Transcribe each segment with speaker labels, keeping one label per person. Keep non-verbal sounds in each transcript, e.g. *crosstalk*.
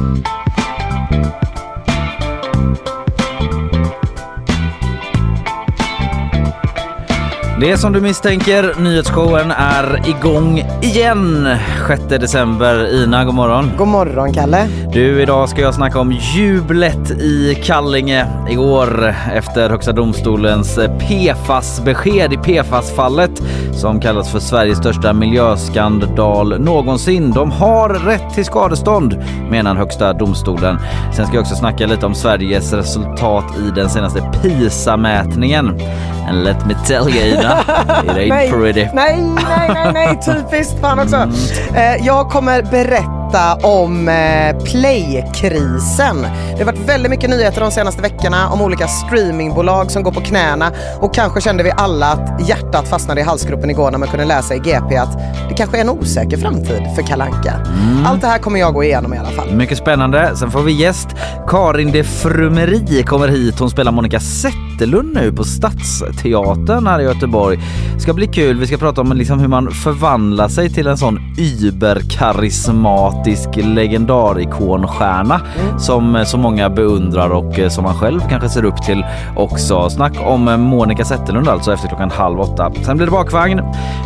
Speaker 1: Thank you.
Speaker 2: Det är som du misstänker, nyhetsshowen är igång igen 6 december. Ina, god morgon.
Speaker 3: God morgon Kalle.
Speaker 2: Du, idag ska jag snacka om jublet i Kallinge igår efter Högsta domstolens PFAS-besked i PFAS-fallet som kallas för Sveriges största miljöskandal någonsin. De har rätt till skadestånd menar Högsta domstolen. Sen ska jag också snacka lite om Sveriges resultat i den senaste PISA-mätningen. And let me tell you Ina, it ain't
Speaker 3: nej,
Speaker 2: pretty.
Speaker 3: nej, nej, nej, nej, typiskt fan också.
Speaker 2: Mm.
Speaker 3: Eh, jag kommer berätta om eh, playkrisen. Det har varit väldigt mycket nyheter de senaste veckorna om olika streamingbolag som går på knäna och kanske kände vi alla att hjärtat fastnade i halsgropen igår när man kunde läsa i GP att det kanske är en osäker framtid för Kalanka.
Speaker 2: Mm.
Speaker 3: Allt det här kommer jag gå igenom i alla fall.
Speaker 2: Mycket spännande. Sen får vi gäst. Karin de Frumeri kommer hit. Hon spelar Monica Zetterlund nu på Stadsteatern här i Göteborg. Ska bli kul. Vi ska prata om liksom hur man förvandlar sig till en sån überkarismatisk legendarikonstjärna som så många beundrar och eh, som man själv kanske ser upp till också. Snack om eh, Monica Zetterlund alltså efter klockan halv åtta. Sen blir det bakvagn.
Speaker 3: det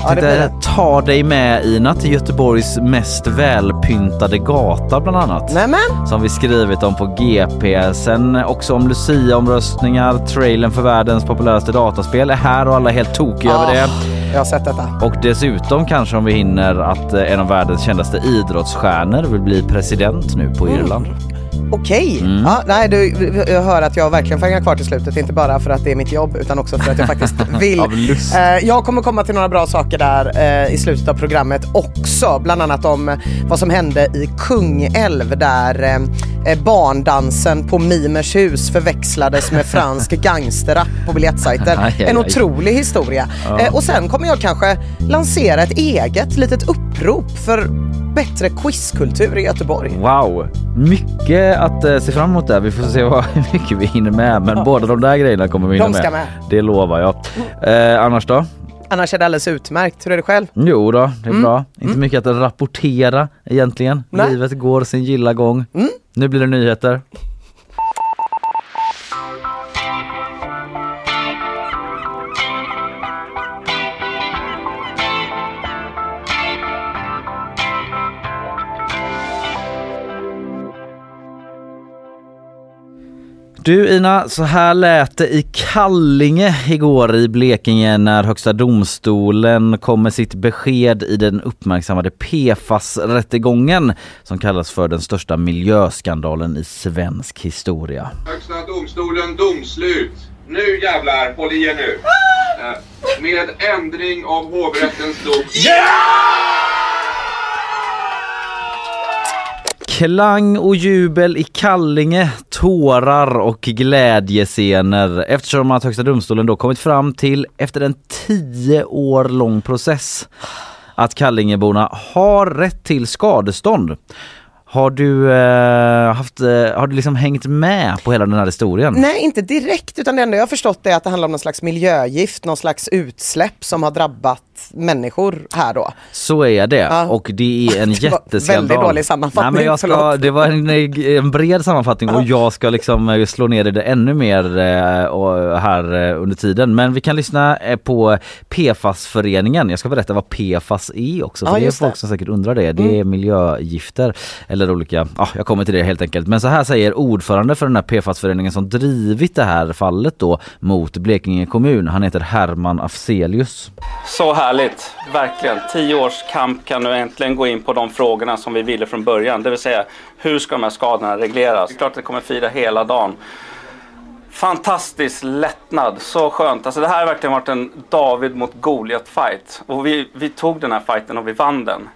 Speaker 2: Tänkte
Speaker 3: det.
Speaker 2: ta dig med Ina till Göteborgs mest välpyntade gata bland annat
Speaker 3: Nämen,
Speaker 2: som vi skrivit om på GP. Sen också om Lucia-omröstningar, trailern för världens populäraste dataspel är här och alla är helt tokiga över det.
Speaker 3: jag har sett detta.
Speaker 2: Och dessutom kanske om vi hinner att eh, en av världens kändaste idrottsstjärnor vill bli president nu på Irland.
Speaker 3: Okej.
Speaker 2: Mm.
Speaker 3: Ja, nej, du, jag hör att jag verkligen får hänga kvar till slutet. Inte bara för att det är mitt jobb utan också för att jag faktiskt *laughs* vill. Eh, jag kommer komma till några bra saker där eh, i slutet av programmet också. Bland annat om eh, vad som hände i Kungälv där eh, eh, barndansen på Mimers hus förväxlades med fransk *laughs* gangsterrap på biljettsajter.
Speaker 2: Aj, aj,
Speaker 3: En
Speaker 2: aj.
Speaker 3: otrolig historia. Eh, och sen kommer jag kanske lansera ett eget litet upprop för bättre quizkultur i Göteborg.
Speaker 2: Wow, mycket att eh, se fram emot där. Vi får se vad, *laughs* hur mycket vi hinner med. Men båda de där grejerna kommer vi hinna
Speaker 3: De ska
Speaker 2: med.
Speaker 3: med.
Speaker 2: Det lovar jag. Eh, annars då?
Speaker 3: Annars är det alldeles utmärkt. Hur är det själv?
Speaker 2: Jo då, det är bra. Inte mycket att rapportera egentligen.
Speaker 3: Nej.
Speaker 2: Livet går sin gilla gång. Nu blir det nyheter. Du Ina, så här lät det i Kallinge igår i Blekinge när Högsta domstolen kom med sitt besked i den uppmärksammade PFAS-rättegången som kallas för den största miljöskandalen i svensk historia.
Speaker 4: Högsta domstolen domslut. Nu jävlar, håll i er nu. Eh, Med ändring av hovrättens dom.
Speaker 2: Klang och jubel i Kallinge, tårar och glädjescener eftersom att Högsta domstolen då kommit fram till efter en tio år lång process att Kallingeborna har rätt till skadestånd. Har du, eh, haft, eh, har du liksom hängt med på hela den här historien?
Speaker 3: Nej, inte direkt, utan det enda jag har förstått är att det handlar om någon slags miljögift, någon slags utsläpp som har drabbat människor här då.
Speaker 2: Så är det
Speaker 3: Ja.
Speaker 2: och det är en *laughs*
Speaker 3: Det
Speaker 2: jätteskandal.
Speaker 3: väldigt dålig sammanfattning,
Speaker 2: Nej, men jag ska, det var en, en bred sammanfattning och jag ska liksom eh, slå ner det ännu mer eh, här eh, under tiden. Men vi kan lyssna eh, på PFAS-föreningen. Jag ska berätta vad PFAS är också, för
Speaker 3: Ja,
Speaker 2: det är folk
Speaker 3: det.
Speaker 2: som säkert undrar det. Det är miljögifter eller olika, ja jag kommer till det helt enkelt. Men så här säger ordförande för den här PFAS-föreningen som drivit det här fallet då mot Blekinge kommun. Han heter Herman Afzelius.
Speaker 5: Så härligt, verkligen. Tio års kamp kan nu äntligen gå in på de frågorna som vi ville från början. Det vill säga, hur ska de här skadorna regleras? Det är klart att det kommer fira hela dagen. Fantastisk lättnad, så skönt. Alltså det här har verkligen varit en David mot Goliat fight. Och vi, vi tog den här fighten och vi vann den.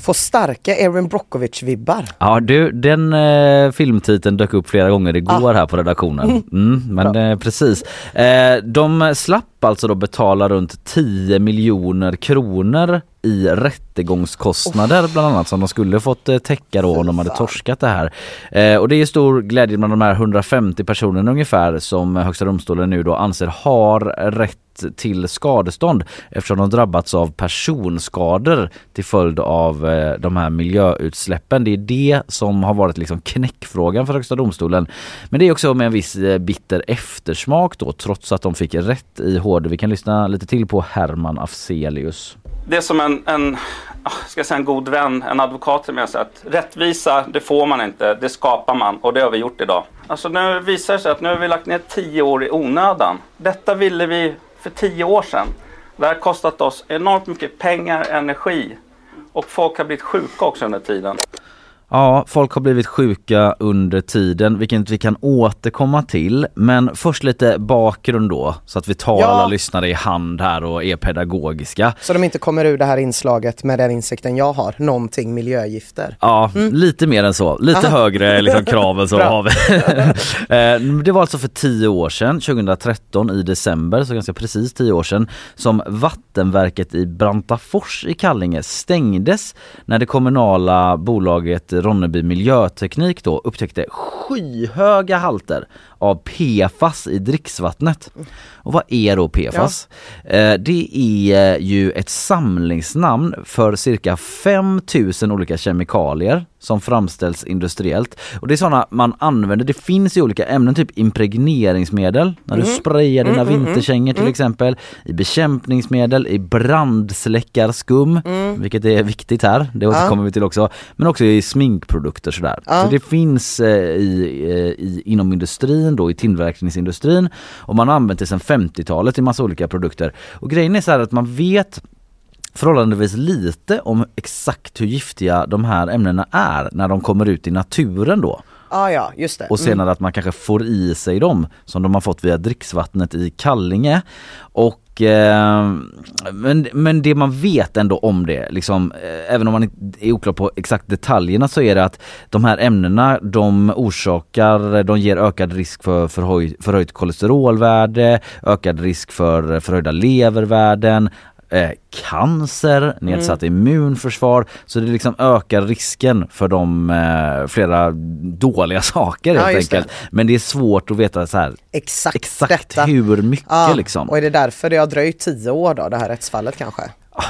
Speaker 3: Får starka Erin Brockovich-vibbar.
Speaker 2: Ja du, den eh, filmtiteln dök upp flera gånger igår här på redaktionen. Mm, men eh, precis. Eh, de slapp alltså då betala runt 10 miljoner kronor i rättegångskostnader bland annat som de skulle fått eh, täcka då om de hade torskat det här. Eh, och det är stor glädje bland de här 150 personerna ungefär som Högsta domstolen nu då anser har rätt till skadestånd eftersom de drabbats av personskador till följd av eh, de här miljöutsläppen. Det är det som har varit liksom knäckfrågan för Högsta domstolen. Men det är också med en viss eh, bitter eftersmak då trots att de fick rätt i HD. Vi kan lyssna lite till på Herman Afzelius.
Speaker 5: Det är som en, en, ah, ska jag säga en god vän, en advokat till mig har sagt. Rättvisa, det får man inte, det skapar man och det har vi gjort idag. Alltså nu visar det sig att nu har vi lagt ner tio år i onödan. Detta ville vi för tio år sedan. Det här har kostat oss enormt mycket pengar, energi och folk har blivit sjuka också under tiden.
Speaker 2: Ja, folk har blivit sjuka under tiden, vilket vi kan återkomma till. Men först lite bakgrund då, så att vi tar
Speaker 3: Ja.
Speaker 2: alla lyssnare i hand här och är pedagogiska.
Speaker 3: Så de inte kommer ur det här inslaget med den insikten jag har, någonting miljögifter.
Speaker 2: Ja, lite mer än så. Lite högre liksom, krav än så *laughs* har vi. *laughs* Eh, det var alltså för tio år sedan, 2013 i december, så ganska precis tio år sedan, som vattenverket i Brantafors i Kallinge stängdes när det kommunala bolaget Ronneby Miljöteknik då upptäckte skyhöga halter av PFAS i dricksvattnet. Och vad är då PFAS? Eh, det är ju ett samlingsnamn för cirka 5000 olika kemikalier som framställs industriellt. Och det är sådana man använder, det finns i olika ämnen, typ impregneringsmedel, när du sprayar dina vinterkängor till exempel, i bekämpningsmedel, i brandsläckarskum, vilket är viktigt här, det återkommer vi till också, men också i sminkprodukter sådär. Så det finns eh, i, eh, i, inom industrin då, i tillverkningsindustrin och man har använt det sedan 50-talet i massa olika produkter. Och grejen är så här att man vet förhållandevis lite om exakt hur giftiga de här ämnena är när de kommer ut i naturen då.
Speaker 3: Ah, ja, just det.
Speaker 2: Och senare att man kanske får i sig dem som de har fått via dricksvattnet i Kallinge. Och, eh, men, men det man vet ändå om det, liksom, eh, även om man är oklar på exakt detaljerna så är det att de här ämnena de orsakar, de ger ökad risk för förhöj, förhöjt kolesterolvärde, ökad risk för förhöjda levervärden, eh, cancer, nedsatt immunförsvar. Så det liksom ökar risken för de eh, flera dåliga *laughs* saker
Speaker 3: Ja,
Speaker 2: helt
Speaker 3: det.
Speaker 2: enkelt. Men det är svårt att veta så här,
Speaker 3: Exakt,
Speaker 2: exakt hur mycket
Speaker 3: Ja,
Speaker 2: liksom.
Speaker 3: Och är det därför det har dröjt tio år då, det här rättsfallet kanske?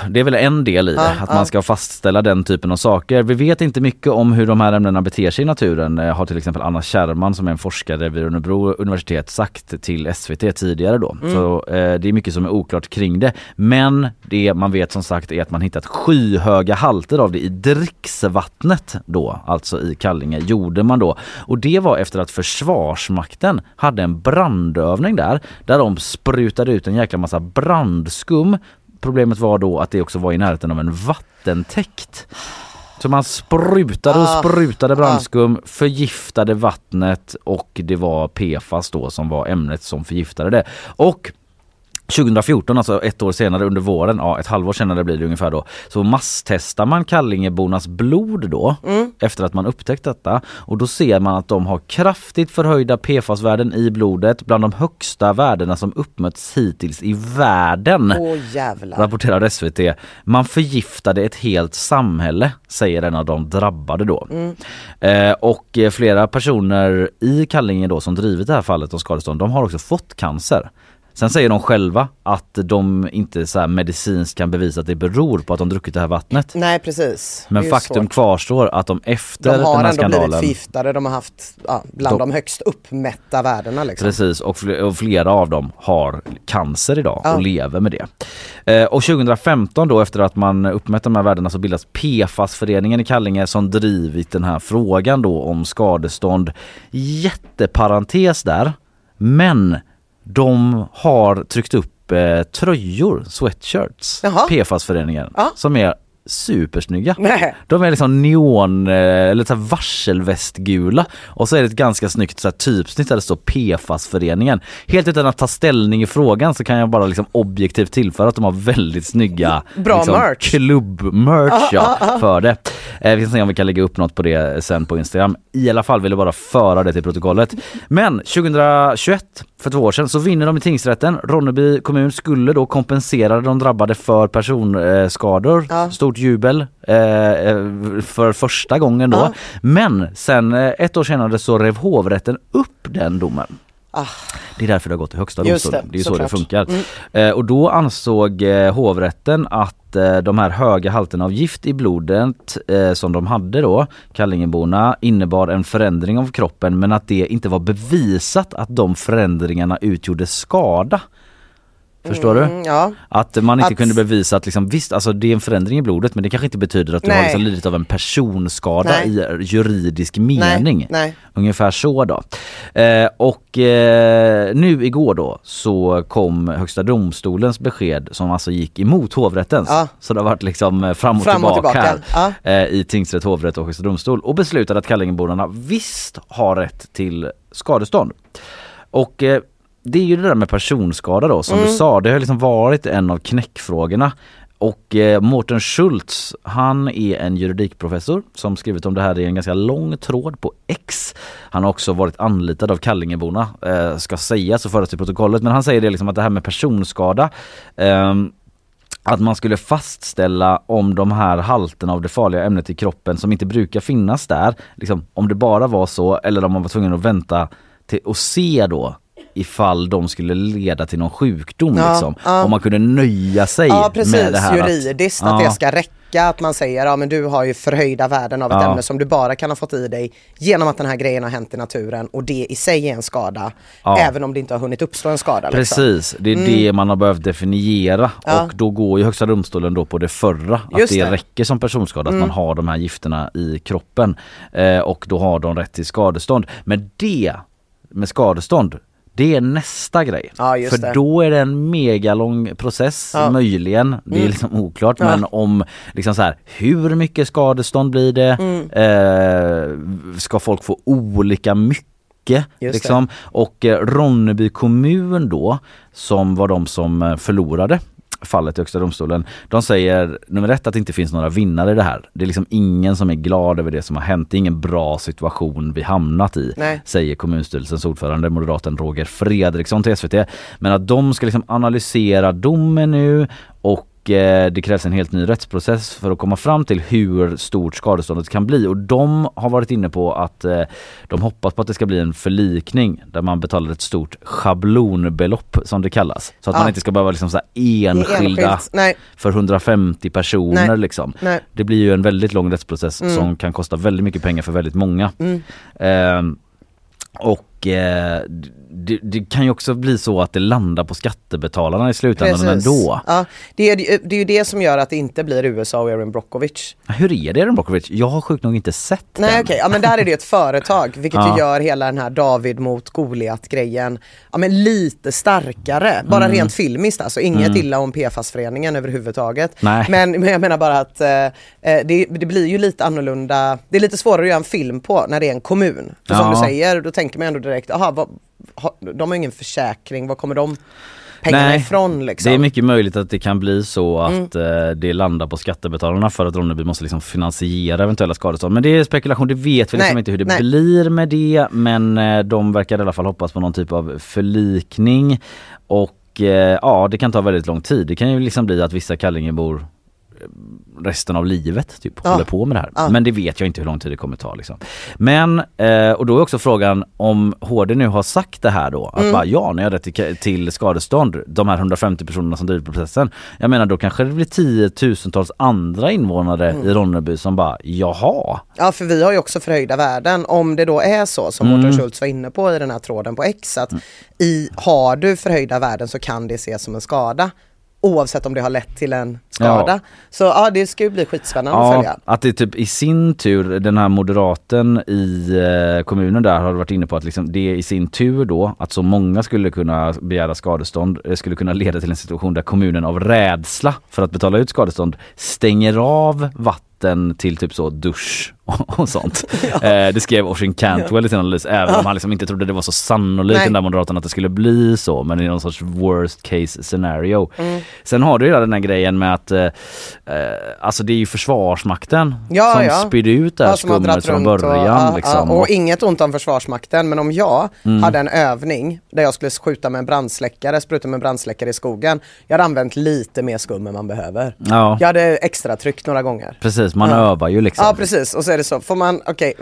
Speaker 2: Det är väl en del i det,
Speaker 3: Ja,
Speaker 2: att
Speaker 3: ja.
Speaker 2: man ska fastställa den typen av saker. Vi vet inte mycket om hur de här ämnena beter sig i naturen, eh, har till exempel Anna Kärrman som är en forskare vid Örebro universitet sagt till SVT tidigare då.
Speaker 3: Mm.
Speaker 2: Så eh, det är mycket som är oklart kring det. Men det man vet som sagt är att man hittat skyhöga halter av det i dricksvattnet då, alltså i Kallinge, gjorde man då. Och det var efter att Försvarsmakten hade en brandövning där, där de sprutade ut en jäkla massa brandskum Problemet var då att det också var i närheten av en vattentäkt. Så man sprutade och
Speaker 3: Ah,
Speaker 2: sprutade brandskum, förgiftade vattnet och det var PFAS då som var ämnet som förgiftade det. Och 2014, alltså ett år senare under våren, ja ett halvår senare blir det ungefär då, så masstestar man Kallingebornas blod då efter att man upptäckt detta och då ser man att de har kraftigt förhöjda PFAS-värden i blodet, bland de högsta värdena som uppmätts hittills i världen.
Speaker 3: Åh jävlar.
Speaker 2: Rapporterar SVT. Man förgiftade ett helt samhälle, säger en av de drabbade då. Eh, och eh, flera personer i Kallinge då som drivit det här fallet om skadestånd, de har också fått cancer. Sen säger de själva att de inte så medicinskt kan bevisa att det beror på att de druckit det här vattnet.
Speaker 3: Nej precis.
Speaker 2: Men faktum
Speaker 3: svårt.
Speaker 2: kvarstår att de efter
Speaker 3: De har
Speaker 2: den här
Speaker 3: ändå
Speaker 2: skandalen
Speaker 3: blivit förgiftade, de har haft ja, bland
Speaker 2: De-
Speaker 3: de högst uppmätta värdena liksom.
Speaker 2: Precis och, fl- och flera av dem har cancer idag
Speaker 3: Ja.
Speaker 2: och lever med det. Eh, och 2015 då efter att man uppmätt de här värdena så bildas PFAS-föreningen i Kallinge som drivit den här frågan då om skadestånd. Jätteparentes där. Men de har tryckt upp eh, tröjor, sweatshirts,
Speaker 3: Jaha.
Speaker 2: PFAS-föreningen,
Speaker 3: Ja.
Speaker 2: som är supersnygga.
Speaker 3: Nej.
Speaker 2: De är liksom neon eh, eller så varselvästgula och så är det ett ganska snyggt så här typsnitt där det står PFAS-föreningen. Helt utan att ta ställning i frågan så kan jag bara liksom objektivt tillföra att de har väldigt snygga *laughs*
Speaker 3: Bra
Speaker 2: liksom,
Speaker 3: merch.
Speaker 2: klubb-merch ja, för det. Eh, vi får se om vi kan lägga upp något på det sen på Instagram. I alla fall vill jag bara föra det till protokollet. Men 2021, för två år sedan, så vinner de i tingsrätten. Ronneby kommun skulle då kompensera de drabbade för personskador.
Speaker 3: Ja.
Speaker 2: Stort jubel eh, eh, för första gången då.
Speaker 3: Ja.
Speaker 2: Men sen eh, ett år senare så rev hovrätten upp den domen.
Speaker 3: Ah.
Speaker 2: Det är därför det har gått till högsta domstolen.
Speaker 3: det,
Speaker 2: Det, är ju så det funkar. Eh, och då ansåg eh, hovrätten att eh, de här höga halterna av gift i blodet eh, som de hade då, Kallingeborna, innebar en förändring av kroppen men att det inte var bevisat att de förändringarna utgjorde skada. Förstår du?
Speaker 3: Mm, ja.
Speaker 2: Att man inte
Speaker 3: Att-
Speaker 2: kunde bevisa att liksom, visst alltså det är en förändring i blodet men det kanske inte betyder att du har
Speaker 3: Nej.
Speaker 2: liksom lidit av en personskada
Speaker 3: Nej.
Speaker 2: i juridisk mening.
Speaker 3: nej.
Speaker 2: Ungefär så då. Eh, och eh, nu igår då så kom Högsta domstolens besked som alltså gick emot hovrättens.
Speaker 3: Ja.
Speaker 2: Så det har varit liksom eh, fram och
Speaker 3: Fram och
Speaker 2: tillbaka,
Speaker 3: tillbaka.
Speaker 2: här eh, i tingsrätt, hovrätt och Högsta domstol och beslutade att Kallingeborna visst har rätt till skadestånd. Och eh, det är ju det där med personskada då som du sa, det har liksom varit en av knäckfrågorna. Och eh, Mårten Schultz, han är en juridikprofessor som skrivit om det här i en ganska lång tråd på X. Han har också varit anlitad av Kallingeborna, eh, ska sägas och föras till protokollet. Men han säger det liksom att det här med personskada ehm, att man skulle fastställa om de här halterna av det farliga ämnet i kroppen som inte brukar finnas där, liksom, om det bara var så eller om man var tvungen att vänta till, och se då ifall de skulle leda till någon sjukdom
Speaker 3: Ja,
Speaker 2: liksom.
Speaker 3: ja.
Speaker 2: Om man kunde nöja sig
Speaker 3: Ja precis,
Speaker 2: med det här
Speaker 3: juridiskt att,
Speaker 2: ja,
Speaker 3: det ska räcka att man säger ja men du har ju förhöjda värden av ett ämne som du bara kan ha fått i dig genom att den här grejen har hänt i naturen och det i sig är en skada. Även om det inte har hunnit uppstå en skada. Liksom.
Speaker 2: Precis, det är det man har behövt definiera och då går ju Högsta domstolen då på det förra. Att
Speaker 3: Just
Speaker 2: det,
Speaker 3: det. Mm.
Speaker 2: räcker som personskada att man har de här gifterna i kroppen eh, och då har de rätt till skadestånd. Men det med skadestånd det är nästa grej.
Speaker 3: Ja,
Speaker 2: För
Speaker 3: det.
Speaker 2: då är det en megalång process,
Speaker 3: Ja. Mm.
Speaker 2: möjligen. Det är liksom oklart
Speaker 3: Ja.
Speaker 2: men om liksom så här, hur mycket skadestånd blir det?
Speaker 3: Mm.
Speaker 2: Eh, ska folk få olika mycket? Liksom. Och eh, Ronneby kommun då, som var de som eh, förlorade fallet i Högsta domstolen. De säger nummer ett att det inte finns några vinnare i det här. Det är liksom ingen som är glad över det som har hänt. Det är ingen bra situation vi hamnat i.
Speaker 3: Nej.
Speaker 2: Säger kommunstyrelsens ordförande, moderaten Roger Fredriksson till SVT. Men att de ska liksom analysera domen nu och det krävs en helt ny rättsprocess för att komma fram till hur stort skadeståndet kan bli och de har varit inne på att eh, de hoppas på att det ska bli en förlikning där man betalar ett stort schablonbelopp som det kallas. Så att
Speaker 3: Ja.
Speaker 2: man inte ska behöva liksom så enskilda för 150 personer
Speaker 3: Nej.
Speaker 2: liksom.
Speaker 3: Nej. Mm.
Speaker 2: Det blir ju en väldigt lång rättsprocess som kan kosta väldigt mycket pengar för väldigt många. Ehm, och eh, det, det kan ju också bli så att det landar på skattebetalarna i slutändan ändå.
Speaker 3: Ja, det, är, det är ju det som gör att det inte blir USA och Erin Brockovich.
Speaker 2: Hur är det Erin Brockovich? Jag har sjukt nog inte sett
Speaker 3: Nej
Speaker 2: den.
Speaker 3: okej, ja men där är det ett företag *laughs* vilket
Speaker 2: Ja.
Speaker 3: ju gör hela den här David mot Goliat grejen ja, men lite starkare. Bara
Speaker 2: Mm.
Speaker 3: rent filmiskt alltså, inget illa om PFAS-föreningen överhuvudtaget.
Speaker 2: Nej.
Speaker 3: Men, men jag menar bara att eh, eh, det, det blir ju lite annorlunda, det är lite svårare att göra en film på när det är en kommun. För som
Speaker 2: Ja.
Speaker 3: du säger, då tänker man ändå direkt, aha, vad, de har ingen försäkring, vad kommer de pengarna
Speaker 2: Nej,
Speaker 3: ifrån liksom.
Speaker 2: Det är mycket möjligt att det kan bli så
Speaker 3: Mm.
Speaker 2: att eh, det landar på skattebetalarna för att Ronneby måste liksom finansiera eventuella skadestånd. Men det är spekulation, det vet vi liksom
Speaker 3: Nej,
Speaker 2: inte hur det
Speaker 3: nej.
Speaker 2: blir med det. Men eh, de verkar i alla fall hoppas på någon typ av förlikning. Och eh, ja, det kan ta väldigt lång tid. Det kan ju liksom bli att vissa Kallingebor resten av livet typ
Speaker 3: Ja.
Speaker 2: håller på med det här.
Speaker 3: Ja.
Speaker 2: Men det vet jag inte hur lång tid det kommer ta liksom. Men, eh, och då är också frågan om HD nu har sagt det här då, att
Speaker 3: Mm.
Speaker 2: bara ja, ni har rätt till, till skadestånd, de här 150 personerna som driver processen. Jag menar då kanske det blir tiotusentals andra invånare
Speaker 3: Mm.
Speaker 2: i Ronneby som bara jaha.
Speaker 3: Ja för vi har ju också förhöjda värden om det då är så som
Speaker 2: Mm.
Speaker 3: Mårten Schultz var inne på i den här tråden på X att i, har du förhöjda värden så kan det ses som en skada oavsett om det har lett till en skada.
Speaker 2: Ja.
Speaker 3: Så ja det ska ju bli skitspännande att
Speaker 2: Ja,
Speaker 3: följa.
Speaker 2: att det typ i sin tur, den här moderaten i eh, kommunen där har varit inne på att liksom det i sin tur då, att så många skulle kunna begära skadestånd, eh, skulle kunna leda till en situation där kommunen av rädsla för att betala ut skadestånd stänger av vatten till typ så dusch och, och sånt. *laughs* Eh, det skrev Oisin Cantwell i sin analys, även om han liksom inte trodde det var så sannolikt
Speaker 3: Nej.
Speaker 2: den där moderaten att det skulle bli så, men i någon sorts worst case scenario.
Speaker 3: Mm.
Speaker 2: Sen har du ju den här grejen med att eh, eh, alltså det är ju Försvarsmakten
Speaker 3: Ja,
Speaker 2: som
Speaker 3: ja.
Speaker 2: spydde ut det här
Speaker 3: Ja,
Speaker 2: skummet från början.
Speaker 3: Och, ja,
Speaker 2: liksom.
Speaker 3: ja, och inget ont om Försvarsmakten men om jag
Speaker 2: Mm.
Speaker 3: hade en övning där jag skulle skjuta med en brandsläckare, spruta med en brandsläckare i skogen. Jag hade använt lite mer skum än man behöver.
Speaker 2: ja,
Speaker 3: Jag hade extra tryckt några gånger.
Speaker 2: precis, man
Speaker 3: Ja.
Speaker 2: övar ju liksom.
Speaker 3: Ja precis och så är det så, får man, okej,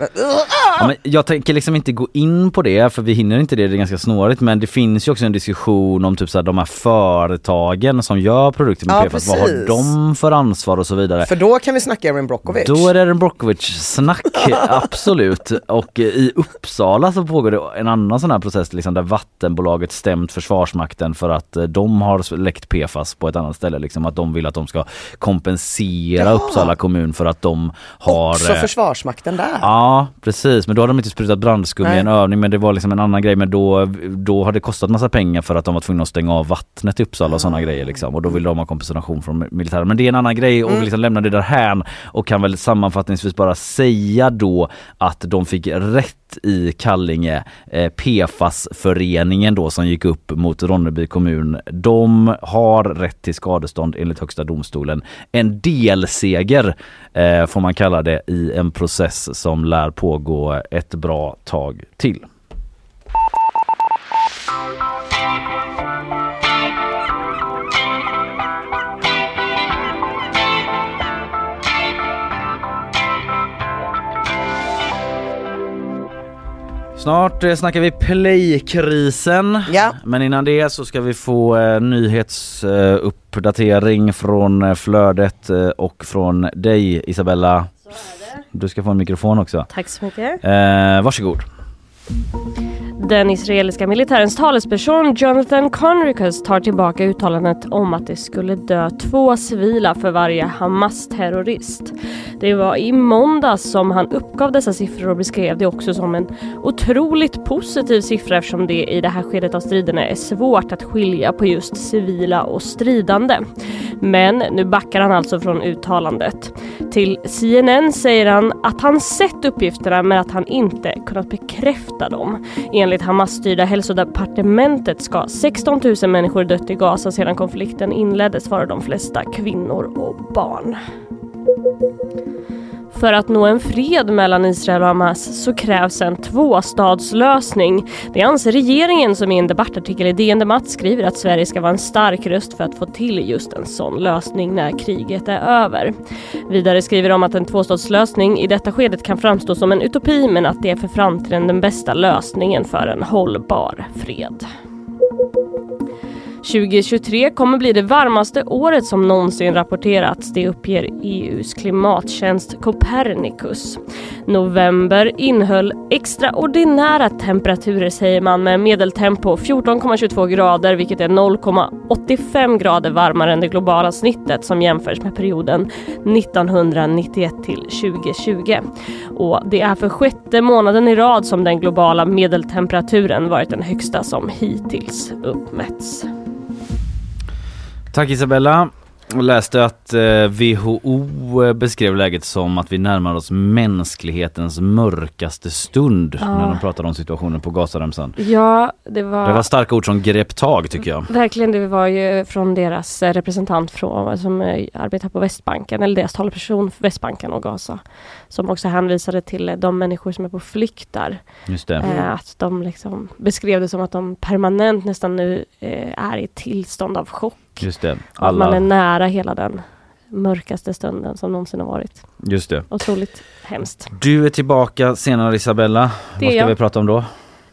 Speaker 2: Ja, men jag tänker liksom inte gå in på det för vi hinner inte det, det är ganska snårigt men det finns ju också en diskussion om typ så här, de här företagen som gör produkter med
Speaker 3: Ja,
Speaker 2: PFAS, vad har
Speaker 3: precis.
Speaker 2: de för ansvar och så vidare.
Speaker 3: för då kan vi snacka Erin Brockovich.
Speaker 2: Då är det en Brockovich-snack, *laughs* absolut. Och i Uppsala så pågår det en annan sån här process liksom, där vattenbolaget stämt Försvarsmakten för att eh, de har läckt PFAS på ett annat ställe. Liksom, att de vill att de ska kompensera
Speaker 3: Ja.
Speaker 2: Uppsala kommun för att de har...
Speaker 3: Också
Speaker 2: eh,
Speaker 3: Försvarsmakten där.
Speaker 2: Ja precis men då har de inte sprutat brandskum i en övning men det var liksom en annan grej men då, då har det kostat massa pengar för att de var tvungna att stänga av vattnet i Uppsala och sådana grejer liksom och då vill de ha kompensation från militären. Men det är en annan grej och vi liksom lämnar det där här och kan väl sammanfattningsvis bara säga då att de fick rätt i Kallinge, eh, PFAS-föreningen då som gick upp mot Ronneby kommun. De har rätt till skadestånd enligt Högsta domstolen. En delseger Eh, får man kalla det i en process som lär pågå ett bra tag till. Snart eh, snackar vi playkrisen.
Speaker 3: Ja.
Speaker 2: Men innan det så ska vi få eh, nyhetsuppdatering från eh, flödet eh, och från dig Isabella. Du ska få en mikrofon också.
Speaker 6: Tack så mycket.
Speaker 2: Eh, varsågod.
Speaker 6: Den israeliska militärens talesperson Jonathan Conricus tar tillbaka uttalandet om att det skulle dö två civila för varje Hamas-terrorist. Det var i måndags som han uppgav dessa siffror och beskrev det också som en otroligt positiv siffra eftersom det i det här skedet av striderna är svårt att skilja på just civila och stridande. Men nu backar han alltså från uttalandet. Till CNN säger han att han sett uppgifterna men att han inte kunnat bekräfta dem. Enligt Hamas-styrda hälsodepartementet ska 16 000 människor dött i Gaza sedan konflikten inleddes, varav de flesta kvinnor och barn. För att nå en fred mellan Israel och Hamas så krävs en tvåstadslösning. Det anser regeringen som i en debattartikel i DN Debatt skriver att Sverige ska vara en stark röst för att få till just en sån lösning när kriget är över. Vidare skriver de att en tvåstadslösning i detta skedet kan framstå som en utopi men att det är för framtiden den bästa lösningen för en hållbar fred. 2023 kommer bli det varmaste året som någonsin rapporterats. Det uppger EUs klimattjänst Copernicus. November innehöll extraordinära temperaturer säger man med medeltempo 14,22 grader vilket är 0,85 grader varmare än det globala snittet som jämförs med perioden 1991 till 2020. Och det är för sjätte månaden i rad som den globala medeltemperaturen varit den högsta som hittills uppmätts.
Speaker 2: Tack Isabella. Jag läste att eh, WHO beskrev läget som att vi närmar oss mänsklighetens mörkaste stund
Speaker 6: Ja.
Speaker 2: när de pratar om situationen på Gazaremsan.
Speaker 6: Ja, det var,
Speaker 2: Det var starka ord som grep tag tycker jag.
Speaker 6: verkligen det var ju från deras eh, representant från, som eh, arbetar på Västbanken, eller deras talperson för Västbanken och Gaza. Som också hänvisade till de människor som är på flykt där.
Speaker 2: Just det.
Speaker 6: Att de liksom beskrev det som att de permanent nästan nu är i ett tillstånd av chock.
Speaker 2: Just det.
Speaker 6: Och Att man är
Speaker 2: Alla,
Speaker 6: nära hela den mörkaste stunden som någonsin har varit.
Speaker 2: just det.
Speaker 6: Otroligt hemskt.
Speaker 2: Du är tillbaka senare Isabella.
Speaker 6: Det
Speaker 2: Vad ska
Speaker 6: jag.
Speaker 2: vi prata om då?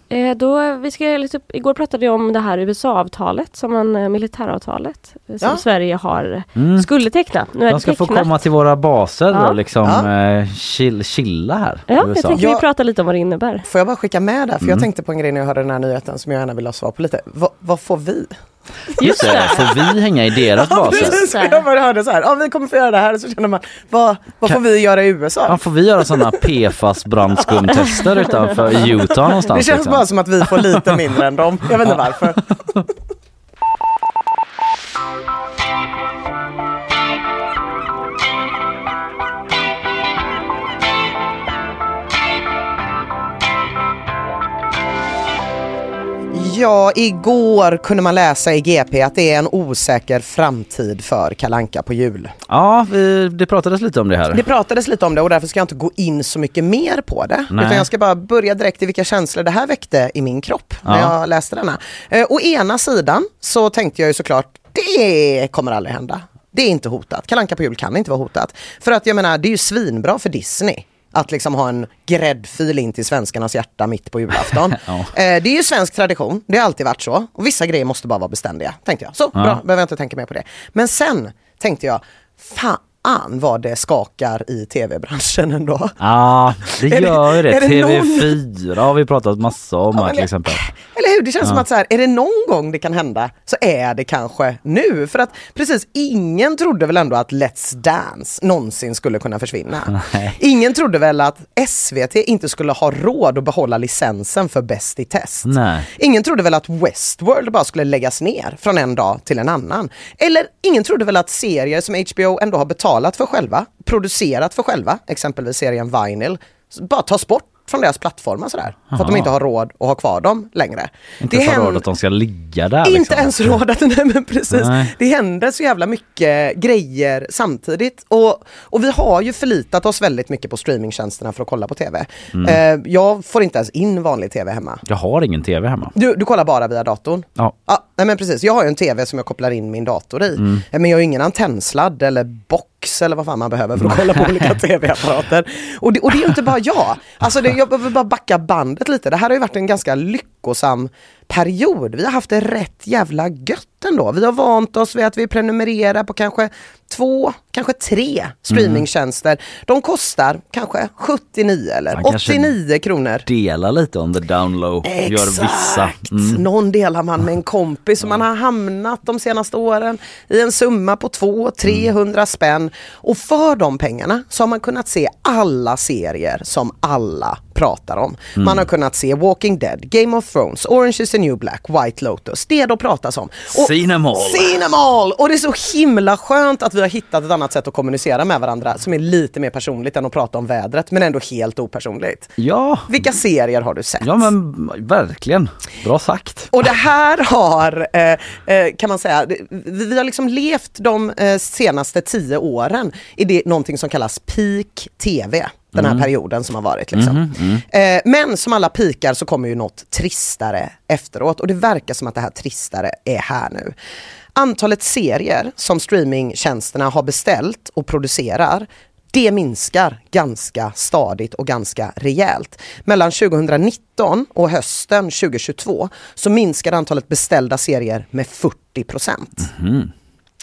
Speaker 6: Eh, då, vi ska lite upp, igår pratade jag om det här USA-avtalet, som man, eh, militäravtalet, eh, som
Speaker 3: Ja.
Speaker 6: Sverige har,
Speaker 2: Mm.
Speaker 6: skulle teckna. Nu är
Speaker 2: De ska få
Speaker 6: tecknat.
Speaker 2: komma till våra baser
Speaker 6: Ja.
Speaker 2: och liksom
Speaker 3: Ja.
Speaker 2: eh, chill, chilla här i
Speaker 6: Ja, jag tänkte vi pratar lite om vad det innebär.
Speaker 3: Får jag bara skicka med där? För
Speaker 2: Mm.
Speaker 3: jag tänkte på en grej när jag hörde den här nyheten som jag gärna vill ha svar på lite. Va, vad får vi?
Speaker 2: Just det, får vi hänga i deras baser?
Speaker 3: precis. För Jag bara hörde så här, ja vi kommer få göra det här. Så känner man, vad, vad får vi göra i USA?
Speaker 2: Ja, får vi göra sådana PFAS-brandskumtester utanför Utah någonstans?
Speaker 3: Det känns
Speaker 2: liksom?
Speaker 3: bara som att vi får lite mindre än dem. Jag vet inte varför. *laughs* Ja, igår kunde man läsa i GP att det är en osäker framtid för Kalanka på jul.
Speaker 2: Ja, vi, det pratades lite om det här.
Speaker 3: Det pratades lite om det och därför ska jag inte gå in så mycket mer på det.
Speaker 2: Nej.
Speaker 3: Utan jag ska bara börja direkt i vilka känslor det här väckte i min kropp när
Speaker 2: Ja.
Speaker 3: jag läste denna. Eh, å ena sidan så tänkte jag ju såklart, det kommer aldrig hända. Det är inte hotat. Kalanka på jul kan inte vara hotat. För att jag menar, det är ju svinbra för Disney. Att liksom ha en gräddfil in till svenskarnas hjärta mitt på julafton. *laughs*
Speaker 2: Ja.
Speaker 3: eh, det är ju svensk tradition, det har alltid varit så. Och vissa grejer måste bara vara beständiga, tänkte jag. Så,
Speaker 2: Ja.
Speaker 3: bra, behöver jag inte tänka mer på det. Men sen tänkte jag, fan vad det skakar i tv-branschen ändå.
Speaker 2: Ja, det
Speaker 3: Är det-
Speaker 2: gör det.
Speaker 3: det
Speaker 2: TV4 har vi pratat massa om
Speaker 3: Ja,
Speaker 2: här till exempel.
Speaker 3: Eller hur? Det känns som att så här, är det någon gång det kan hända så är det kanske nu. För att precis, ingen trodde väl ändå att Let's Dance någonsin skulle kunna försvinna. *laughs*
Speaker 2: Nej.
Speaker 3: Ingen trodde väl att SVT inte skulle ha råd att behålla licensen för Bäst i test.
Speaker 2: Nej.
Speaker 3: Ingen trodde väl att Westworld bara skulle läggas ner från en dag till en annan. Eller ingen trodde väl att serier som HBO ändå har betalat för själva, producerat för själva, exempelvis serien Vinyl, bara tas bort från deras plattformar sådär. För att de inte har råd att ha kvar dem längre.
Speaker 2: Inte
Speaker 3: händer-
Speaker 2: råd att de ska ligga där.
Speaker 3: inte
Speaker 2: liksom.
Speaker 3: ens råd att, *laughs* nej men precis.
Speaker 2: Nej.
Speaker 3: Det händer så jävla mycket grejer samtidigt. Och, och vi har ju förlitat oss väldigt mycket på streamingtjänsterna för att kolla på tv.
Speaker 2: Mm.
Speaker 3: Eh, jag får inte ens in vanlig tv hemma.
Speaker 2: Jag har ingen TV hemma.
Speaker 3: Du, du kollar bara via datorn?
Speaker 2: Ja.
Speaker 3: Ja, nej men precis. Jag har ju en tv som jag kopplar in min dator i.
Speaker 2: Mm.
Speaker 3: Eh, Men jag har ju ingen antennsladd eller box eller vad fan man behöver för att *laughs* kolla på olika tv-apparater. Och det, och det är ju inte bara jag. Alltså det, jag behöver bara backa bandet lite. Det här har ju varit en ganska lyckosam period. Vi har haft det rätt jävla gött ändå. Vi har vant oss vid att vi prenumererar på kanske två, kanske tre streamingtjänster. De kostar kanske 79 eller
Speaker 2: Man kanske
Speaker 3: 89 kronor.
Speaker 2: Dela lite on the down low. Gör vissa. Mm.
Speaker 3: Någon delar man med en kompis och man har hamnat de senaste åren i en summa på 200-300 spänn. Och för de pengarna så har man kunnat se alla serier som alla pratar om.
Speaker 2: Mm.
Speaker 3: Man har kunnat se Walking Dead, Game of Thrones, Orange is the new black, White Lotus. Det de pratas om. Och,
Speaker 2: Seen 'em all.
Speaker 3: Seen 'em all! Och det är så himla skönt att vi har hittat ett annat sätt att kommunicera med varandra som är lite mer personligt än att prata om vädret men ändå helt opersonligt.
Speaker 2: Ja.
Speaker 3: Vilka serier har du sett?
Speaker 2: ja, men verkligen. Bra sagt.
Speaker 3: Och det här har, eh, eh, kan man säga, vi har liksom levt de eh, senaste tio åren i det, någonting som kallas peak TV. Den här perioden som har varit. Liksom. Eh, men som alla pikar så kommer ju något tristare efteråt och det verkar som att det här tristare är här nu. Antalet serier som streamingtjänsterna har beställt och producerar det minskar ganska stadigt och ganska rejält. Mellan 2019 och hösten 2022 så minskar antalet beställda serier med 40 procent.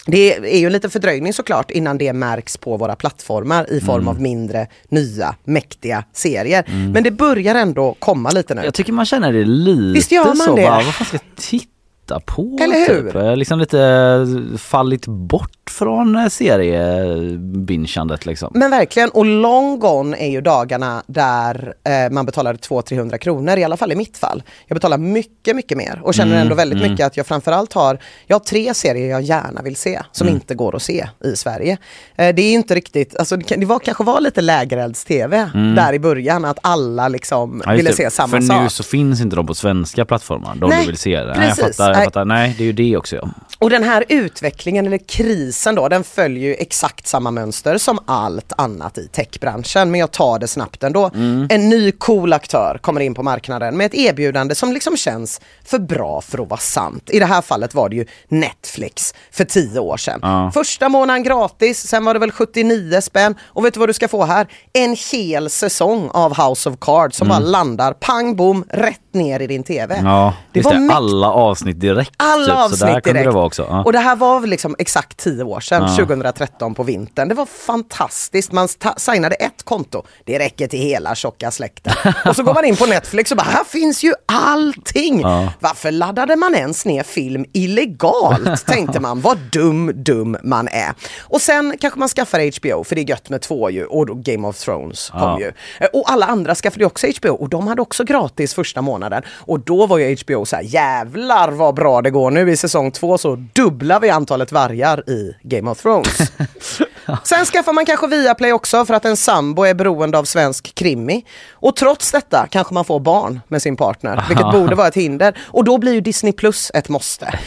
Speaker 3: Det är ju lite fördröjning såklart innan det märks på våra plattformar i form av mindre, nya, mäktiga serier. Men det börjar ändå komma lite nu.
Speaker 2: Jag tycker man känner det lite
Speaker 3: Visst gör man
Speaker 2: så.
Speaker 3: det?
Speaker 2: Bara, vad fan ska jag titta på?
Speaker 3: Eller hur?
Speaker 2: Typ. Liksom lite fallit bort från eh, seriebingandet liksom.
Speaker 3: Men verkligen, och long gone är ju dagarna där eh, man betalar 200-300 kronor, i alla fall i mitt fall. Jag betalar mycket, mycket mer och känner
Speaker 2: Mm,
Speaker 3: ändå väldigt
Speaker 2: mm.
Speaker 3: mycket att jag framförallt har, jag har tre serier jag gärna vill se som
Speaker 2: Mm.
Speaker 3: inte går att se i Sverige. Eh, det är inte riktigt, alltså det, kan, det var, kanske var lite lägerelds-tv
Speaker 2: Mm.
Speaker 3: där i början, att alla liksom
Speaker 2: Ja,
Speaker 3: ville
Speaker 2: det.
Speaker 3: se samma
Speaker 2: För
Speaker 3: sak.
Speaker 2: nu så finns inte de på svenska plattformar, de
Speaker 3: Nej,
Speaker 2: du vill se det. Nej, jag
Speaker 3: precis.
Speaker 2: fattar, jag fattar. Nej, det är ju det också ja.
Speaker 3: Och den här utvecklingen eller krisen då, den följer ju exakt samma mönster som allt annat i techbranschen. Men jag tar det snabbt ändå.
Speaker 2: Mm.
Speaker 3: En ny cool aktör kommer in på marknaden med ett erbjudande som liksom känns för bra för att vara sant. I det här fallet var det ju Netflix för tio år sedan.
Speaker 2: Ja.
Speaker 3: Första månaden gratis, sen var det väl 79 spänn. Och vet du vad du ska få här? En hel säsong av House of Cards som bara landar pang bom rätt ner i din TV.
Speaker 2: Ja,
Speaker 3: Det var
Speaker 2: det. Alla avsnitt direkt.
Speaker 3: alla
Speaker 2: typ.
Speaker 3: avsnitt
Speaker 2: så där
Speaker 3: direkt.
Speaker 2: det vara också. Ja.
Speaker 3: Och det här var liksom exakt tio år sedan,
Speaker 2: Ja.
Speaker 3: 2013 på vintern. Det var fantastiskt. Man signade ett konto. Det räcker till hela tjocka släkten. *laughs* och så går man in på Netflix och bara, här finns ju allting.
Speaker 2: Ja.
Speaker 3: Varför laddade man ens ner film illegalt? *laughs* Tänkte man. Vad dum, dum man är. Och sen kanske man skaffar HBO, för det är gött med två ju. Och Game of Thrones kom ju. Eh, Och alla andra skaffade ju också HBO och de hade också gratis första månaden. Och då var ju HBO så här, jävlar vad bra det går nu i säsong två så dubblar vi antalet vargar i Game of Thrones. *laughs* Sen skaffar man kanske Viaplay också för att en sambo är beroende av svensk krimi. Och trots detta kanske man får barn med sin partner, vilket borde vara ett hinder. Och då blir ju Disney Plus ett måste.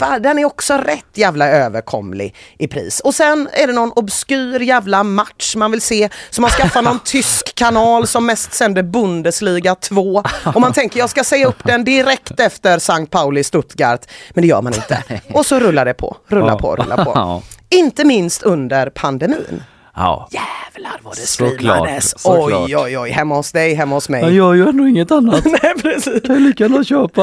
Speaker 3: Äh, Den är också rätt jävla överkomlig i pris. Och sen är det någon obskyr jävla match man vill se. Så man skaffar någon *laughs* tysk kanal som mest sänder Bundesliga 2. Och man tänker jag ska säga upp den direkt efter St. Pauli Stuttgart. Men det gör man inte. Och så rullar det på, rullar på, rullar på. Inte minst under pandemin.
Speaker 2: Ja.
Speaker 3: Jävlar vad det streamades.
Speaker 2: såklart.
Speaker 3: Oj, oj, oj. Hemma hos dig, hemma hos mig.
Speaker 2: Jag gör ju ändå inget annat. *laughs*
Speaker 3: Nej, precis.
Speaker 2: kan ju lika gärna köpa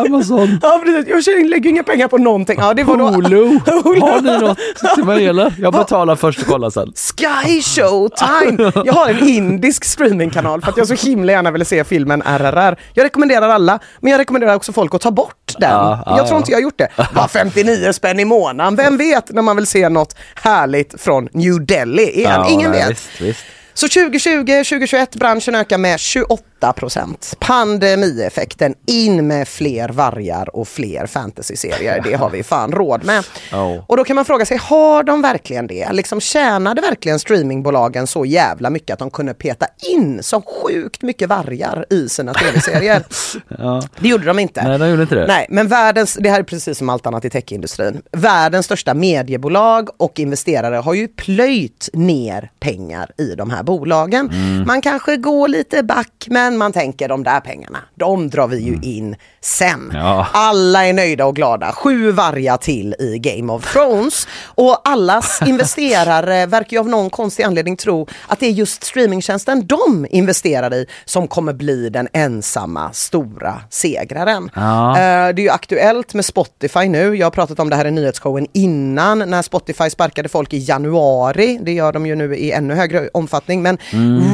Speaker 2: Amazon. *laughs*
Speaker 3: Ja, precis. Jag lägger inga pengar på någonting. Ja, det var då...
Speaker 2: Hulu. *laughs*
Speaker 3: Hulu.
Speaker 2: Har ni något till mig eller? Jag betalar först och kollar sen.
Speaker 3: Sky Showtime! Jag har en indisk streamingkanal för att jag så himla gärna ville se filmen RRR. Jag rekommenderar alla, men jag rekommenderar också folk att ta bort den.
Speaker 2: Ja, ja,
Speaker 3: jag tror
Speaker 2: ja.
Speaker 3: inte jag har gjort det. Bara 59 spänn i månaden, vem vet när man vill se något härligt från New Delhi igen? Ingen
Speaker 2: nej,
Speaker 3: vet.
Speaker 2: Visst, visst.
Speaker 3: Så 2020, 2021, branschen ökar med 28 procent. Pandemieffekten, in med fler vargar och fler fantasyserier. Det har vi fan råd med.
Speaker 2: Ja.
Speaker 3: Och då kan man fråga sig, har de verkligen det? Liksom tjänade verkligen streamingbolagen så jävla mycket att de kunde peta in så sjukt mycket vargar i sina tv-serier? *laughs*
Speaker 2: Ja.
Speaker 3: Det gjorde de inte.
Speaker 2: Nej, de gjorde inte det.
Speaker 3: Nej, men världens, det här är precis som allt annat i techindustrin. Världens största mediebolag och investerare har ju plöjt ner pengar i de här bolagen.
Speaker 2: Mm.
Speaker 3: Man kanske går lite back, men man tänker de där pengarna, de drar vi ju in sen.
Speaker 2: Mm. Ja.
Speaker 3: Alla är nöjda och glada. Sju vargar till i Game of Thrones. Och allas *laughs* investerare verkar ju av någon konstig anledning tro att det är just streamingtjänsten de investerar i som kommer bli den ensamma stora segraren.
Speaker 2: Ja.
Speaker 3: Eh, Det är ju aktuellt med Spotify nu. Jag har pratat om det här i nyhetsshowen innan när Spotify sparkade folk i januari. Det gör de ju nu i ännu högre omfattning. Men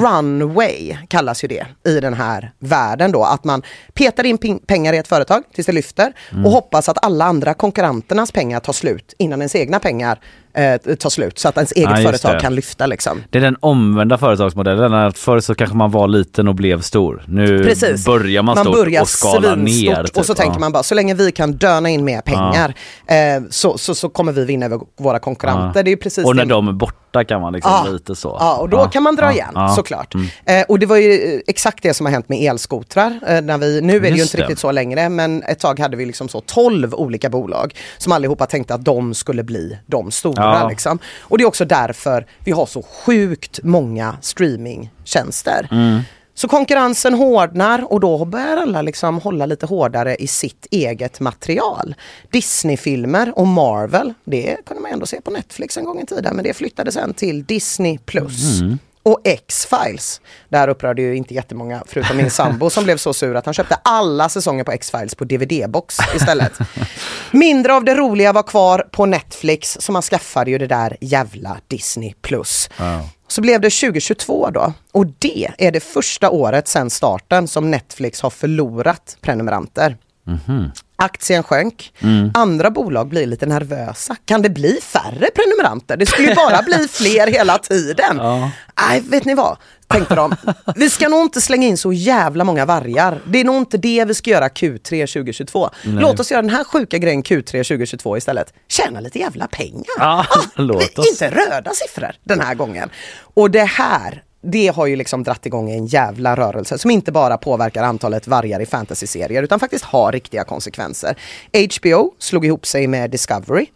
Speaker 3: runway kallas ju det i den den här världen då. Att man petar in pengar i ett företag tills det lyfter och hoppas att alla andra konkurrenternas pengar tar slut innan ens egna pengar eh, tar slut. Så att ens eget
Speaker 2: Ja,
Speaker 3: företag
Speaker 2: det.
Speaker 3: kan lyfta liksom.
Speaker 2: Det är den omvända företagsmodellen. Att förr så kanske man var liten och blev stor. Nu
Speaker 3: Precis.
Speaker 2: börjar man, stort
Speaker 3: börjar
Speaker 2: och skalar ner.
Speaker 3: och
Speaker 2: typ.
Speaker 3: så tänker
Speaker 2: Ja.
Speaker 3: man bara, så länge vi kan döna in mer pengar eh, så, så, så kommer vi vinna över våra konkurrenter. Det är ju precis
Speaker 2: Och när
Speaker 3: det.
Speaker 2: de är borta kan man liksom
Speaker 3: Ja.
Speaker 2: lite så.
Speaker 3: Ja, och då kan man dra igen såklart.
Speaker 2: Mm.
Speaker 3: Eh, och det var ju eh, exakt det som har hänt med elskotrar. Eh, när vi, nu är det ju
Speaker 2: Just
Speaker 3: inte
Speaker 2: det.
Speaker 3: riktigt så längre, men ett tag hade vi liksom så 12 olika bolag som allihopa tänkte att de skulle bli de stora.
Speaker 2: Ja.
Speaker 3: Liksom. Och det är också därför vi har så sjukt många streamingtjänster.
Speaker 2: Mm.
Speaker 3: Så konkurrensen hårdnar och då börjar alla liksom hålla lite hårdare i sitt eget material. Disney-filmer och Marvel, det kunde man ändå se på Netflix en gång i tiden, men det flyttade sen till Disney+. Plus. Och X-Files. Det här upprörde ju inte jättemånga, förutom min sambo som blev så sur att han köpte alla säsonger på X-Files på DVD-box istället. Mindre av det roliga var kvar på Netflix, så man skaffade ju det där jävla Disney+. Plus. Så blev det 2022 då. Och det är det första året sedan starten som Netflix har förlorat prenumeranter. Aktien sjönk.
Speaker 2: Mm.
Speaker 3: Andra bolag blir lite nervösa. Kan det bli färre prenumeranter? Det skulle ju bara bli *laughs* fler hela tiden.
Speaker 2: Ja.
Speaker 3: Nej, vet ni vad? Tänkte de. Vi ska nog inte slänga in så jävla många vargar. Det är nog inte det vi ska göra Q3 2022. Låt oss göra den här sjuka grejen Q3 2022 istället. Tjäna lite jävla pengar.
Speaker 2: Ja, *laughs* låt oss.
Speaker 3: Inte röda siffror den här gången. Och det här det har ju liksom dratt igång en jävla rörelse som inte bara påverkar antalet vargar i fantasyserier utan faktiskt har riktiga konsekvenser. HBO slog ihop sig med Discovery.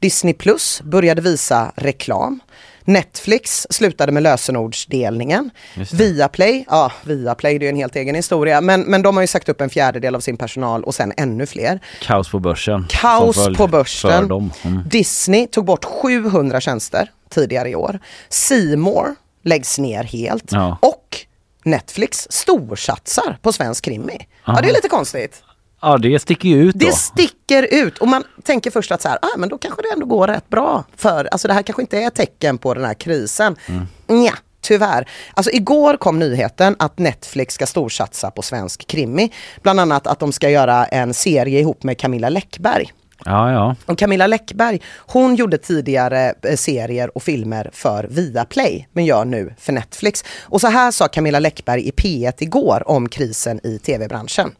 Speaker 3: Disney Plus började visa reklam. Netflix slutade med lösenordsdelningen. Viaplay, ja Viaplay det är en helt egen historia men, men de har ju sagt upp en fjärdedel av sin personal och sen ännu fler.
Speaker 2: Kaos på börsen.
Speaker 3: Kaos på börsen.
Speaker 2: Mm.
Speaker 3: Disney tog bort 700 tjänster tidigare i år. Seymour läggs ner helt.
Speaker 2: Ja.
Speaker 3: Och Netflix storsatsar på svensk krimi. Ja, det är lite konstigt.
Speaker 2: Ja, det sticker ju ut då.
Speaker 3: Det sticker ut och man tänker först att så här, ah, men då kanske det ändå går rätt bra. För alltså det här kanske inte är ett tecken på den här krisen.
Speaker 2: Mm.
Speaker 3: Nja, tyvärr. Alltså igår kom nyheten att Netflix ska storsatsa på svensk krimi. Bland annat att de ska göra en serie ihop med Camilla Läckberg.
Speaker 2: Ja, ja.
Speaker 3: Och Camilla Läckberg, hon gjorde tidigare eh, serier och filmer för Viaplay, men gör nu för Netflix. Och så här sa Camilla Läckberg i P1 igår om krisen i tv-branschen.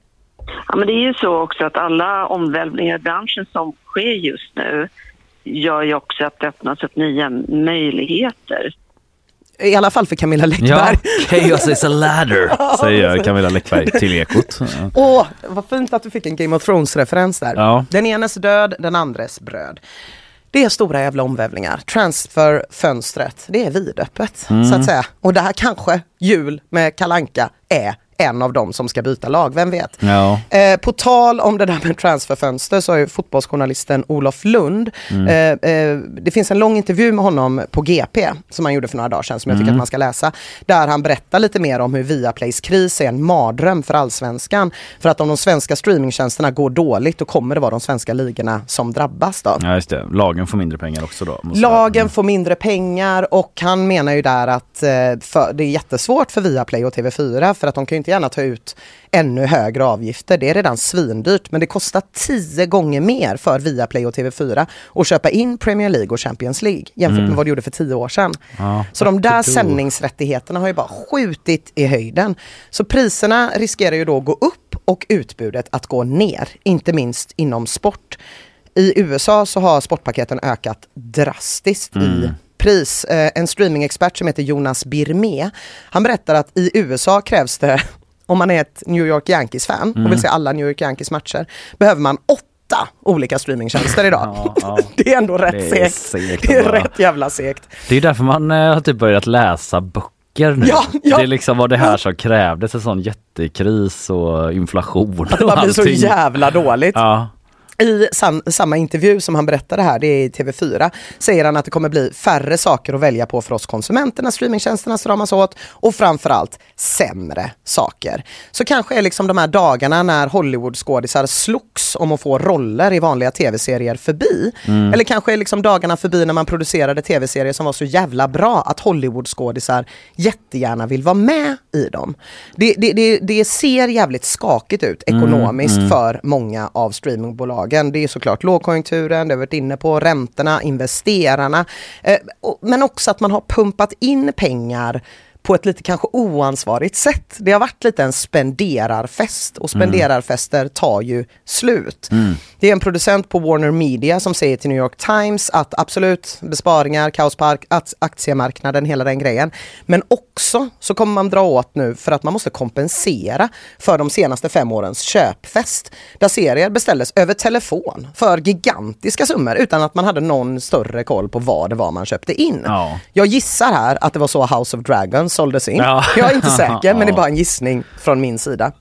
Speaker 7: Ja, men det är ju så också att alla omvälvningar i branschen som sker just nu gör ju också att det öppnas upp nya möjligheter.
Speaker 3: I alla fall för Camilla
Speaker 2: Ja,
Speaker 3: Läckberg.
Speaker 2: chaos is a ladder, *laughs* säger Camilla Läckberg till Ekot. *laughs* Ja.
Speaker 3: Åh, vad fint att du fick en Game of Thrones-referens där.
Speaker 2: Ja.
Speaker 3: Den enes död, den andres bröd. Det är stora jävla omvävlingar. Transferfönstret, det är vidöppet
Speaker 2: Mm.
Speaker 3: så att säga. Och det här kanske jul med Kalanka är en av dem som ska byta lag, vem vet?
Speaker 2: Ja.
Speaker 3: Eh, på tal om det där med transferfönster så har ju fotbollsjournalisten Olof Lund,
Speaker 2: Mm.
Speaker 3: eh, eh, det finns en lång intervju med honom på GP som han gjorde för några dagar sedan som jag
Speaker 2: Mm.
Speaker 3: tycker att man ska läsa. Där han berättar lite mer om hur Viaplays kris är en mardröm för allsvenskan. För att om de svenska streamingtjänsterna går dåligt då kommer det vara de svenska ligorna som drabbas då.
Speaker 2: ja, just det. Lagen får mindre pengar också då.
Speaker 3: Lagen får mindre pengar och han menar ju där att eh, för, det är jättesvårt för Viaplay och TV4 för att de kan ju inte gärna ta ut ännu högre avgifter. Det är redan svindyrt men det kostar tio gånger mer för Viaplay och TV4 att köpa in Premier League och Champions League jämfört med vad det gjorde för tio år sedan.
Speaker 2: Ja,
Speaker 3: Så de där sändningsrättigheterna har ju bara skjutit i höjden. Så priserna riskerar ju då att gå upp och utbudet att gå ner, inte minst inom sport. I USA så har sportpaketen ökat drastiskt i pris. Eh, en streamingexpert som heter Jonas Birmé, han berättar att i USA krävs det, *laughs* om man är ett New York Yankees-fan och vill se alla New York Yankees matcher, behöver man åtta olika streamingtjänster idag.
Speaker 2: Ja, ja. *laughs*
Speaker 3: Det är ändå rätt
Speaker 2: Det
Speaker 3: segt.
Speaker 2: segt
Speaker 3: Det är
Speaker 2: bara-
Speaker 3: rätt jävla segt.
Speaker 2: Det är därför man eh, har typ börjat läsa böcker nu.
Speaker 3: Ja, ja.
Speaker 2: Det är liksom vad det här som krävdes, en sån jättekris och inflation
Speaker 3: Att det bara blir så jävla dåligt.
Speaker 2: Ja.
Speaker 3: I sam, samma intervju som han berättade här, det är i TV4, säger han att det kommer bli färre saker att välja på för oss konsumenter när streamingtjänsterna stramas åt och framförallt sämre saker. Så kanske är liksom de här dagarna när Hollywoodskådisar slogs om att få roller i vanliga tv-serier förbi. Eller kanske är liksom dagarna förbi när man producerade tv-serier som var så jävla bra att Hollywoodskådisar jättegärna vill vara med i dem. Det, det, det, det ser jävligt skakigt ut ekonomiskt för många av streamingbolagen. Det är såklart lågkonjunkturen, det har vi varit inne på, räntorna, investerarna. Eh, men också att man har pumpat in pengar på ett lite kanske oansvarigt sätt. Det har varit lite en spenderarfest och spenderarfester tar ju slut. Det är en producent på Warner Media som säger till New York Times att absolut besparingar, kaos på ak- ak- aktiemarknaden, hela den grejen. Men också så kommer man dra åt nu för att man måste kompensera för de senaste fem årens köpfest. Där serier beställdes över telefon för gigantiska summor utan att man hade någon större koll på vad det var man köpte in.
Speaker 2: Ja.
Speaker 3: Jag gissar här att det var så House of Dragons såldes in.
Speaker 2: Ja.
Speaker 3: Jag är inte säker men det är bara en gissning från min sida.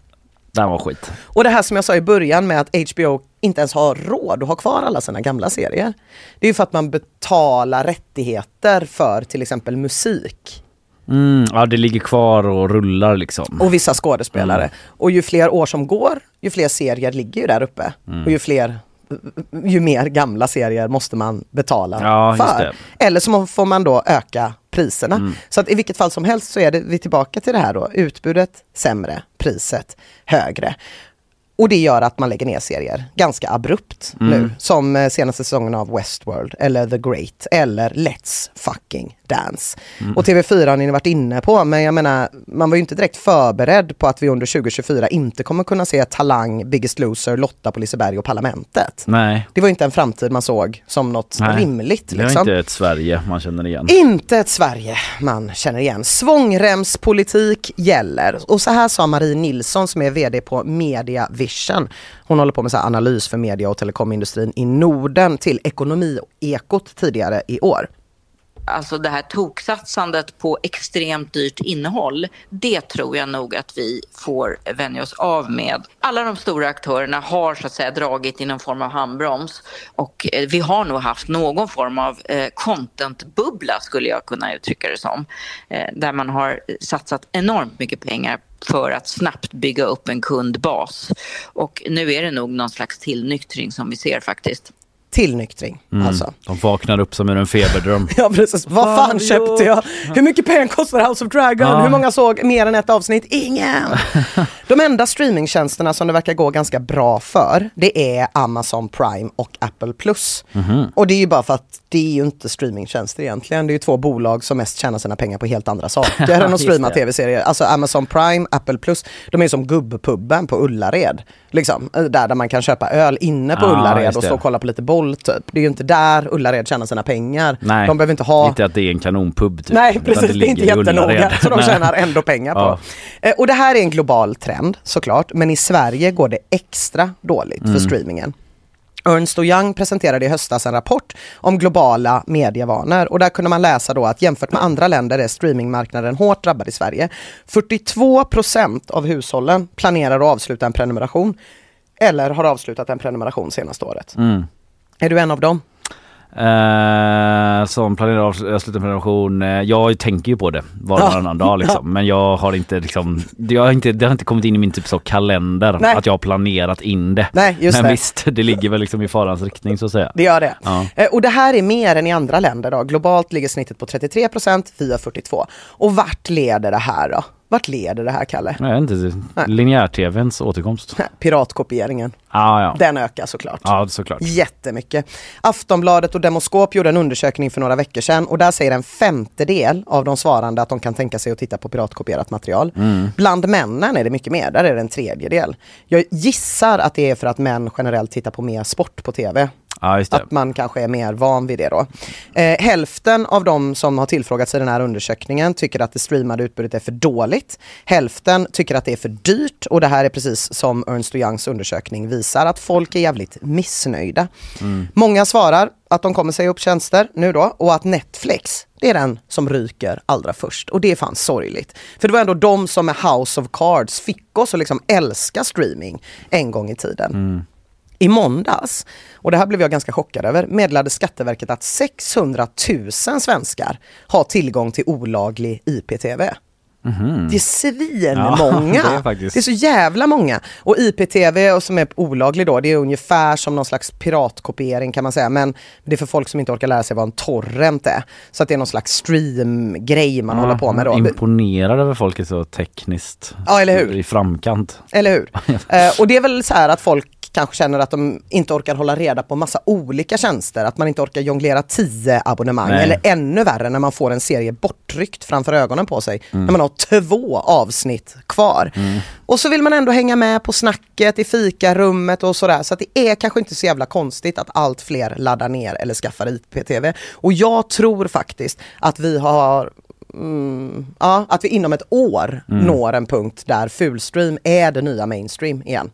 Speaker 2: Den var skit.
Speaker 3: Och det här som jag sa i början med att HBO inte ens har råd att ha kvar alla sina gamla serier. Det är ju för att man betalar rättigheter för till exempel musik
Speaker 2: Mm, ja, det ligger kvar och rullar liksom.
Speaker 3: och vissa skådespelare.
Speaker 2: Mm.
Speaker 3: Och ju fler år som går, ju fler serier ligger ju där uppe.
Speaker 2: Mm.
Speaker 3: Och ju fler ju mer gamla serier måste man betala
Speaker 2: Ja,
Speaker 3: för.
Speaker 2: Mm.
Speaker 3: Eller så får man då öka priserna. Så att i vilket fall som helst så är det, vi tillbaka till det här då, utbudet sämre, priset högre. Och det gör att man lägger ner serier ganska abrupt
Speaker 2: Mm.
Speaker 3: nu. Som eh, senaste säsongen av Westworld eller The Great eller Let's fucking dance.
Speaker 2: Mm.
Speaker 3: Och TV4 har ni varit inne på men jag menar man var ju inte direkt förberedd på att vi under 2024 inte kommer kunna se Talang, Biggest Loser, Lotta på Liseberg och Parlamentet.
Speaker 2: Nej,
Speaker 3: Det var inte en framtid man såg som något
Speaker 2: Nej.
Speaker 3: rimligt.
Speaker 2: det är
Speaker 3: Liksom.
Speaker 2: inte ett Sverige man känner igen.
Speaker 3: Inte ett Sverige man känner igen. Svångremspolitik gäller. Och så här sa Marie Nilsson som är VD på Media Vision. Hon håller på med så här analys för media och telekomindustrin i Norden till Ekonomi och Ekot tidigare i år.
Speaker 8: Alltså det här toksatsandet på extremt dyrt innehåll, det tror jag nog att vi får vänja oss av med. Alla de stora aktörerna har så att säga dragit i någon form av handbroms och eh, vi har nog haft någon form av eh, contentbubbla skulle jag kunna uttrycka det som. Eh, där man har satsat enormt mycket pengar för att snabbt bygga upp en kundbas. Och nu är det nog någon slags tillnyktring som vi ser faktiskt.
Speaker 3: Tillnyktring
Speaker 2: Mm.
Speaker 3: alltså.
Speaker 2: De vaknar upp som ur en feberdröm. *laughs*
Speaker 3: Ja precis, vad fan köpte jag? Hur mycket pengar kostar House of Dragon?
Speaker 2: Ja.
Speaker 3: Hur många såg mer än ett avsnitt? Ingen! *laughs* De enda streamingtjänsterna som det verkar gå ganska bra för, det är Amazon Prime och Apple Plus.
Speaker 2: Mhm.
Speaker 3: Och det är ju bara för att det är ju inte streamingtjänster egentligen. Det är ju två bolag som mest tjänar sina pengar på helt andra saker *laughs* än att streama tv-serier. Alltså Amazon Prime, Apple Plus, de är som gubbpubben på Ullared. Liksom, där, där man kan köpa öl inne på
Speaker 2: Ja,
Speaker 3: Ullared och stå och kolla på lite boll typ. Det är ju inte där Ullared tjänar sina pengar.
Speaker 2: Nej,
Speaker 3: De behöver inte ha
Speaker 2: inte att det är en kanonpub. Typ,
Speaker 3: Nej precis, det, är
Speaker 2: ligger
Speaker 3: inte jättenoga. *laughs* Så de tjänar ändå pengar på.
Speaker 2: Ja.
Speaker 3: Eh, Och det här är en global trend såklart, men i Sverige går det extra dåligt
Speaker 2: Mm.
Speaker 3: för streamingen. Ernst Young presenterade i höstas en rapport om globala medievanor och där kunde man läsa då att jämfört med andra länder är streamingmarknaden hårt drabbad i Sverige. 42 procent av hushållen planerar att avsluta en prenumeration eller har avslutat en prenumeration senaste året.
Speaker 2: Mm.
Speaker 3: Är du en av dem?
Speaker 2: Eh, som planerar att avsluta en prenumeration. Eh, jag tänker ju på det var och varannan dag liksom. Men jag har inte liksom, det har inte, det har inte kommit in i min typ så kalender
Speaker 3: Nej.
Speaker 2: att jag har planerat in det.
Speaker 3: Nej, just
Speaker 2: Men
Speaker 3: det.
Speaker 2: visst, det ligger väl liksom i farans riktning så att säga.
Speaker 3: Det gör det.
Speaker 2: Ja.
Speaker 3: Eh, Och det här är mer än i andra länder då. Globalt ligger snittet på 33 procent, vi har 42. Och vart leder det här då? Vart leder det här Kalle?
Speaker 2: Vet inte, linjär-tvns återkomst.
Speaker 3: Piratkopieringen.
Speaker 2: Ah, ja.
Speaker 3: Den ökar såklart.
Speaker 2: ja, såklart.
Speaker 3: Jättemycket. Aftonbladet och Demoskop gjorde en undersökning för några veckor sedan och där säger en femtedel av de svarande att de kan tänka sig att titta på piratkopierat material.
Speaker 2: Mm.
Speaker 3: Bland männen är det mycket mer, där är det en tredjedel. Jag gissar att det är för att män generellt tittar på mer sport på tv.
Speaker 2: Ja.
Speaker 3: Att man kanske är mer van vid det då. Eh, hälften av de som har tillfrågats i den här undersökningen tycker att det streamade utbudet är för dåligt. Hälften tycker att det är för dyrt och det här är precis som Ernst Youngs undersökning visar att folk är jävligt missnöjda. Många svarar att de kommer säga upp tjänster nu då och att Netflix, det är den som ryker allra först. Och det är fan sorgligt. För det var ändå de som med House of Cards fick oss att liksom älska streaming en gång i tiden. I måndags, och det här blev jag ganska chockad över, meddelade Skatteverket att 600 000 svenskar har tillgång till olaglig IPTV. Det är svinmånga.
Speaker 2: Ja, *laughs* det är
Speaker 3: det är så jävla många. Och IPTV och som är olaglig då, det är ungefär som någon slags piratkopiering kan man säga. Men det är för folk som inte orkar lära sig vad en torrent är. Så att det är någon slags streamgrej man håller på med då.
Speaker 2: Imponerad över folk är så tekniskt
Speaker 3: Ja, eller hur?
Speaker 2: i framkant.
Speaker 3: Eller hur? *laughs* eh, och det är väl så här att folk kanske känner att de inte orkar hålla reda på massa olika tjänster. Att man inte orkar jonglera tio abonnemang.
Speaker 2: Nej.
Speaker 3: Eller ännu värre när man får en serie borttryckt framför ögonen på sig.
Speaker 2: Mm.
Speaker 3: När man har två avsnitt kvar. Och så vill man ändå hänga med på snacket i fikarummet och sådär. Så att det är kanske inte så jävla konstigt att allt fler laddar ner eller skaffar IPTV. Och jag tror faktiskt att vi har Mm, ja, att vi inom ett år
Speaker 2: Mm.
Speaker 3: når en punkt där fulstream är det nya mainstream igen.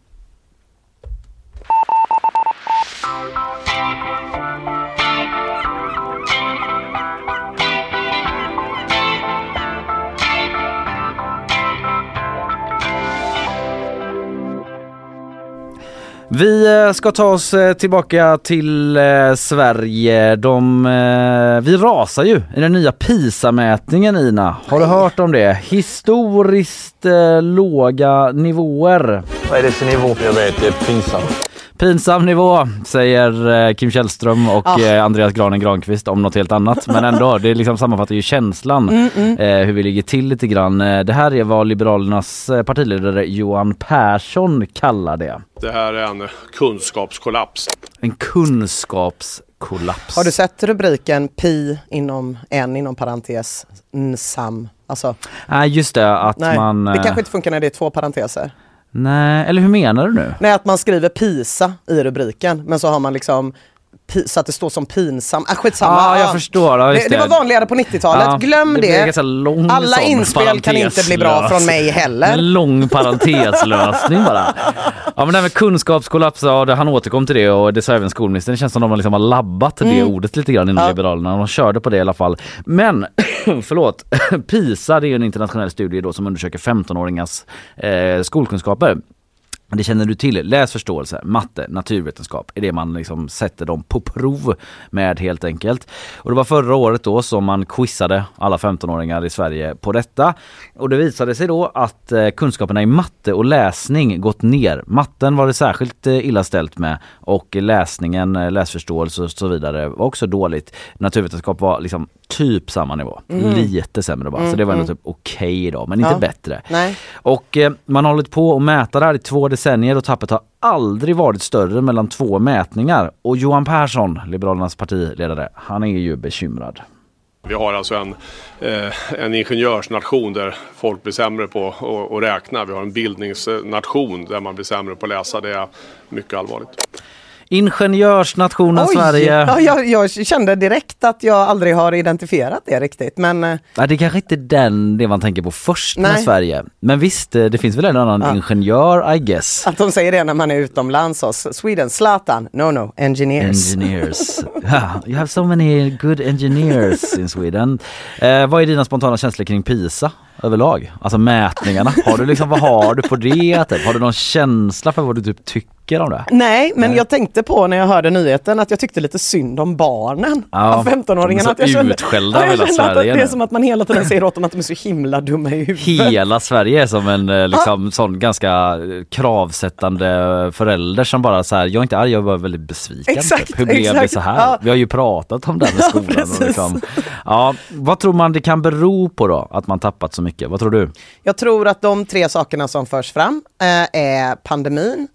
Speaker 2: Vi eh, ska ta oss eh, tillbaka till eh, Sverige. De, vi rasar ju i den nya PISA-mätningen Ina. Har du hört om det? Historiskt låga nivåer.
Speaker 9: Vad är det för nivå? Jag vet, det är pinsamt.
Speaker 2: Pinsam nivå säger eh, Kim Källström och
Speaker 3: Ah.
Speaker 2: Andreas Granen Granqvist om något helt annat. Men ändå, det liksom sammanfattar ju känslan
Speaker 3: Mm, mm.
Speaker 2: eh, hur vi ligger till lite grann. Det här är vad Liberalernas partiledare Johan Persson kallar det.
Speaker 9: Det här är en kunskapskollaps.
Speaker 2: En kunskapskollaps.
Speaker 3: Har du sett rubriken pi inom en inom parentes nsam? Alltså,
Speaker 2: Nej just det att
Speaker 3: nej,
Speaker 2: man...
Speaker 3: det kanske inte funkar när det är två parenteser.
Speaker 2: Nej, eller hur menar du nu?
Speaker 3: Nej, att man skriver PISA i rubriken men så har man liksom så att det står som pinsam. Ah, skitsamma.
Speaker 2: Ja, jag
Speaker 3: Ah.
Speaker 2: förstår. Ja,
Speaker 3: det, det var vanligare på 90-talet.
Speaker 2: Ja,
Speaker 3: Glöm
Speaker 2: det
Speaker 3: det. Alla inspel kan inte bli bra från mig heller.
Speaker 2: En lång parenteslösning bara. Ja men det här med kunskapskollaps, ja, det, han återkom till det och det sa även skolministern. Det känns som de har liksom har labbat det
Speaker 3: Mm.
Speaker 2: ordet lite grann inom
Speaker 3: Ja.
Speaker 2: Liberalerna. De körde på det i alla fall. Men *clears throat* förlåt, *clears throat* PISA det är en internationell studie då som undersöker 15-åringars eh, skolkunskaper. Det känner du till. Läsförståelse, matte, naturvetenskap är det man liksom sätter dem på prov med helt enkelt. Och det var förra året då som man quizade alla 15-åringar i Sverige på detta. Och det visade sig då att eh, kunskaperna i matte och läsning gått ner. Matten var det särskilt eh, illa ställt med och läsningen, eh, läsförståelse och så vidare var också dåligt. Naturvetenskap var liksom typ samma nivå.
Speaker 3: Mm.
Speaker 2: Lite sämre bara. Så
Speaker 3: Mm,
Speaker 2: det var ändå
Speaker 3: mm.
Speaker 2: typ okej då, men inte
Speaker 3: Ja.
Speaker 2: bättre.
Speaker 3: Nej.
Speaker 2: Och eh, man har hållit på att mäta det här i två decennier och tappet har aldrig varit större mellan två mätningar. Och Johan Persson, Liberalernas partiledare, han är ju bekymrad.
Speaker 9: Vi har alltså en, eh, en ingenjörsnation där folk blir sämre på att- att räkna. Vi har en bildningsnation där man blir sämre på att läsa. Det är mycket allvarligt.
Speaker 2: Ingenjörsnationen
Speaker 3: Oj!
Speaker 2: Sverige.
Speaker 3: Ja, jag, jag kände direkt att jag aldrig har identifierat det riktigt. Men eh,
Speaker 2: Nej, det är kanske inte den det man tänker på först med
Speaker 3: Nej.
Speaker 2: Sverige. Men visst, eh, det finns väl en annan
Speaker 3: Ja.
Speaker 2: ingenjör I guess.
Speaker 3: att de säger det när man är utomlands hos Sweden. Zlatan, no no, engineers.
Speaker 2: Engineers. Ja, *laughs* you have so many good engineers in Sweden. Eh, vad är dina spontana känslor kring PISA överlag? Alltså mätningarna. Har du liksom, vad har du på det? Typ? Har du någon känsla för vad du typ tycker om det?
Speaker 3: Nej, men
Speaker 2: Nej.
Speaker 3: jag tänkte på när jag hörde nyheten att jag tyckte lite synd om barnen
Speaker 2: Ja,
Speaker 3: av 15-åringarna.
Speaker 2: de är
Speaker 3: Att jag kände,
Speaker 2: utskällda
Speaker 3: Ja, jag
Speaker 2: av hela
Speaker 3: kände att
Speaker 2: Sverige
Speaker 3: Det är som att man hela tiden säger åt dem att de är så himla dumma i huvudet.
Speaker 2: Hela Sverige är som en eh, liksom, sån ganska eh, kravsättande förälder som bara så här, jag är inte arg, jag är bara väldigt besviken.
Speaker 3: Exakt,
Speaker 2: typ. Hur blev det
Speaker 3: exakt.
Speaker 2: så här?
Speaker 3: Ja.
Speaker 2: Vi har ju pratat om det här med
Speaker 3: Ja,
Speaker 2: skolan. och
Speaker 3: precis.
Speaker 2: liksom. ja, vad tror man det kan bero på då, att man tappat så mycket? Vad tror du?
Speaker 3: Jag tror att de tre sakerna som förs fram eh, är pandemin,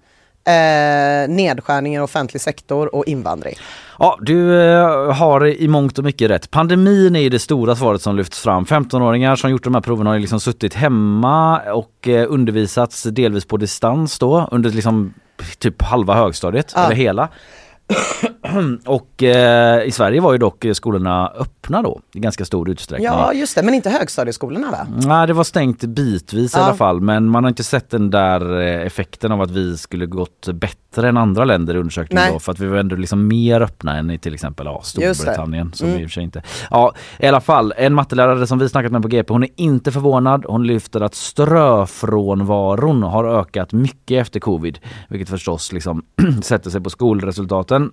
Speaker 3: eh, nedskärningar i offentlig sektor och invandring.
Speaker 2: Ja, du eh, har i mångt och mycket rätt. Pandemin är ju det stora svaret som lyfts fram. 15-åringar som gjort de här proven har liksom suttit hemma och eh, undervisats delvis på distans då under liksom typ halva högstadiet,
Speaker 3: Ja.
Speaker 2: eller hela. *clears throat* och eh, i Sverige var ju dock skolorna öppna då i ganska stor utsträckning.
Speaker 3: Ja, just det, men inte högstadieskolorna va?
Speaker 2: Nej, det var stängt bitvis i
Speaker 3: Ja.
Speaker 2: alla fall, men man har inte sett den där eh, effekten av att vi skulle gått bättre än andra länder i undersökningen
Speaker 3: Nej.
Speaker 2: då, för att vi var ändå liksom mer öppna än i till exempel ja. Storbritannien som
Speaker 3: Mm.
Speaker 2: i och för sig inte. Ja, i alla fall, en mattelärare som vi snackat med på GP, hon är inte förvånad. Hon lyfter att ströfrånvaron har ökat mycket efter covid, vilket förstås liksom *clears throat* sätter sig på skolresultaten.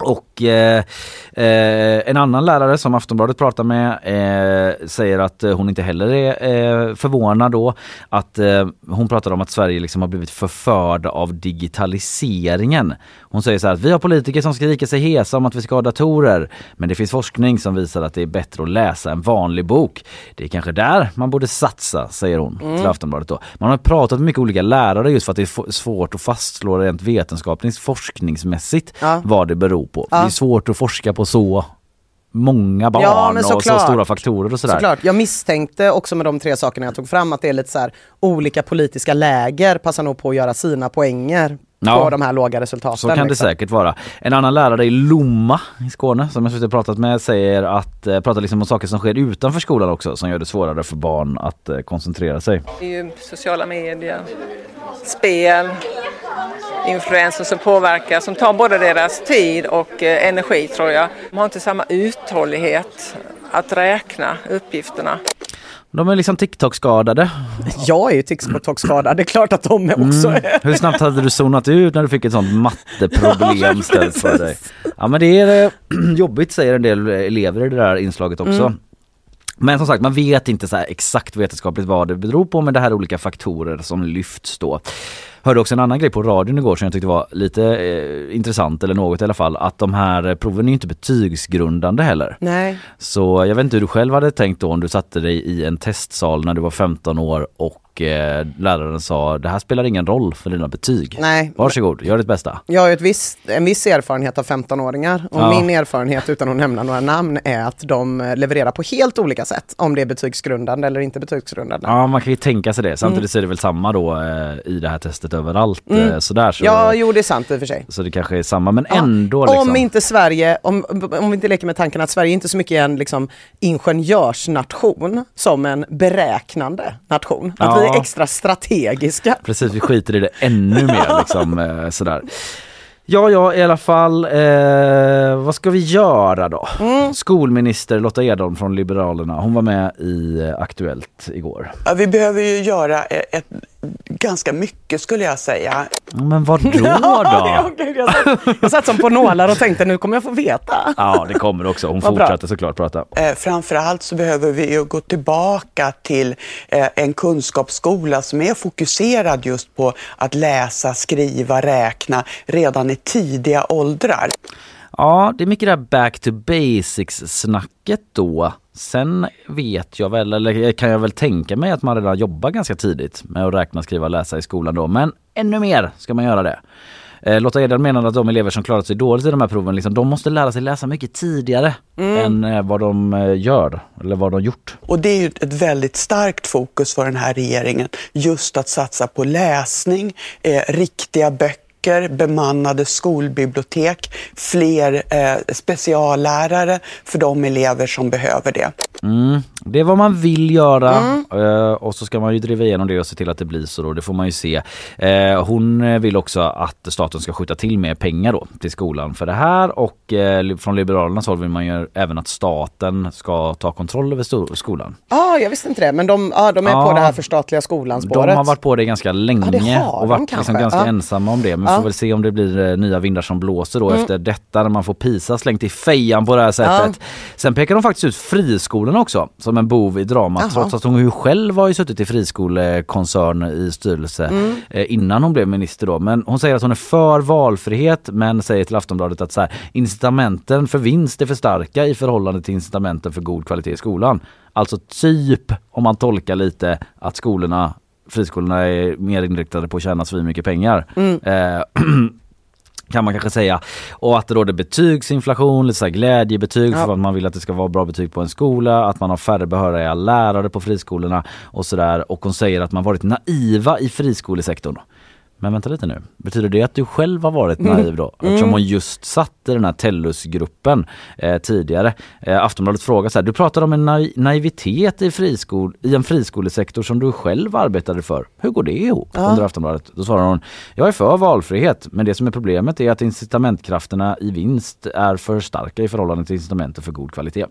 Speaker 2: Och eh, eh, en annan lärare som Aftonbladet pratar med eh, säger att hon inte heller är eh, förvånad då att eh, hon pratar om att Sverige liksom har blivit förförda av digitaliseringen. Hon säger så här att vi har politiker som skriker sig hesa om att vi ska ha datorer men det finns forskning som visar att det är bättre att läsa en vanlig bok. Det är kanske där man borde satsa, säger hon
Speaker 3: Mm.
Speaker 2: till Aftonbladet då. Man har pratat med mycket olika lärare just för att det är svårt att fastslå rent vetenskapligt forskningsmässigt
Speaker 3: Ja.
Speaker 2: vad det beror på.
Speaker 3: Ja.
Speaker 2: Det är svårt att forska på så många barn
Speaker 3: Ja, men
Speaker 2: och så stora faktorer och sådär.
Speaker 3: Såklart. Jag misstänkte också med de tre sakerna jag tog fram att det är lite så här olika politiska läger passar nog på att göra sina poänger
Speaker 2: Ja.
Speaker 3: på de här låga resultaten.
Speaker 2: Så kan det
Speaker 3: liksom.
Speaker 2: säkert vara. En annan lärare i Lomma i Skåne som jag och pratat med säger att, eh, pratar liksom om saker som sker utanför skolan också som gör det svårare för barn att eh, koncentrera sig.
Speaker 10: Det är ju sociala medier, spel, influenser som påverkar, som tar både deras tid och eh, energi tror jag. De har inte samma uthållighet att räkna uppgifterna.
Speaker 2: De är liksom TikTok-skadade.
Speaker 3: Jag är ju TikTok-skadad, det är klart att de är också
Speaker 2: Mm. Hur snabbt hade du zonat ut när du fick ett sånt matteproblem *laughs* ställt för dig? Ja men det är eh, *clears throat* jobbigt säger en del elever i det där inslaget också.
Speaker 3: Mm.
Speaker 2: Men som sagt, man vet inte så exakt vetenskapligt vad det beror på men det här är olika faktorer som lyfts då. Hörde också en annan grej på radion igår som jag tyckte var lite eh, intressant eller något i alla fall. Att de här proven är inte betygsgrundande heller.
Speaker 3: Nej.
Speaker 2: Så jag vet inte hur du själv hade tänkt då om du satte dig i en testsal när du var 15 år och eh, läraren sa det här spelar ingen roll för dina betyg.
Speaker 3: Nej.
Speaker 2: Varsågod, gör ditt bästa.
Speaker 3: Jag har ju ett visst, en viss erfarenhet av 15-åringar och
Speaker 2: Ja.
Speaker 3: min erfarenhet utan att nämna några namn är att de eh, levererar på helt olika sätt. Om det är betygsgrundande eller inte betygsgrundande.
Speaker 2: Ja man kan ju tänka sig det. Samtidigt
Speaker 3: Mm.
Speaker 2: så är det väl samma då eh, i det här testet överallt.
Speaker 3: Mm.
Speaker 2: Eh, sådär, så,
Speaker 3: Ja, jo det är sant i och för sig.
Speaker 2: så det kanske är samma men ändå liksom.
Speaker 3: Om inte Sverige, om, om vi inte leker med tanken att Sverige inte så mycket är en liksom, ingenjörsnation som en beräknande nation. Att
Speaker 2: Ja.
Speaker 3: Är extra strategiska.
Speaker 2: Precis, vi skiter i det ännu mer liksom *laughs* eh, sådär. Ja, ja i alla fall. Eh, vad ska vi göra då?
Speaker 3: Mm.
Speaker 2: Skolminister Lotta Edholm från Liberalerna, hon var med i eh, Aktuellt igår.
Speaker 11: Ja, vi behöver ju göra ett, ett, ganska mycket skulle jag säga.
Speaker 2: Men vad då *laughs* *laughs*
Speaker 3: Ja, gud, jag, satt, jag satt som på nålar och tänkte nu kommer jag få veta.
Speaker 2: Ja, det kommer också. Hon *laughs* fortsatte såklart prata.
Speaker 11: Eh, framförallt så behöver vi ju gå tillbaka till eh, en kunskapsskola som är fokuserad just på att läsa, skriva, räkna redan i tidiga åldrar.
Speaker 2: Ja, det är mycket det här back to basics snacket då. Sen vet jag väl, eller kan jag väl tänka mig att man redan jobbar ganska tidigt med att räkna, skriva och läsa i skolan då. Men ännu mer ska man göra det. Eh, Lotta Edholm menar att de elever som klarat sig dåligt i de här proven, liksom, de måste lära sig läsa mycket tidigare än eh, vad de eh, gör eller vad de gjort.
Speaker 11: Och det är ju ett väldigt starkt fokus för den här regeringen, just att satsa på läsning, eh, riktiga böcker, bemannade skolbibliotek, fler eh, speciallärare för de elever som behöver det.
Speaker 2: Mm. Det är vad man vill göra
Speaker 11: Mm.
Speaker 2: eh, och så ska man ju driva igenom det och se till att det blir så då. Det får man ju se. Eh, hon vill också att staten ska skjuta till mer pengar då till skolan för det här och eh, från Liberalernas håll vill man ju även att staten ska ta kontroll över skolan.
Speaker 3: Ja, jag visste inte det, men de, ja, de är
Speaker 2: Ja.
Speaker 3: på det här förstatliga skolan-spåret.
Speaker 2: De har varit på det ganska länge
Speaker 3: har
Speaker 2: och varit liksom ganska ensamma om det. Men vi får väl se om det blir nya vindar som blåser då
Speaker 3: Mm.
Speaker 2: efter detta när man får PISA slängt i fejan på det här sättet. Sen pekar de faktiskt ut friskolorna också som en bov i dramat
Speaker 3: Jaha.
Speaker 2: trots att hon ju själv har ju suttit i friskolekoncern i styrelse
Speaker 3: Mm.
Speaker 2: eh, innan hon blev minister då. Men hon säger att hon är för valfrihet men säger till Aftonbladet att så här, incitamenten för vinst är för starka i förhållande till incitamenten för god kvalitet i skolan. Alltså typ om man tolkar lite att skolorna friskolorna är mer inriktade på att tjäna så mycket pengar.
Speaker 3: Mm.
Speaker 2: Eh, *clears throat* kan man kanske säga. Och att det råder betygsinflation, lite så glädjebetyg
Speaker 3: Ja.
Speaker 2: för att man vill att det ska vara bra betyg på en skola, att man har färre behöriga lärare på friskolorna och sådär. Och hon säger att man varit naiva i friskolesektorn. Men vänta lite nu, betyder det att du själv har varit
Speaker 3: Mm.
Speaker 2: naiv då? Eftersom
Speaker 3: Mm.
Speaker 2: hon just satt i den här Tellusgruppen eh, tidigare. Eh, Aftonbladet frågar så här, du pratar om en nai- naivitet i, friskol, i en friskolesektor som du själv arbetade för. Hur går det ihop?
Speaker 3: Ja.
Speaker 2: Under Aftonbladet. Då svarar hon, jag är för valfrihet men det som är problemet är att incitamentkrafterna i vinst är för starka i förhållande till incitamenten för god kvalitet.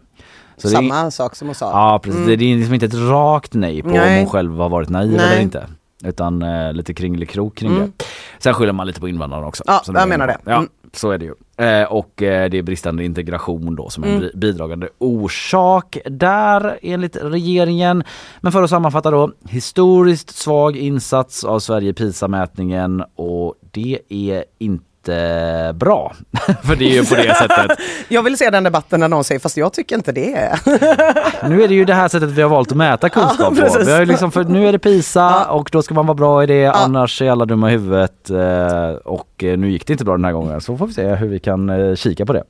Speaker 2: Så det är-
Speaker 3: Samma sak som hon sa.
Speaker 2: Ja precis,
Speaker 3: Mm.
Speaker 2: det är liksom inte ett rakt nej på om
Speaker 3: Nej.
Speaker 2: hon själv har varit naiv
Speaker 3: Nej.
Speaker 2: eller inte. Utan eh, lite kringelikrok kring
Speaker 3: Mm.
Speaker 2: det. Sen skyller man lite på invandrarna också.
Speaker 3: Ja, jag menar det.
Speaker 2: Ja,
Speaker 3: Mm.
Speaker 2: så är det ju. Eh, och eh, det är bristande integration då som är en
Speaker 3: Mm.
Speaker 2: bi- bidragande orsak där enligt regeringen. Men för att sammanfatta då, historiskt svag insats av Sverige i PISA-mätningen och det är inte bra. *laughs* för det är ju på det sättet. *laughs*
Speaker 3: Jag vill se den debatten när någon säger fast jag tycker inte det. *laughs*
Speaker 2: Nu är det ju det här sättet vi har valt att mäta kunskap
Speaker 3: Ja,
Speaker 2: på. Vi har liksom, för nu är det PISA och då ska man vara bra i det, annars är alla dumma i huvudet. eh, Och eh, nu gick det inte bra den här gången, så får vi se hur vi kan eh, kika på det.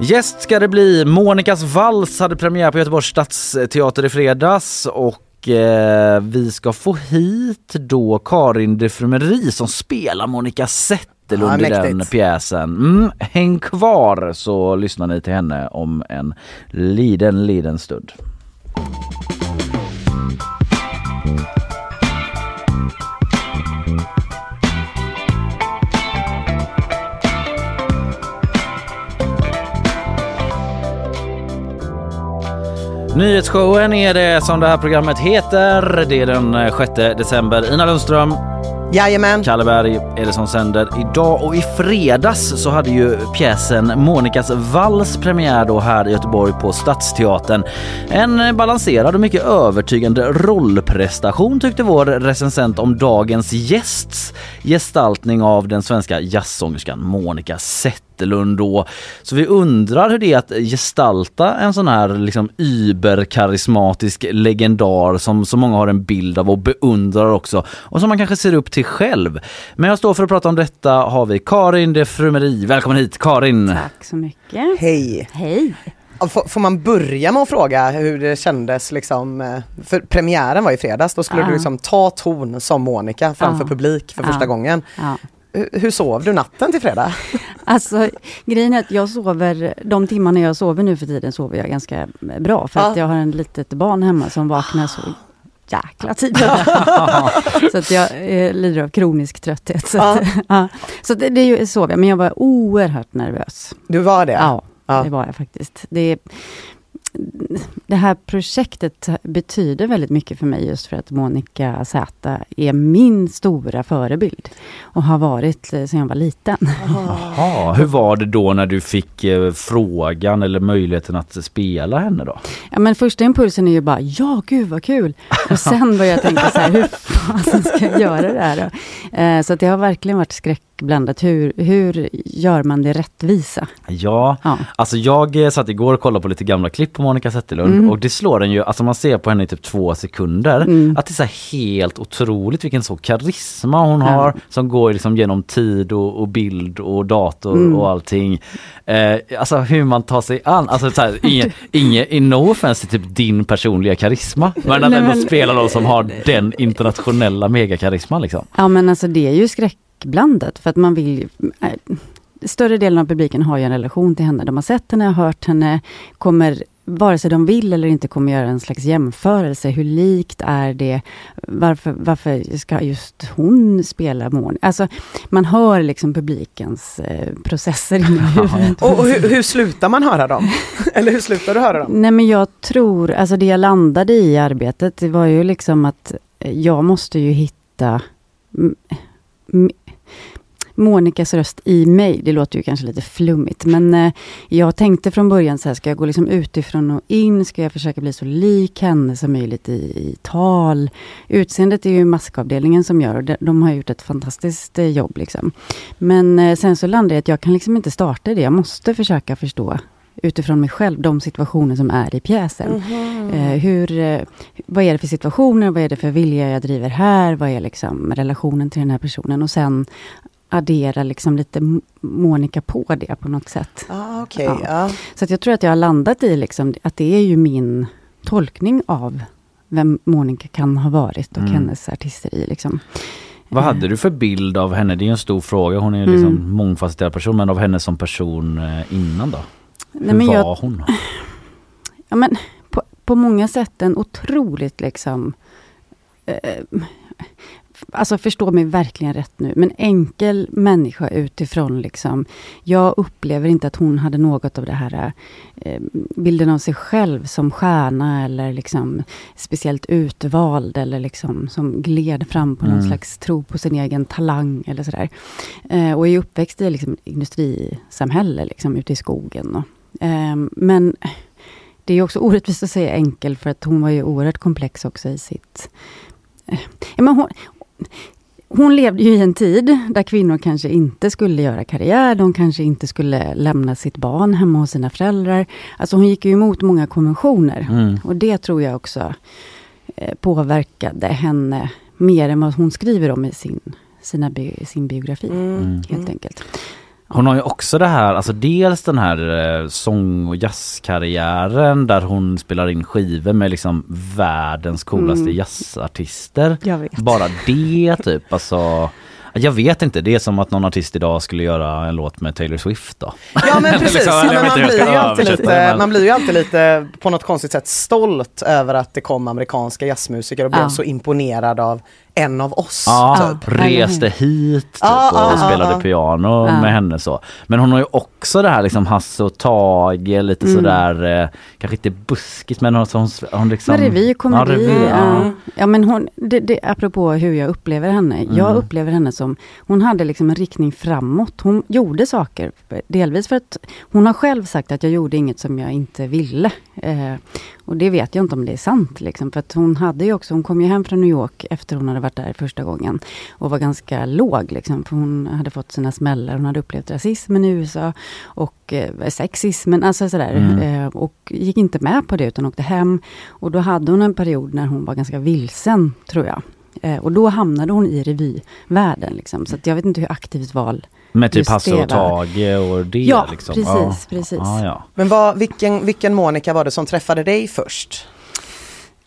Speaker 2: Gäst ska det bli. Monikas vals hade premiär på Göteborgs stadsteater i fredags och eh, vi ska få hit då Karin de Frumerie som spelar Monica Zetterlund
Speaker 3: Ja,
Speaker 2: i den pjäsen. Mm, häng kvar så lyssnar ni till henne om en liten, liten stund. Nyhetsshowen är det som det här programmet heter. Det är den 6 december. Ina Lundström,
Speaker 3: Jajamän.
Speaker 2: Kalle Berg är det som sänder idag och i fredags så hade ju pjäsen Monikas vals premiär då här i Göteborg på Stadsteatern. En balanserad och mycket övertygande rollprestation tyckte vår recensent om dagens gästs gestaltning av den svenska jazzsångerskan Monica Zetterlund då. Så vi undrar hur det är att gestalta en sån här liksom überkarismatisk legendar som så många har en bild av och beundrar också och som man kanske ser upp till själv. Men jag står för att prata om detta har vi Karin de Frumeri. Välkommen hit Karin!
Speaker 12: Tack så mycket.
Speaker 3: Hej!
Speaker 12: Hej!
Speaker 3: Får, man börja med att fråga hur det kändes liksom, eh, för premiären var i fredags, då skulle
Speaker 12: Ja.
Speaker 3: du liksom ta ton som Monica framför
Speaker 12: Ja.
Speaker 3: publik för
Speaker 12: Ja.
Speaker 3: första gången.
Speaker 12: Ja.
Speaker 3: Hur, hur sov du natten till fredag? *laughs*
Speaker 12: Alltså grejen är att jag sover, de timmarna jag sover nu för tiden sover jag ganska bra för att jag har en litet barn hemma som vaknar så *gasps* jäkla tidigt. *laughs* så att jag eh, lider av kronisk trötthet. Så, att, *laughs* så det, det sov jag, men jag var oerhört nervös.
Speaker 3: Du var det?
Speaker 12: Ja,
Speaker 3: Ja.
Speaker 12: det var jag faktiskt. Det, det här projektet betyder väldigt mycket för mig just för att Monica Z är min stora förebild. Och har varit eh, sedan jag var liten.
Speaker 2: Jaha, hur var det då när du fick eh, frågan eller möjligheten att spela henne då?
Speaker 12: Ja men första impulsen är ju bara, ja gud vad kul! Och sen börjar jag tänka så här, hur fasen ska jag göra det här då? Eh, så det har verkligen varit skräckblandat. Hur, hur gör man det rättvisa?
Speaker 2: Ja, alltså jag eh, satt igår och kollade på lite gamla klipp på Monica Zetterlund
Speaker 12: Mm.
Speaker 2: och det slår en ju, alltså man ser på henne i typ två sekunder,
Speaker 12: Mm.
Speaker 2: att det är så helt otroligt vilken så karisma hon
Speaker 12: Ja.
Speaker 2: har som går liksom genom tid och, och bild och dator
Speaker 12: Mm.
Speaker 2: och allting. Eh, alltså hur man tar sig an, alltså så här, inge, inge, no offense typ din personliga karisma, men att ändå spela någon som har den internationella megakarisman liksom.
Speaker 12: Ja men alltså det är ju skräckblandat för att man vill äh, Större delen av publiken har ju en relation till henne. De har sett henne, hört henne, kommer vare sig de vill eller inte kommer göra en slags jämförelse. Hur likt är det? Varför, varför ska just hon spela Monica? Alltså, man hör liksom publikens eh, processer i *laughs* huvudet.
Speaker 3: Och, och hur, hur slutar man höra dem? *laughs* Eller hur slutar du höra dem?
Speaker 12: Nej men jag tror, alltså det jag landade i arbetet, det var ju liksom att jag måste ju hitta Monikas röst i mig. Det låter ju kanske lite flummigt, men eh, jag tänkte från början så här, ska jag gå liksom utifrån och in? Ska jag försöka bli så lik henne som möjligt i, i tal? Utseendet är ju maskavdelningen som gör, och de, de har gjort ett fantastiskt eh, jobb liksom. Men eh, sen så landade jag att jag kan liksom inte starta det. Jag måste försöka förstå utifrån mig själv, de situationer som är i pjäsen.
Speaker 3: Mhm.
Speaker 12: Eh, hur, eh, vad är det för situationer, vad är det för vilja jag driver här, vad är liksom relationen till den här personen och sen addera liksom lite Monica på det på något sätt.
Speaker 3: Ah, okej, ja.
Speaker 12: Så att jag tror att jag har landat i liksom, att det är ju min tolkning av vem Monica kan ha varit och
Speaker 2: Mm.
Speaker 12: hennes artisteri. Liksom.
Speaker 2: Vad hade du för bild av henne? Det är en stor fråga. Hon är ju liksom
Speaker 12: Mm.
Speaker 2: mångfacetterad person, men av henne som person eh, innan då?
Speaker 12: Nej,
Speaker 2: Hur
Speaker 12: men
Speaker 2: var
Speaker 12: jag-
Speaker 2: hon?
Speaker 12: Ja, men på, på många sätt en otroligt liksom... Eh, alltså förstå mig verkligen rätt nu, men enkel människa utifrån liksom. Jag upplever inte att hon hade något av det här eh, bilden av sig själv som stjärna eller liksom speciellt utvald eller liksom som gled fram på någon
Speaker 13: Mm.
Speaker 12: slags tro på sin egen talang eller sådär. Eh, och är uppväxt i liksom industrisamhälle, liksom ute i skogen. Och, men det är också orättvist att säga enkel, för att hon var ju oerhört komplex också i sitt... eh, men hon, hon levde ju i en tid där kvinnor kanske inte skulle göra karriär, de kanske inte skulle lämna sitt barn hemma hos sina föräldrar. Alltså hon gick ju emot många konventioner.
Speaker 13: Mm.
Speaker 12: Och det tror jag också eh, påverkade henne mer än vad hon skriver om i sin, sina bi, sin biografi.
Speaker 2: Mm.
Speaker 12: Helt enkelt.
Speaker 2: Hon har ju också det här, alltså dels den här eh, sång och jazzkarriären där hon spelar in skivor med liksom världens coolaste
Speaker 12: Mm.
Speaker 2: jazzartister.
Speaker 12: Jag vet.
Speaker 2: Bara det typ, alltså jag vet inte, det är som att någon artist idag skulle göra en låt med Taylor Swift då.
Speaker 3: Ja men *laughs* precis,
Speaker 2: Liksom,
Speaker 3: men man, blir ju alltid lite, man blir ju alltid lite på något konstigt sätt stolt över att det kom amerikanska jazzmusiker och blev
Speaker 12: Ja.
Speaker 3: så imponerad av en av oss.
Speaker 2: Ja,
Speaker 3: typ.
Speaker 2: reste hit typ,
Speaker 3: Ja,
Speaker 2: och spelade
Speaker 3: ja.
Speaker 2: piano
Speaker 3: Ja.
Speaker 2: med henne så. Men hon har ju också det här liksom Hasse och Tage, lite
Speaker 12: Mm.
Speaker 2: sådär, eh, kanske inte buskis men hon, hon, hon liksom...
Speaker 12: Men revy, komedi.
Speaker 2: Ja, revy, ja.
Speaker 12: ja. ja men hon, det, det, apropå hur jag upplever henne. Jag
Speaker 2: Mm.
Speaker 12: upplever henne som, hon hade liksom en riktning framåt. Hon gjorde saker, delvis för att hon har själv sagt att jag gjorde inget som jag inte ville. Eh, och det vet jag inte om det är sant. Liksom, för att hon hade ju också, hon kom ju hem från New York efter hon hade varit där första gången. Och var ganska låg liksom, för hon hade fått sina smällar. Hon hade upplevt rasismen i USA och eh, sexismen, alltså sådär.
Speaker 13: Mm.
Speaker 12: Eh, och gick inte med på det utan åkte hem. Och då hade hon en period när hon var ganska vilsen, tror jag. Eh, och då hamnade hon i revyvärlden. Liksom. Så att jag vet inte hur aktivt val
Speaker 2: Med typ Hasse och. Tage och det
Speaker 12: Ja,
Speaker 2: liksom.
Speaker 12: precis, precis.
Speaker 2: Ja, ja.
Speaker 3: Men vad, vilken, vilken Monica var det som träffade dig först?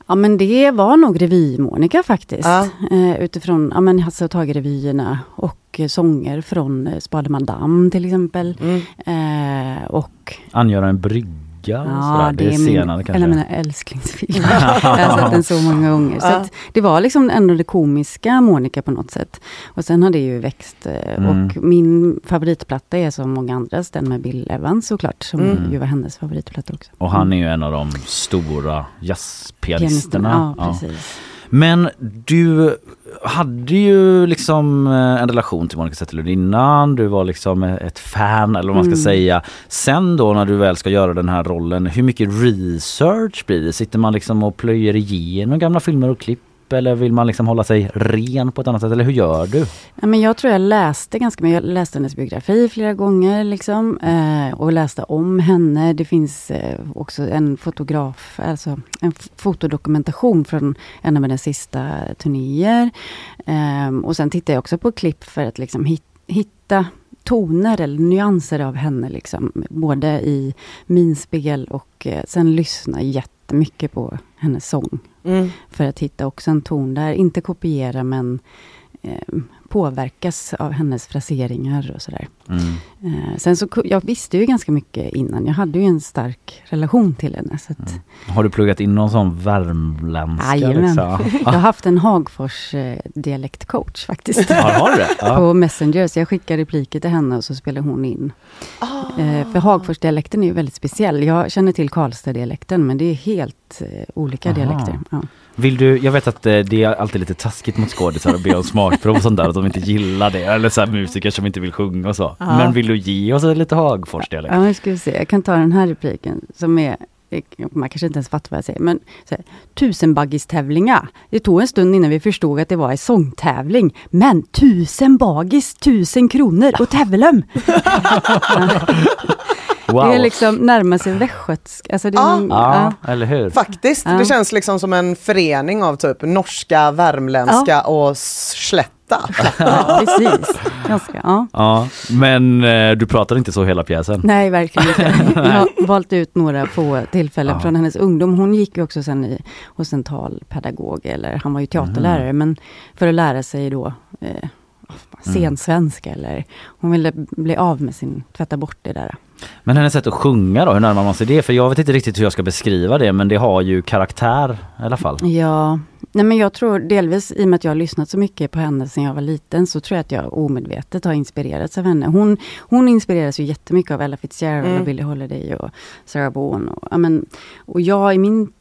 Speaker 12: Ja men det var nog revy-Monica faktiskt. Eh, utifrån ja, men Hasse och Tage-revyerna och eh, sånger från eh, Spade Madame till exempel. Eh, och
Speaker 2: Angöra en brygga och
Speaker 12: Ja,
Speaker 2: sådär. Det är,
Speaker 12: min,
Speaker 2: senare
Speaker 12: en av
Speaker 2: kanske.
Speaker 12: mina älsklingsfilmer. *laughs* jag har sett den så många gånger. Så
Speaker 2: Ja.
Speaker 12: det var liksom ändå det komiska Monica på något sätt. Och sen har det ju växt. eh,
Speaker 2: Mm.
Speaker 12: Och min favoritplatta är som många andras, den med Bill Evans såklart. Som
Speaker 2: Mm.
Speaker 12: ju var hennes favoritplatta också.
Speaker 2: Och han är ju en av de stora jazzpianisterna.
Speaker 12: Ja, precis.
Speaker 2: Men du hade ju liksom eh, en relation till Monica Zetterlund innan, du var liksom ett fan eller vad man ska
Speaker 12: Mm.
Speaker 2: säga. Sen då när du väl ska göra den här rollen, hur mycket research blir det? Sitter man liksom och plöjer igenom gamla filmer och klipp eller vill man liksom hålla sig ren på ett annat sätt? Eller hur gör du?
Speaker 12: Ja, men jag tror jag läste ganska mycket. Jag läste hennes biografi flera gånger liksom, eh, och läste om henne. Det finns eh, också en fotograf, alltså en fotodokumentation från en av hennes sista turnéer. Eh, och sen tittar jag också på klipp för att liksom hit, hitta toner eller nyanser av henne. Liksom, både i minspel och eh, sen lyssna jättemycket på hennes sång.
Speaker 3: Mm.
Speaker 12: För att hitta också en ton där, inte kopiera men eh, påverkas av hennes fraseringar och sådär.
Speaker 2: Mm.
Speaker 12: Eh, sen så, jag visste ju ganska mycket innan. Jag hade ju en stark relation till henne. Så att,
Speaker 2: Har du pluggat in någon sån värmländska?
Speaker 12: Jajamän.
Speaker 2: Liksom? *laughs*
Speaker 12: Jag har haft en Hagfors eh, dialektcoach faktiskt.
Speaker 2: Ja, har du det? *laughs* Ja.
Speaker 12: På Messenger. Så jag skickar repliker till henne och så spelar hon in. Eh, för Hagforsdialekten är ju väldigt speciell. Jag känner till Karlstad-dialekten men det är helt olika
Speaker 2: Aha.
Speaker 12: dialekter. Ja.
Speaker 2: Vill du, jag vet att eh, det är alltid lite taskigt mot skådisar att be om smakprov och sånt där, att de inte gillar det. Eller så här musiker som inte vill sjunga och så.
Speaker 12: Ja.
Speaker 2: Men vill du ge oss lite Hagforsdialekt?
Speaker 12: Ja, nu ska vi se. Jag kan ta den här repliken som är man kanske inte ens fattar vad jag säger, men så här, tusenbaggistävlingar. Det tog en stund innan vi förstod att det var en sångtävling. Men tusen bagis, tusen kronor och tävlem! *laughs* *laughs* *laughs*
Speaker 2: Wow.
Speaker 12: Det är liksom närmar sig västgötsk. Alltså
Speaker 3: Ja.
Speaker 12: någon-
Speaker 2: Ja, eller hur?
Speaker 3: Faktiskt,
Speaker 12: Ja.
Speaker 3: det känns liksom som en förening av typ norska, värmländska och slätta. *laughs*
Speaker 12: Ja, precis. Ganska, ja.
Speaker 2: Ja, men eh, du pratar inte så hela pjäsen?
Speaker 12: Nej, verkligen inte. *laughs* Jag har valt ut några få tillfällen
Speaker 2: Ja.
Speaker 12: från hennes ungdom. Hon gick ju också sen i, hos en talpedagog, eller han var ju teaterlärare,
Speaker 2: Mm.
Speaker 12: men för att lära sig då eh, scensvenska, eller hon ville bli av med sin, tvätta bort det där.
Speaker 2: Men hennes sätt att sjunga då, hur närmar man sig det? För jag vet inte riktigt hur jag ska beskriva det, men det har ju karaktär i alla fall.
Speaker 12: Ja, nej men jag tror delvis i och med att jag har lyssnat så mycket på henne sedan jag var liten, så tror jag att jag omedvetet har inspirerats av henne. Hon, hon inspireras ju jättemycket av Ella Fitzgerald
Speaker 3: Mm.
Speaker 12: och Billie Holiday och Sarah Vaughan. Och, och jag i min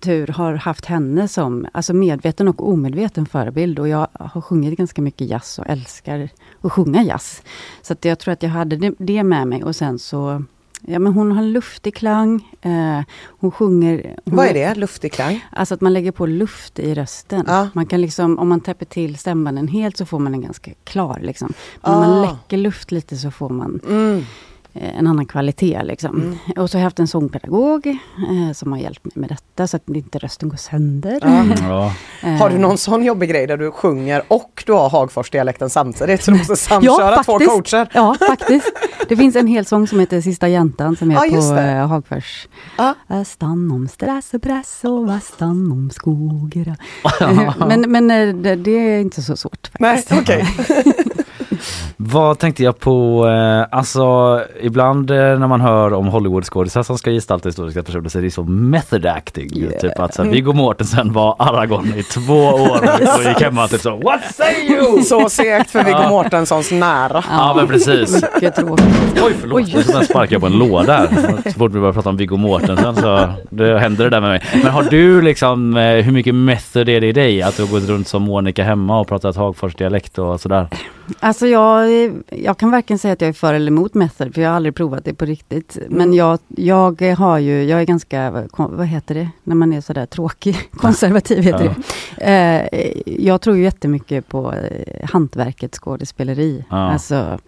Speaker 12: tur har haft henne som alltså medveten och omedveten förebild. Och jag har sjungit ganska mycket jazz och älskar att sjunga jazz. Så att jag tror att jag hade det, med mig. Och sen så Ja, men hon har en luftig klang. Eh, hon sjunger... Hon
Speaker 3: Vad är det, luftig klang?
Speaker 12: Alltså att man lägger på luft i rösten. Man kan liksom, om man täpper till stämbanden helt så får man en ganska klar. Liksom. Men om man
Speaker 3: Ah.
Speaker 12: läcker luft lite så får man
Speaker 3: Mm.
Speaker 12: Eh, en annan kvalitet. Liksom. Och så har jag haft en sångpedagog eh, som har hjälpt mig med detta så att inte rösten går sönder.
Speaker 3: Ja.
Speaker 12: Eh,
Speaker 3: Har du någon sån jobbig grej där du sjunger och du har Hagforsdialekten samtidigt så du måste samköra
Speaker 12: ja,
Speaker 3: två
Speaker 12: faktiskt.
Speaker 3: coacher?
Speaker 12: Ja, faktiskt. Det finns en hel sång som heter Sista jäntan som är
Speaker 3: Ja,
Speaker 12: på eh, Hagfors. Ja. Stan om stress och press och vastan om skogar. *laughs* Eh, men men eh, det, det är inte så svårt.
Speaker 3: Nej,
Speaker 12: Faktiskt. *laughs*
Speaker 2: Vad tänkte jag på? Eh, alltså ibland eh, när man hör om Hollywoodskådisar som ska gestalta historiska personer så är det så method acting.
Speaker 12: Yeah.
Speaker 2: Typ att så här, Viggo Mortensen var Aragorn i två år *laughs* och gick hemma typ så What say you?
Speaker 3: Så segt för Viggo
Speaker 2: Ja.
Speaker 3: Mortenssons nära.
Speaker 2: Ja men precis. *laughs*
Speaker 12: Mycket tråkigt.
Speaker 2: Oj förlåt, Oj. så sparkade jag på en låda här. Så fort vi börjar prata om Viggo Mortensen så det händer det där med mig. Men har du liksom, eh, hur mycket method är det i dig? Att du har gått runt som Monica hemma och pratat Hagfors dialekt och sådär?
Speaker 12: Alltså jag, jag kan varken säga att jag är för eller emot method, för jag har aldrig provat det på riktigt. Men jag, jag har ju, jag är ganska, vad heter det, när man är sådär tråkig, *laughs* konservativ heter det. Eh, jag tror ju jättemycket på eh, hantverket skådespeleri. Alltså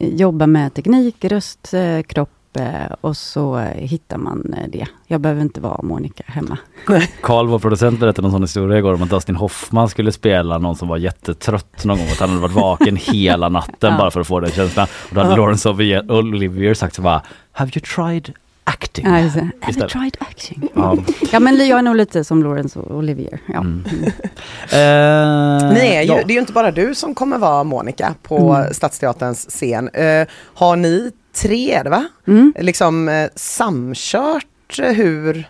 Speaker 12: jobba med teknik, röst, eh, kropp eh, och så eh, hittar man eh, det. Jag behöver inte vara Monica hemma. *laughs*
Speaker 2: Karl, vår producent, berättade en sån historia igår om att Dustin Hoffman skulle spela någon som var jättetrött någon gång. Att han hade varit vaken *laughs* hela natten
Speaker 12: Ja.
Speaker 2: bara för att få den känslan. Och då hade
Speaker 12: Ja.
Speaker 2: Laurence Olivier, Olivier sagt så bara Have you tried acting?
Speaker 12: Ja, just det. Have tried acting?
Speaker 2: Ja.
Speaker 12: Ja men jag är nog lite som Laurence och Olivier. Ja.
Speaker 2: Mm. *laughs*
Speaker 3: Ni är ju,
Speaker 2: ja.
Speaker 3: Det är ju inte bara du som kommer vara Monica på
Speaker 12: Mm.
Speaker 3: Stadsteaterns scen. Eh, har ni tre, va?
Speaker 12: Mm.
Speaker 3: Liksom eh, samkört eh, hur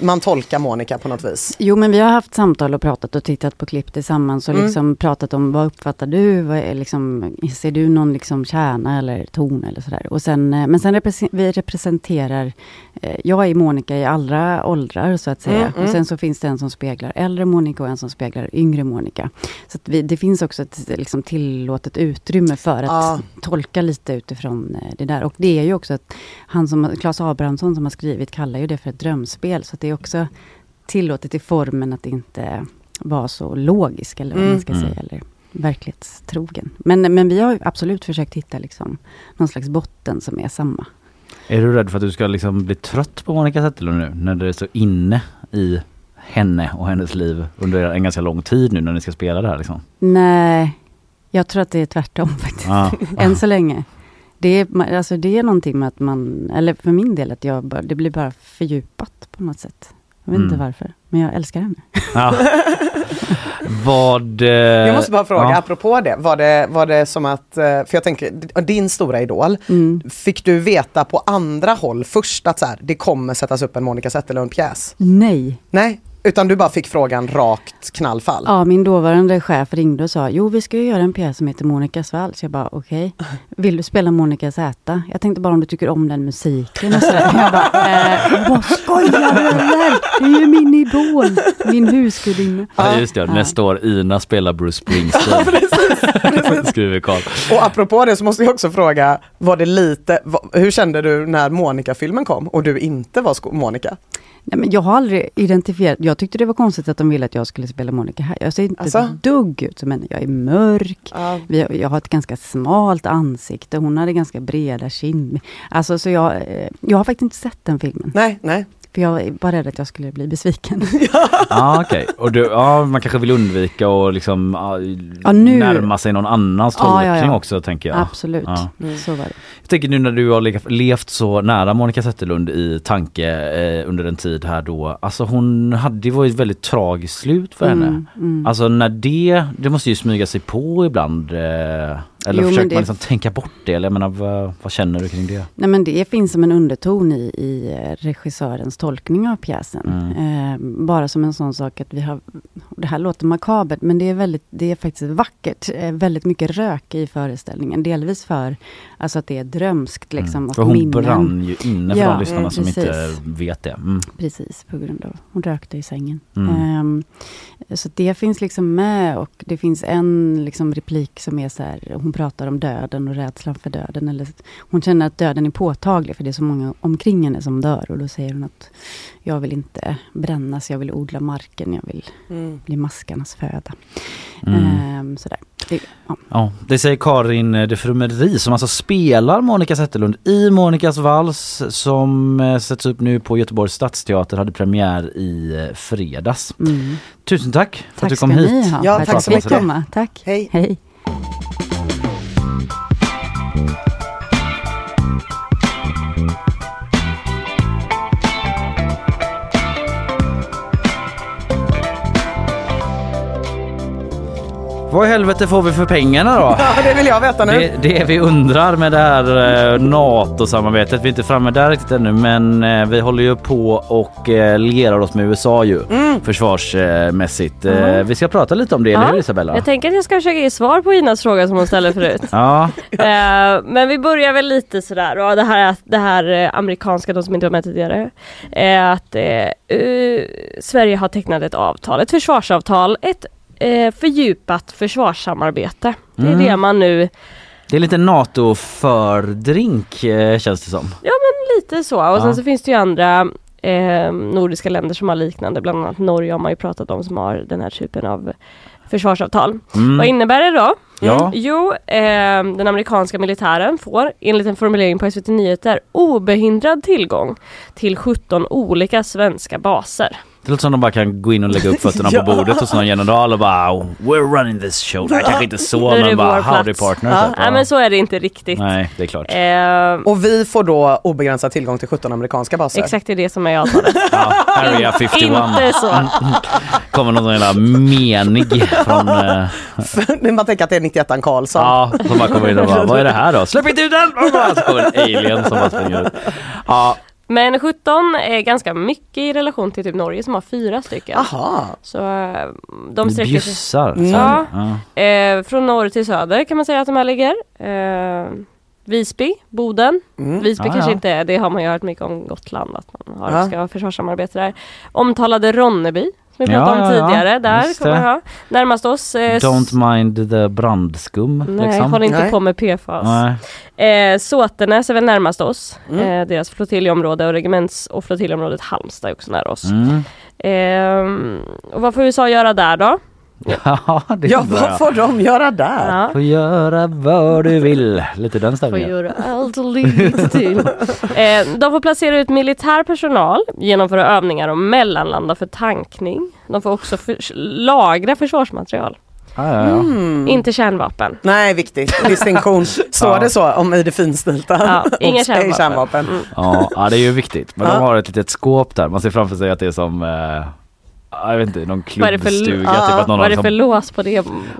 Speaker 3: man tolkar Monica på något vis?
Speaker 12: Jo men vi har haft samtal och pratat och tittat på klipp tillsammans och
Speaker 3: Mm.
Speaker 12: liksom pratat om vad uppfattar du? Vad är liksom, ser du någon liksom kärna eller ton eller sådär? Och sen, eh, men sen represen- vi representerar, eh, jag är Monica i alla åldrar så att säga.
Speaker 3: Mm, mm.
Speaker 12: Och sen så finns det en som speglar äldre Monica och en som speglar yngre Monica. Så vi, det finns också ett liksom, tillåtet utrymme för att
Speaker 3: Ja.
Speaker 12: tolka lite utifrån eh, det där. Och det är ju också att han som, Claes Abrahamsson som har skrivit kallar ju det för ett drömspel. Så att det är också tillåtet i formen att inte vara så logisk eller vad
Speaker 3: Mm.
Speaker 12: man ska
Speaker 2: Mm.
Speaker 12: säga. Eller verklighetstrogen. Men, men vi har ju absolut försökt hitta liksom någon slags botten som är samma.
Speaker 2: Är du rädd för att du ska liksom bli trött på Monica Zetterlund nu när du är så inne i henne och hennes liv under en ganska lång tid nu när ni ska spela det här liksom?
Speaker 12: Nej, jag tror att det är tvärtom *laughs* faktiskt.
Speaker 2: Ja.
Speaker 12: Än så länge. Det är, alltså det är någonting med att man, eller för min del, att jag bara, det blir bara fördjupat på något sätt. Jag vet inte
Speaker 2: Mm.
Speaker 12: varför, men jag älskar henne.
Speaker 2: Ja. *laughs* Vad... eh,
Speaker 3: Jag måste bara fråga,
Speaker 2: ja.
Speaker 3: apropå det, var det, var det som att, eh, för jag tänker, din stora idol,
Speaker 12: Mm.
Speaker 3: fick du veta på andra håll först att så här, det kommer sättas upp en Monica Zetterlund-pjäs?
Speaker 12: Nej.
Speaker 3: Nej, utan du bara fick frågan rakt knallfall?
Speaker 12: Ja, min dåvarande chef ringde och sa, jo vi ska ju göra en pjäs som heter Monica Svall. Så jag bara, okej. Vill du spela Monica Z? Jag tänkte bara om du tycker om den musiken och sådär. Jag bara, eh, bara skojar du eller? Det är ju min idol, min husgudinna.
Speaker 2: Ja just det, nästa år Ina spelar Bruce Springsteen. *laughs* Skriver Karl.
Speaker 3: Och apropå det så måste jag också fråga, var det lite, hur kände du när Monica-filmen kom och du inte var Monica?
Speaker 12: Nej, men jag har aldrig identifierat, jag tyckte det var konstigt att de ville att jag skulle spela Monica här. Jag ser inte
Speaker 3: Alltså?
Speaker 12: ett dugg ut som henne. Jag är mörk,
Speaker 3: Ja.
Speaker 12: vi, jag har ett ganska smalt ansikte, hon hade ganska breda kind. Alltså så jag, eh, jag har faktiskt inte sett den filmen.
Speaker 3: Nej, nej.
Speaker 12: För jag var rädd att jag skulle bli besviken. *laughs* *laughs*
Speaker 2: Ja okej, och du, ja, man kanske vill undvika och liksom ja,
Speaker 12: Ja, nu-
Speaker 2: närma sig någon annans tolkning
Speaker 12: ja, ja.
Speaker 2: också tänker jag.
Speaker 12: Absolut,
Speaker 2: Ja.
Speaker 12: så var det.
Speaker 2: Jag tänker nu när du har le- levt så nära Monica Zetterlund i tanke eh, under en tid här då. Alltså hon hade det var ju ett väldigt tragiskt slut för henne.
Speaker 12: Mm, mm.
Speaker 2: Alltså när det, det måste ju smyga sig på ibland. Eh, eller
Speaker 12: Jo,
Speaker 2: försöker
Speaker 12: det-
Speaker 2: man liksom tänka bort det? Eller jag menar vad, vad känner du kring det?
Speaker 12: Nej men det finns som en underton i, i eh, regissörens tolkning av pjäsen.
Speaker 2: Mm.
Speaker 12: Eh, bara som en sån sak att vi har, det här låter makabert men det är, väldigt, det är faktiskt vackert. Eh, väldigt mycket rök i föreställningen. Delvis för alltså att det är drömskt liksom.
Speaker 2: Mm. För hon
Speaker 12: minnen.
Speaker 2: brann ju inne för
Speaker 12: Ja,
Speaker 2: de lyssnarna som
Speaker 12: precis.
Speaker 2: inte vet det. Mm.
Speaker 12: Precis, på grund av hon rökte i sängen.
Speaker 2: Mm.
Speaker 12: Ehm, så det finns liksom med och det finns en liksom replik som är så här, hon pratar om döden och rädslan för döden. Eller, hon känner att döden är påtaglig för det är så många omkring henne som dör. Och då säger hon att jag vill inte brännas, jag vill odla marken, jag vill
Speaker 3: Mm.
Speaker 12: bli maskarnas föda.
Speaker 2: Mm.
Speaker 12: Ehm, sådär. Det, ja.
Speaker 2: Ja, det säger Karin de Frumeri som alltså spelar Monica Zetterlund i Monikas vals som eh, sätts upp nu på Göteborgs stadsteater, hade premiär i eh, fredags.
Speaker 12: Mm.
Speaker 2: Tusen tack för att
Speaker 12: Tack
Speaker 2: du kom hit.
Speaker 3: Ja,
Speaker 12: tack
Speaker 3: tack så mycket.
Speaker 12: Tack.
Speaker 3: Hej.
Speaker 12: Hej.
Speaker 2: Vad i helvete får vi för pengarna då? *laughs*
Speaker 3: Ja, det vill jag veta nu.
Speaker 2: Det, det vi undrar med det här eh, NATO-samarbetet, vi är inte framme där riktigt ännu men eh, vi håller ju på och eh, lierar oss med USA ju
Speaker 6: Mm.
Speaker 2: försvarsmässigt. Eh,
Speaker 6: Mm.
Speaker 2: Vi ska prata lite om det, eller hur Isabella?
Speaker 6: Jag tänker att jag ska försöka ge svar på Inas fråga som hon ställde förut. *laughs*
Speaker 2: Ja,
Speaker 6: men vi börjar väl lite sådär, och det här, det här amerikanska, de som inte var med tidigare, är att Sverige har tecknat ett avtal, ett försvarsavtal, ett eh, fördjupat försvarssamarbete. Det är
Speaker 2: Mm.
Speaker 6: det man nu,
Speaker 2: det är lite NATO-fördrink eh, känns det som.
Speaker 6: ja men lite så. Och sen
Speaker 2: Ja.
Speaker 6: så finns det ju andra eh, nordiska länder som har liknande, bland annat Norge har man ju pratat om som har den här typen av försvarsavtal.
Speaker 2: Mm.
Speaker 6: Vad innebär det då?
Speaker 2: Ja.
Speaker 6: Mm. Jo, eh, den amerikanska militären får enligt en formulering på SVT Nyheter obehindrad tillgång till 17 olika svenska baser.
Speaker 2: Det låter som de bara kan gå in och lägga upp fötterna *laughs*
Speaker 6: Ja.
Speaker 2: på bordet hos någon general och bara "Oh, We're running this show. Nej, kanske inte så *laughs* men bara howdy
Speaker 6: plats.
Speaker 2: partner.
Speaker 6: Ja.
Speaker 2: typ.
Speaker 6: Nej men så är det inte riktigt.
Speaker 2: Nej, det är klart.
Speaker 6: Eh,
Speaker 3: Och vi får då obegränsad tillgång till 17 amerikanska baser.
Speaker 6: exakt det är det som är avtalet.
Speaker 2: Area 51.
Speaker 6: Inte så. *laughs*
Speaker 2: Kommer någon jävla menig från... Eh,
Speaker 3: Man tänker att det är 91 Karlsson.
Speaker 2: ja, som bara kommer in och bara, vad är det här då? Släpp inte ut den! Och bara, så kommer en alien som bara springer ut. Ja,
Speaker 6: Men 17 är ganska mycket i relation till typ Norge som har fyra stycken.
Speaker 3: Aha.
Speaker 6: Så eh, de sträcker sig...
Speaker 2: bjussar.
Speaker 3: Mm.
Speaker 6: Ja.
Speaker 2: Ja.
Speaker 6: Eh, från norr till söder kan man säga att de här ligger. Eh, Visby, Boden.
Speaker 3: Mm.
Speaker 6: Visby
Speaker 2: Ah,
Speaker 6: kanske
Speaker 2: ja.
Speaker 6: inte är, det har man ju hört mycket om Gotland att man har,
Speaker 3: Ja.
Speaker 6: ska ha försvarssamarbete där. Omtalade Ronneby som vi
Speaker 2: Ja,
Speaker 6: pratade om
Speaker 2: ja, ja.
Speaker 6: tidigare. Där
Speaker 2: Just
Speaker 6: kommer ha. Närmast oss. Eh,
Speaker 2: Don't mind the brandskum.
Speaker 6: Nej,
Speaker 2: liksom.
Speaker 6: håll inte
Speaker 3: Nej.
Speaker 6: på med PFAS. Eh, Såtenäs är väl närmast oss.
Speaker 3: Mm.
Speaker 6: Eh, deras flottiljområde och regements och flottiljområdet Halmstad är också nära oss.
Speaker 2: Mm.
Speaker 6: Eh, och vad får USA göra där då? *laughs*
Speaker 2: Ja, det är
Speaker 3: Ja,
Speaker 2: bra.
Speaker 3: vad får de göra där?
Speaker 6: Ja.
Speaker 2: Får göra vad du vill. Lite den
Speaker 6: Får
Speaker 2: stämningen.
Speaker 6: göra allt och lite till. *laughs* Eh, de får placera ut militär personal, genomföra övningar och mellanlanda för tankning. De får också för, lagra försvarsmaterial.
Speaker 2: Ja, ja, ja.
Speaker 3: Mm.
Speaker 6: Inte kärnvapen.
Speaker 3: Nej, viktigt. Distinktion. *laughs* Står
Speaker 2: Ja.
Speaker 3: det så om i det finstilta?
Speaker 6: Ja, inga
Speaker 3: ej
Speaker 6: kärnvapen. Mm.
Speaker 2: Ja, ja, det är ju viktigt. Men
Speaker 3: Ja.
Speaker 2: de har ett litet skåp där. Man ser framför sig att det är som, eh, jag vet inte, någon
Speaker 6: Vad är det för,
Speaker 2: klubbstuga.
Speaker 6: ja,
Speaker 2: typ att någon
Speaker 6: vad är det för
Speaker 2: som,
Speaker 6: lås på det?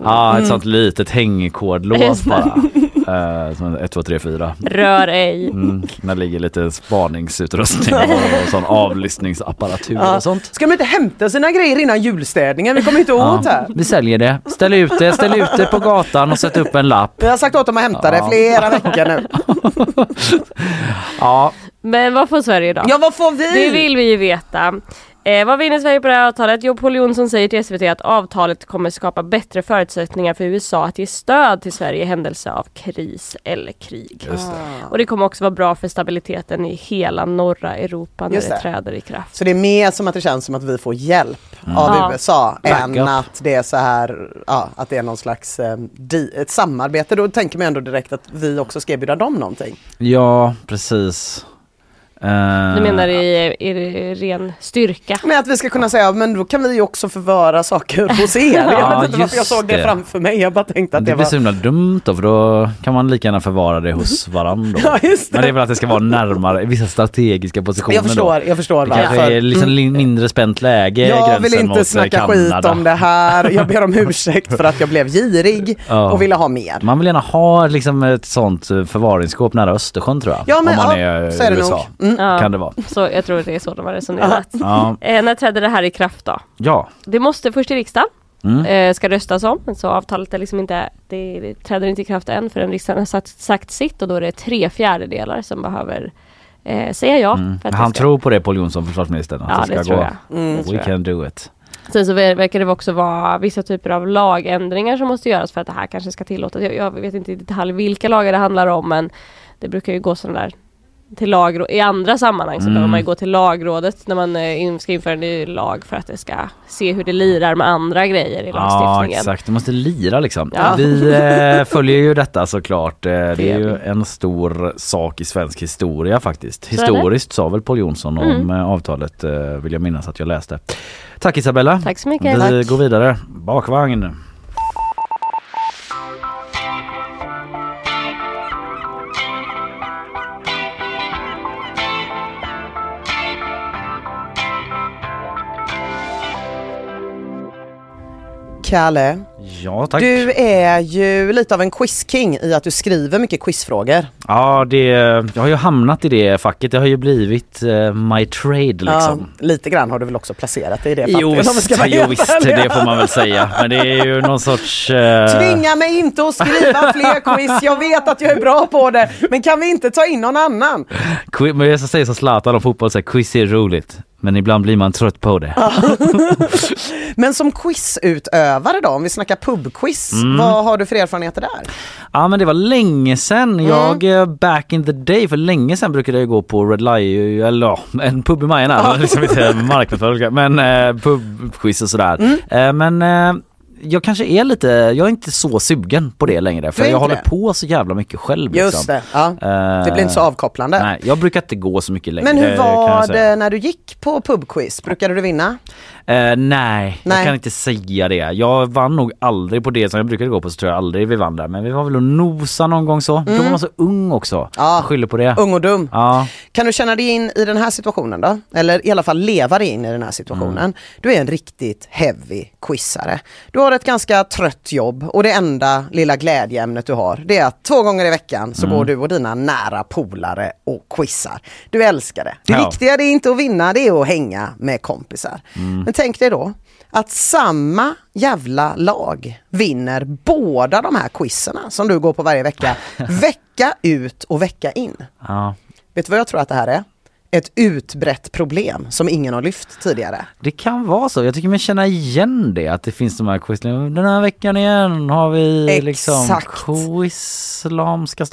Speaker 2: Ja, ett
Speaker 3: Mm.
Speaker 2: sånt litet hängkodlås
Speaker 6: det.
Speaker 2: bara. Som 1, 2, 3, 4.
Speaker 6: Rör ej.
Speaker 2: Mm, där ligger lite spaningsutrustning och, *laughs* sån avlyssningsapparatur
Speaker 3: Ja.
Speaker 2: och sånt.
Speaker 3: Ska de inte hämta sina grejer innan julstädningen? Vi kommer inte
Speaker 2: Ja,
Speaker 3: åt här.
Speaker 2: vi säljer det. Ställ ut det, ställ ut det på gatan och sätt upp en lapp.
Speaker 3: Vi har sagt åt dem att hämta det
Speaker 2: Ja.
Speaker 3: flera veckor nu. *laughs*
Speaker 2: Ja,
Speaker 6: Men vad får Sverige då?
Speaker 3: Ja, vad får vi?
Speaker 6: Det vill vi ju veta. Eh, vad vinner Sverige på det här avtalet? Jo, Paul Jonsson säger till SVT att avtalet kommer skapa bättre förutsättningar för USA att ge stöd till Sverige i händelse av kris eller krig.
Speaker 2: Det.
Speaker 6: Och det kommer också vara bra för stabiliteten i hela norra Europa när det.
Speaker 3: det.
Speaker 6: träder i kraft.
Speaker 3: Så det är mer som att det känns som att vi får hjälp
Speaker 2: Mm.
Speaker 3: av
Speaker 6: Ja.
Speaker 3: USA än att det är så här, ja, att det är någon slags eh, ett samarbete. Då tänker man ändå direkt att vi också ska erbjuda dem någonting.
Speaker 2: ja precis. Eh,
Speaker 6: Du menar i, i ren styrka?
Speaker 3: Men att vi ska kunna säga, men då kan vi ju också förvara saker hos er. Jag *laughs*
Speaker 2: Ja,
Speaker 3: vet inte varför jag såg det
Speaker 2: det.
Speaker 3: framför mig. Jag bara tänkte att
Speaker 2: Det
Speaker 3: det
Speaker 2: blir
Speaker 3: var...
Speaker 2: så himla dumt då för då kan man lika gärna förvara det hos *laughs* varandra.
Speaker 3: Ja, just det.
Speaker 2: Men det är väl att det ska vara närmare i vissa strategiska positioner
Speaker 3: Jag förstår,
Speaker 2: då.
Speaker 3: jag förstår
Speaker 2: Det kanske är liksom
Speaker 3: Mm.
Speaker 2: mindre spänt läge
Speaker 3: Jag
Speaker 2: gränsen
Speaker 3: vill inte
Speaker 2: mot eh,
Speaker 3: snacka
Speaker 2: Kanada.
Speaker 3: skit om det här. Jag ber om *laughs* ursäkt för att jag blev girig
Speaker 2: Ja.
Speaker 3: och ville ha mer.
Speaker 2: Man vill gärna ha liksom ett sånt eh, förvaringsskåp nära Östersjön tror jag.
Speaker 3: Ja, men,
Speaker 2: om man
Speaker 3: ja, är det
Speaker 2: USA.
Speaker 3: nog. Mm.
Speaker 6: Ja.
Speaker 2: Kan det vara.
Speaker 6: Så jag tror det är så de har resonerat.
Speaker 2: Ja. *laughs*
Speaker 6: Eh, när trädde det här i kraft då?
Speaker 2: ja.
Speaker 6: Det måste först i riksdagen.
Speaker 2: Mm.
Speaker 6: eh, ska röstas om. Så avtalet är liksom inte, det, det träder inte i kraft än förrän riksdagen har sagt, sagt sitt och då är det tre fjärdedelar som behöver eh, säga ja.
Speaker 2: Mm.
Speaker 6: För att
Speaker 2: Han
Speaker 6: ska.
Speaker 2: tror på det Paul Jonsson, försvarsministern. Att
Speaker 6: Ja,
Speaker 2: det ska
Speaker 6: det tror
Speaker 2: gå.
Speaker 6: jag. Mm,
Speaker 2: We can do it.
Speaker 6: Sen så ver- verkar det också vara vissa typer av lagändringar som måste göras för att det här kanske ska tillåtas. Jag, jag vet inte i detalj vilka lagar det handlar om men det brukar ju gå sådana där till lagråd. I andra sammanhang så
Speaker 2: Mm.
Speaker 6: behöver man ju gå till lagrådet när man eh, ska införa en ny lag för att det ska se hur det lirar med andra grejer i
Speaker 2: Ja
Speaker 6: lagstiftningen.
Speaker 2: exakt, du måste lira liksom.
Speaker 6: Ja.
Speaker 2: Vi eh, *laughs* följer ju detta såklart. Eh, det är ju en stor sak i svensk historia faktiskt.
Speaker 6: Det.
Speaker 2: Historiskt sa väl Paul Jonsson om
Speaker 6: Mm.
Speaker 2: eh, avtalet eh, vill jag minnas att jag läste. Tack Isabella.
Speaker 6: Tack så mycket.
Speaker 2: Vi
Speaker 6: Tack.
Speaker 2: går vidare. Bakvagn.
Speaker 3: Kalle,
Speaker 2: Ja tack.
Speaker 3: du är ju lite av en quizking i att du skriver mycket quizfrågor.
Speaker 2: Ja det, jag har ju hamnat i det facket. Det har ju blivit eh, my trade liksom.
Speaker 3: Ja, lite grann har du väl också placerat dig i det
Speaker 2: Jo
Speaker 3: facket,
Speaker 2: visst, jo visst,
Speaker 3: ärliga.
Speaker 2: det får man väl säga. Men det är ju någon sorts... eh,
Speaker 3: Tvinga mig inte att skriva fler quiz, jag vet att jag är bra på det. Men kan vi inte ta in någon annan?
Speaker 2: Men jag säga som Zlatan om fotboll, så här, quiz är roligt. Men ibland blir man trött på det. *laughs*
Speaker 3: Men som quizutövare då, om vi snackar pubquiz,
Speaker 2: Mm.
Speaker 3: vad har du för erfarenheter där?
Speaker 2: Ja men det var länge sedan. Jag eh, back in the day, för länge sedan brukade jag gå på Red Lion, eller ja, *laughs* en pub i. Det var liksom inte marknadsföring men eh, pubquiz och sådär. Eh, men eh, jag kanske är lite, jag är inte så sugen på det längre för jag håller
Speaker 3: det?
Speaker 2: på så jävla mycket själv.
Speaker 3: Just
Speaker 2: liksom.
Speaker 3: det, ja.
Speaker 2: Eh,
Speaker 3: Det blir inte så avkopplande.
Speaker 2: Nej, jag brukar inte gå så mycket längre.
Speaker 3: Men hur var det när du gick på pubquiz? Brukade du vinna?
Speaker 2: Eh, nej,
Speaker 3: Nej.
Speaker 2: jag kan inte säga det. Jag vann nog aldrig på det som jag brukade gå på så tror jag aldrig vi vann där. Men vi var väl och nosa någon gång så. Då var man så ung också.
Speaker 3: Ja.
Speaker 2: Jag skyller på det.
Speaker 3: Ung och dum.
Speaker 2: Ja.
Speaker 3: Kan du känna dig in i den här situationen då? Eller i alla fall leva dig in i den här situationen.
Speaker 2: Mm.
Speaker 3: Du är en riktigt heavy quizare. Du har ett ganska trött jobb och det enda lilla glädjeämnet du har det är att två gånger i veckan så
Speaker 2: Mm.
Speaker 3: går du och dina nära polare och quizar. Du älskar det. Det
Speaker 2: Ja.
Speaker 3: viktiga det är inte att vinna, det är att hänga med kompisar.
Speaker 2: Mm.
Speaker 3: Men tänk dig då att samma jävla lag vinner båda de här quizerna som du går på varje vecka. *laughs* vecka ut och vecka in.
Speaker 2: Ja.
Speaker 3: Vet du vad jag tror att det här är? Ett utbrett problem som ingen har lyft tidigare.
Speaker 2: Det kan vara så. Jag tycker mig känna igen det. Att det finns de här quizen. Den här veckan igen har vi liksom
Speaker 3: Exakt. Islamiska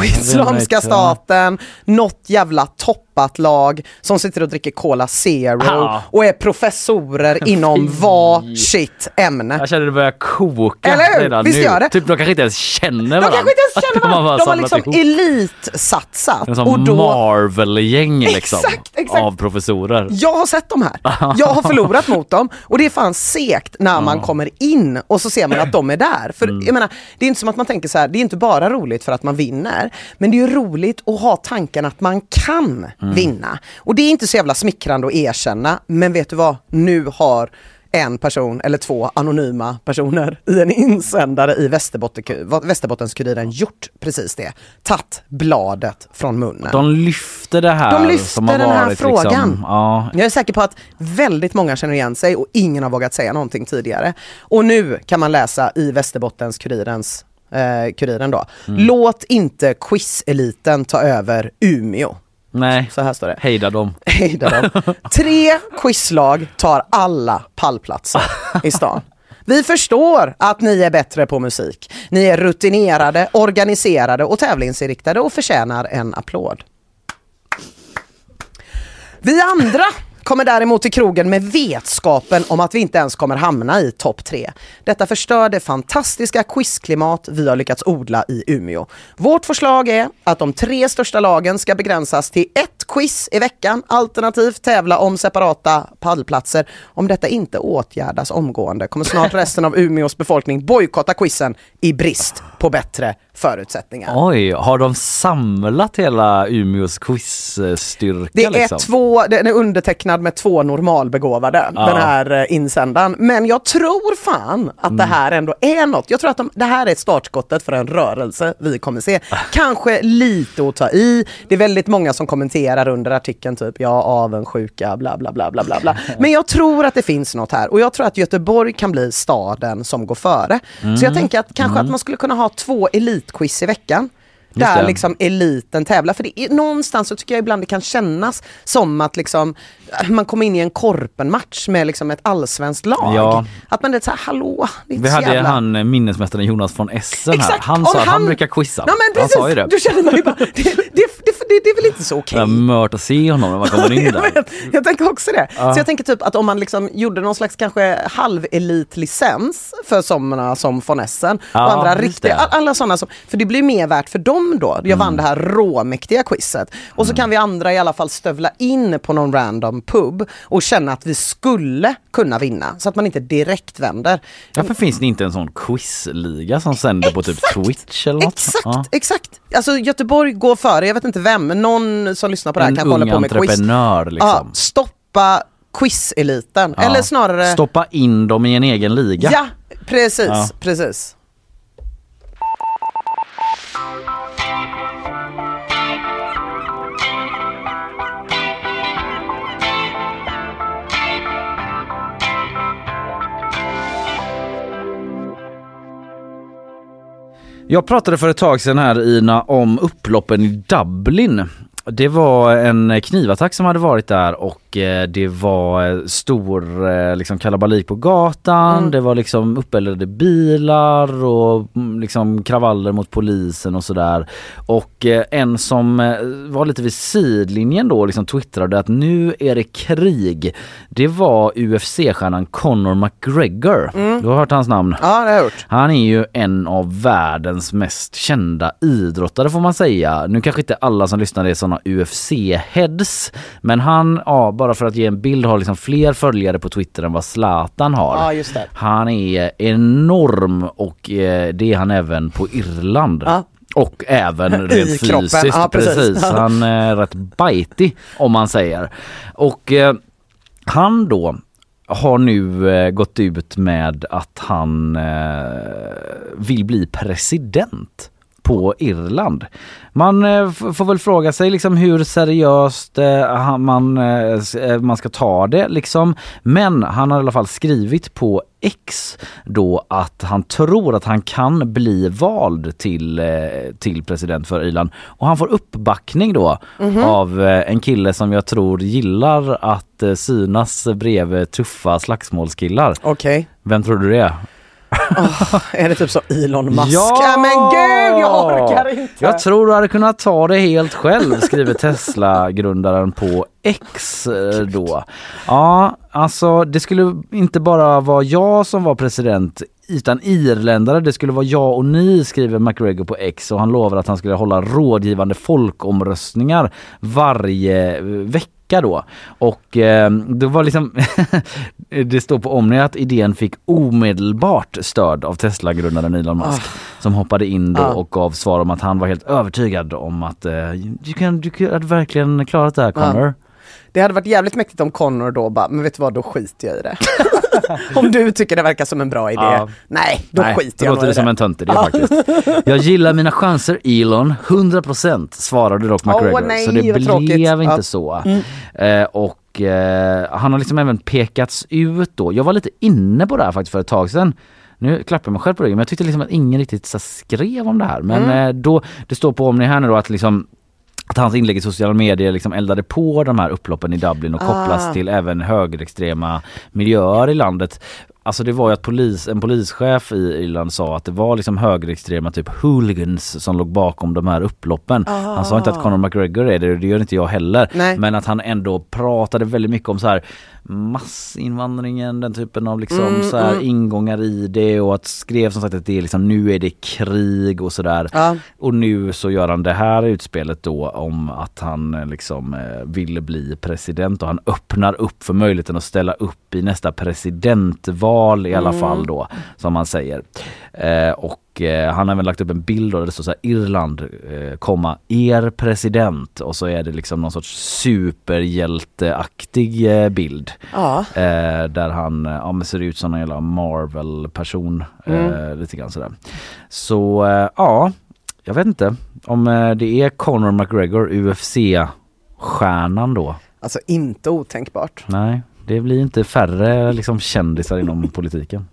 Speaker 2: Quizlamska staten.
Speaker 3: staten, något jävla toppat lag som sitter och dricker Cola Zero
Speaker 2: Ja.
Speaker 3: och är professorer *laughs* inom var sitt ämne.
Speaker 2: Jag känner det börjar koka
Speaker 3: Eller hur?
Speaker 2: redan
Speaker 3: Visst
Speaker 2: nu.
Speaker 3: gör det?
Speaker 2: Typ de kanske inte ens känner
Speaker 3: De
Speaker 2: varandra.
Speaker 3: kanske inte ens känner
Speaker 2: De *laughs*
Speaker 3: varandra. De har liksom
Speaker 2: ihop.
Speaker 3: elitsatsat.
Speaker 2: En sån
Speaker 3: Och då,
Speaker 2: Marvel-gäng liksom.
Speaker 3: Exakt, exakt.
Speaker 2: Av professorer.
Speaker 3: jag har sett de här. *laughs* Jag har förlorat mot dem och det är fan segt när man kommer in och så ser man att de är där. För
Speaker 2: Mm.
Speaker 3: jag menar, det är inte som att man tänker så här, det är inte bara roligt för att man vinner. Men det är ju roligt att ha tanken att man kan
Speaker 2: Mm.
Speaker 3: vinna. Och det är inte så jävla smickrande att erkänna, men vet du vad? Nu har en person eller två anonyma personer i en insändare i Västerbotten- Västerbottens-Kuriren gjort precis det. Tatt bladet från munnen.
Speaker 2: De lyfter det här
Speaker 3: De
Speaker 2: har
Speaker 3: den här
Speaker 2: varit
Speaker 3: frågan.
Speaker 2: Liksom, ja,
Speaker 3: Jag är säker på att väldigt många känner igen sig och ingen har vågat säga någonting tidigare. Och nu kan man läsa i Västerbottens kurirens eh, Kuriren då.
Speaker 2: Mm.
Speaker 3: Låt inte quizeliten ta över Umeå.
Speaker 2: Nej.
Speaker 3: Så här står det.
Speaker 2: Hejda dem. *laughs*
Speaker 3: Hejda dem. Tre quizlag tar alla pallplatser i stan. Vi förstår att ni är bättre på musik. Ni är rutinerade, organiserade och tävlingsinriktade och förtjänar en applåd. Vi andra kommer däremot till krogen med vetskapen om att vi inte ens kommer hamna i topp tre. Detta förstör det fantastiska quizklimat vi har lyckats odla i Umeå. Vårt förslag är att de tre största lagen ska begränsas till ett quiz i veckan, alternativt tävla om separata pallplatser. Om detta inte åtgärdas omgående kommer snart resten av Umeås befolkning bojkotta quizen i brist på bättre förutsättningar.
Speaker 2: Oj, har de samlat hela Umeås quizstyrka?
Speaker 3: Det är
Speaker 2: liksom?
Speaker 3: två, den är undertecknad med två normalbegåvade,
Speaker 2: Ja.
Speaker 3: den här eh, insändaren. Men jag tror fan att
Speaker 2: Mm.
Speaker 3: det här ändå är något. Jag tror att de, det här är startskottet för en rörelse vi kommer se. Kanske lite att ta i. Det är väldigt många som kommenterar under artikeln typ ja, avundsjuka, bla bla bla bla bla bla. *laughs* Men jag tror att det finns något här och jag tror att Göteborg kan bli staden som går före. Så jag
Speaker 2: Mm.
Speaker 3: tänker att kanske
Speaker 2: Mm.
Speaker 3: att man skulle kunna ha två elitquiz i veckan.
Speaker 2: Just
Speaker 3: Där
Speaker 2: det.
Speaker 3: liksom eliten tävlar. För det är, någonstans så tycker jag ibland det kan kännas som att liksom, man kommer in i en korpenmatch med liksom ett allsvenskt lag.
Speaker 2: Ja.
Speaker 3: Att man är såhär, hallå, det är
Speaker 2: Vi hade
Speaker 3: jävla...
Speaker 2: han eh, minnesmästaren Jonas från Essen här. Han sa att han
Speaker 3: han-
Speaker 2: brukar quizza.
Speaker 3: Ja men
Speaker 2: han
Speaker 3: precis,
Speaker 2: sa ju det.
Speaker 3: då känner man ju bara, det, det, det, det, är väl inte så okej.
Speaker 2: Är mört att se honom när man kommer in *laughs* där.
Speaker 3: jag tänker också det.
Speaker 2: Ja.
Speaker 3: Så jag tänker typ att om man liksom gjorde någon slags kanske halvelitlicens för sådana som von Essen
Speaker 2: Ja,
Speaker 3: och andra riktiga, alla sådana som, för det blir mer värt för dem då. Jag
Speaker 2: Mm.
Speaker 3: vann det här råmäktiga quizet. Och så kan vi andra i alla fall stövla in på någon random pub och känna att vi skulle kunna vinna så att man inte direkt vänder.
Speaker 2: Varför finns det inte en sån quizliga som sänder på typ Twitch eller något?
Speaker 3: Exakt,
Speaker 2: Ja.
Speaker 3: exakt. Alltså Göteborg går före, jag vet inte vem, men någon som lyssnar på det här
Speaker 2: En
Speaker 3: håller
Speaker 2: ung
Speaker 3: på med quiz.
Speaker 2: entreprenör liksom.
Speaker 3: Ja, stoppa quizeliten.
Speaker 2: Ja.
Speaker 3: Eller snarare...
Speaker 2: Stoppa in dem i en egen liga.
Speaker 3: Ja, Precis,
Speaker 2: Ja.
Speaker 3: precis.
Speaker 2: Jag pratade för ett tag sedan här Ina om upploppen i Dublin. Det var en knivattack som hade varit där och eh, det var eh, stor eh, liksom kalabalik på gatan.
Speaker 3: Mm.
Speaker 2: Det var liksom uppeldade bilar och mm, liksom kravaller mot polisen och sådär. Och eh, en som var lite vid sidlinjen då liksom twittrade att nu är det krig. Det var UFC-stjärnan Conor McGregor.
Speaker 3: Mm.
Speaker 2: Du har hört hans namn?
Speaker 3: Ja, det har jag gjort.
Speaker 2: Han är ju en av världens mest kända idrottare får man säga. Nu kanske inte alla som lyssnar är sådana UFC-heads. Men han, ja, bara för att ge en bild, har liksom fler följare på Twitter än vad Zlatan har.
Speaker 3: Ja, just det.
Speaker 2: Han är enorm och eh, det är han även på Irland.
Speaker 3: Ja.
Speaker 2: Och även *laughs*
Speaker 3: I
Speaker 2: rent
Speaker 3: kroppen,
Speaker 2: fysiskt.
Speaker 3: ja, precis.
Speaker 2: precis. Han är rätt bajtig om man säger. Och eh, han då har nu eh, gått ut med att han eh, vill bli president på Irland. Man eh, får väl fråga sig liksom hur seriöst eh, man, eh, man ska ta det liksom. Men han har i alla fall skrivit på X då att han tror att han kan bli vald till, till president för Irland. Och han får uppbackning då
Speaker 3: Mhm.
Speaker 2: av eh, en kille som jag tror gillar att synas bredvid tuffa slagsmålskillar.
Speaker 3: Okej.
Speaker 2: Vem tror du det är?
Speaker 3: Är det typ så Elon Musk?
Speaker 2: Ja!
Speaker 3: men gud, jag orkar inte!
Speaker 2: Jag tror du hade kunnat ta det helt själv, skriver Tesla-grundaren på X eh, då. Ja, alltså det skulle inte bara vara jag som var president utan irländare, det skulle vara jag och ni skriver McGregor på X och han lovar att han skulle hålla rådgivande folkomröstningar varje eh, vecka då. Och eh, det var liksom, *laughs* det står på Omni att idén fick omedelbart stöd av Tesla-grundaren Elon Musk som hoppade in då
Speaker 3: Ah.
Speaker 2: och gav svar om att han var helt övertygad om att eh, du, kan, du kan- hade verkligen klarat det här Connor.
Speaker 3: Det hade varit jävligt mäktigt om Connor då bara, men vet du vad, då skiter jag i det. *laughs* om du tycker det verkar som en bra idé.
Speaker 2: Ja.
Speaker 3: Nej, då
Speaker 2: Nej,
Speaker 3: skiter
Speaker 2: då
Speaker 3: jag
Speaker 2: låter
Speaker 3: nog
Speaker 2: det som en töntig idé faktiskt. Jag gillar mina chanser Elon, 100% svarade dock McGregor.
Speaker 3: nej,
Speaker 2: så det blev
Speaker 3: tråkigt.
Speaker 2: inte
Speaker 3: Ja.
Speaker 2: så.
Speaker 3: Mm.
Speaker 2: Eh, och eh, han har liksom även pekats ut då. Jag var lite inne på det här faktiskt för ett tag sedan. Nu klappar jag mig själv på ryggen men jag tyckte liksom att ingen riktigt skrev om det här. Men
Speaker 3: Mm.
Speaker 2: eh, då, det står på Omni här nu då att liksom att hans inlägg i sociala medier liksom eldade på de här upploppen i Dublin och kopplas
Speaker 3: Ah.
Speaker 2: till även högerextrema miljöer i landet. Alltså det var ju att polis, en polischef i Irland sa att det var liksom högerextrema typ hooligans som låg bakom de här upploppen. Han sa inte att Conor McGregor är det, det gör inte jag heller.
Speaker 3: Nej.
Speaker 2: Men att han ändå pratade väldigt mycket om så här massinvandringen, den typen av liksom
Speaker 3: Mm,
Speaker 2: så här
Speaker 3: mm.
Speaker 2: ingångar i det och att skrev som sagt att det är liksom nu är det krig och sådär.
Speaker 3: Ja.
Speaker 2: Och nu så gör han det här utspelet då om att han eh, liksom eh, vill bli president och han öppnar upp för möjligheten att ställa upp i nästa presidentval i alla
Speaker 3: Mm.
Speaker 2: fall då som man säger. Eh, och eh, han har även lagt upp en bild där det står så här Irland, eh, komma er president och så är det liksom någon sorts superhjälteaktig eh, bild.
Speaker 3: Ja.
Speaker 2: Eh, där han ja, men ser ut som en jävla Marvel-person.
Speaker 3: Mm.
Speaker 2: lite grann sådär. Så ja, jag vet inte om det är Conor McGregor, UFC-stjärnan då.
Speaker 3: Alltså inte otänkbart.
Speaker 2: Nej, det blir inte färre liksom kändisar inom *laughs* politiken.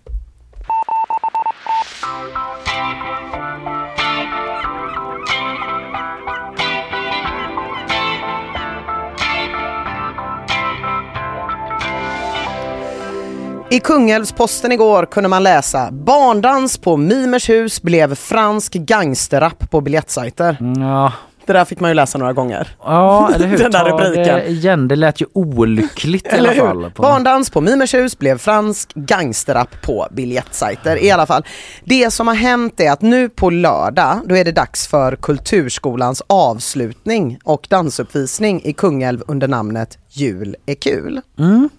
Speaker 3: I Kungälvsposten igår kunde man läsa Barndans på Mimers hus blev fransk gangsterrap på biljettsajter.
Speaker 2: Ja,
Speaker 3: Det där fick man ju läsa några gånger.
Speaker 2: ja eller hur? *laughs*
Speaker 3: Den där
Speaker 2: Ta
Speaker 3: rubriken.
Speaker 2: Det igen, det lät ju olyckligt i alla fall. På-
Speaker 3: Barndans på Mimers hus blev fransk gangsterrap på biljettsajter i alla fall. Det som har hänt är att nu på lördag, då är det dags för Kulturskolans avslutning och dansuppvisning i Kungälv under namnet Jul är kul.
Speaker 2: Mm.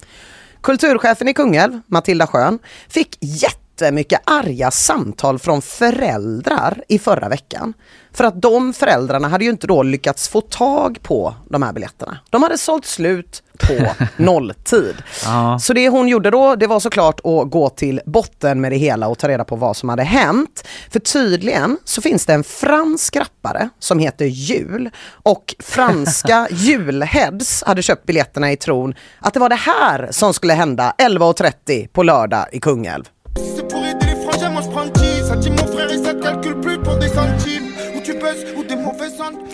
Speaker 3: Kulturchefen i Kungälv, Matilda Schön, fick jätte jättemycket arga samtal från föräldrar i förra veckan. För att de föräldrarna hade ju inte då lyckats få tag på de här biljetterna. De hade sålt slut på *laughs* nolltid.
Speaker 2: Ja.
Speaker 3: Så det hon gjorde då, det var såklart att gå till botten med det hela och ta reda på vad som hade hänt. För tydligen så finns det en fransk rappare som heter Jul och franska *laughs* julheads hade köpt biljetterna i tron att det var det här som skulle hända 11.30 på lördag i Kungälv.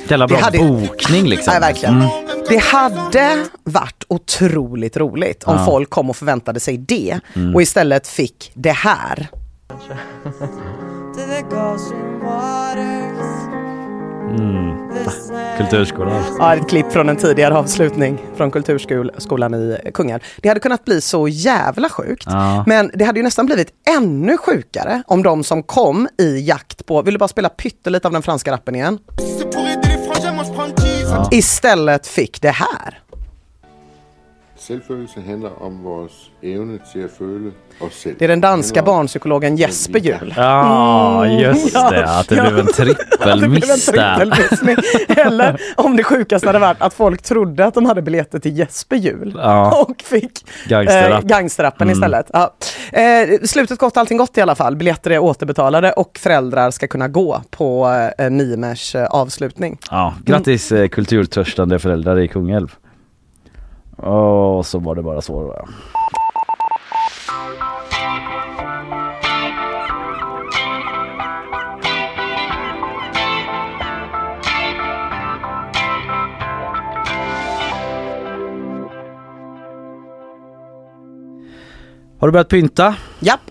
Speaker 2: Jävla bra
Speaker 3: Det hade-
Speaker 2: bokning liksom.
Speaker 3: Nej, verkligen.
Speaker 2: Mm.
Speaker 3: Det hade varit otroligt roligt om
Speaker 2: Ja.
Speaker 3: folk kom och förväntade sig det
Speaker 2: Mm.
Speaker 3: och istället fick det här.
Speaker 2: Mm. Kulturskolan.
Speaker 3: Ja, ett klipp från en tidigare avslutning från Kulturskolan i Kungälv. Det hade kunnat bli så jävla sjukt.
Speaker 2: Ja.
Speaker 3: Men det hade ju nästan blivit ännu sjukare om de som kom i jakt på, vill du bara spela pyttelite av den franska rappen igen? Istället fick det här.
Speaker 14: Selvfølelse handler om vores evne til at føle os selv.
Speaker 3: Det är den danska barnpsykologen Jesper Juhl.
Speaker 2: Ja,
Speaker 3: Mm.
Speaker 2: just det. Att det blev en trippelmiss där.
Speaker 3: Eller om det sjukaste hade varit att folk trodde att de hade biljetter till Jesper Juhl
Speaker 2: Ja.
Speaker 3: och fick
Speaker 2: Gangsterrapp.
Speaker 3: eh, gangsterrappen
Speaker 2: Mm.
Speaker 3: istället. Ja. Eh, slutet gott, allting gott i alla fall. Biljetter är återbetalade och föräldrar ska kunna gå på eh, Mimers eh, avslutning.
Speaker 2: Ja, grattis eh, kulturtörstande föräldrar i Kungälv. Åh, så var det bara så. Va? Har du börjat pynta?
Speaker 3: Japp.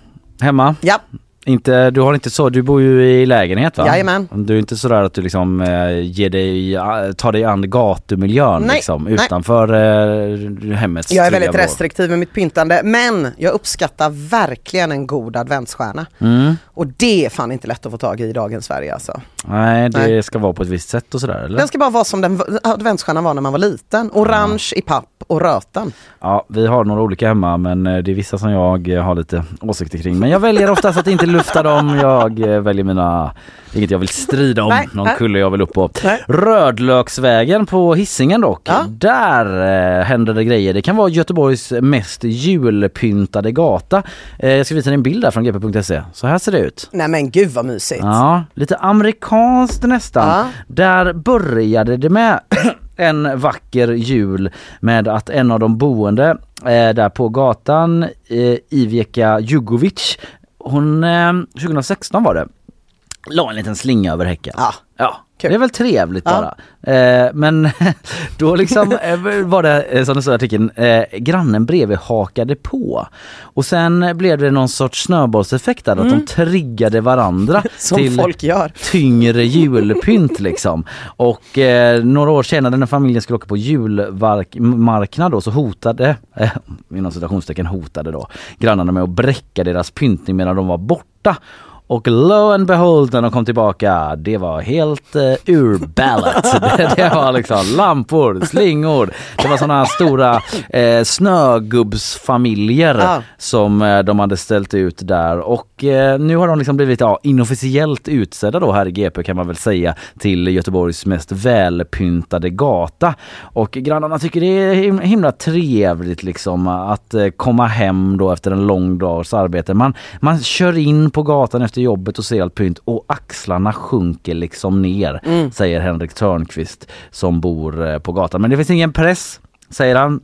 Speaker 2: Hemma?
Speaker 3: Japp.
Speaker 2: Inte, du har inte så, du bor ju i lägenhet va?
Speaker 3: Jajamän.
Speaker 2: Du är inte sådär att du liksom eh, ger dig, eh, tar dig an gatumiljön
Speaker 3: Nej,
Speaker 2: liksom, utanför eh, hemmets
Speaker 3: Jag är väldigt
Speaker 2: vrå.
Speaker 3: restriktiv med mitt pyntande men jag uppskattar verkligen en god adventsstjärna.
Speaker 2: Mm.
Speaker 3: Och det är fan inte lätt att få tag i i dagens Sverige alltså.
Speaker 2: Nej, det
Speaker 3: Nej.
Speaker 2: ska vara på ett visst sätt och sådär eller?
Speaker 3: Den ska bara vara som den adventsstjärnan var när man var liten. Orange i papp och röten.
Speaker 2: Ja, vi har några olika hemma men eh, det är vissa som jag eh, har lite åsikter kring. Men jag väljer oftast att inte lufta dem. Jag eh, väljer mina, inget jag vill strida om,
Speaker 3: Nej,
Speaker 2: någon kulle jag vill upp på.
Speaker 3: Nej.
Speaker 2: Rödlöksvägen på Hisingen dock. Där eh, händer det grejer. Det kan vara Göteborgs mest julpyntade gata. Eh, jag ska visa dig en bild där från gp.se. Så här ser det ut.
Speaker 3: Nej men gud vad mysigt.
Speaker 2: Ja, lite amerikanskt nästan.
Speaker 3: Ja.
Speaker 2: Där började det med en vacker jul med att en av de boende eh, där på gatan, eh, Iveka Jugovic, hon, eh, 2016 var det, la en liten slinga över häcken.
Speaker 3: Ja.
Speaker 2: Ja, det är väl trevligt
Speaker 3: Ja.
Speaker 2: bara. Eh, men *laughs* då liksom eh, var det, eh, som det står i artikeln, eh, grannen bredvid hakade på. Och sen blev det någon sorts snöbollseffekt där, att
Speaker 3: Mm.
Speaker 2: de triggade varandra *laughs*
Speaker 3: Som
Speaker 2: till
Speaker 3: folk gör.
Speaker 2: tyngre *laughs* julpynt liksom. Och eh, några år senare när familjen skulle åka på julmarknad då så hotade, eh, inom citationstecken hotade då, grannarna med att bräcka deras pyntning medan de var borta. Och lo and behold när de kom tillbaka, det var helt uh, urballat. *laughs* det, det var liksom lampor, slingor, det var sådana stora eh, snögubbsfamiljer
Speaker 3: Ja.
Speaker 2: som eh, de hade ställt ut där och eh, nu har de liksom blivit ja, inofficiellt utsedda då här i GP kan man väl säga till Göteborgs mest välpyntade gata. Och grannarna tycker det är him- himla trevligt liksom att eh, komma hem då efter en lång dags arbete. Man, man kör in på gatan efter jobbet och ser allt pynt och axlarna sjunker liksom ner
Speaker 3: Mm.
Speaker 2: säger Henrik Törnqvist som bor eh, på gatan. Men det finns ingen press säger han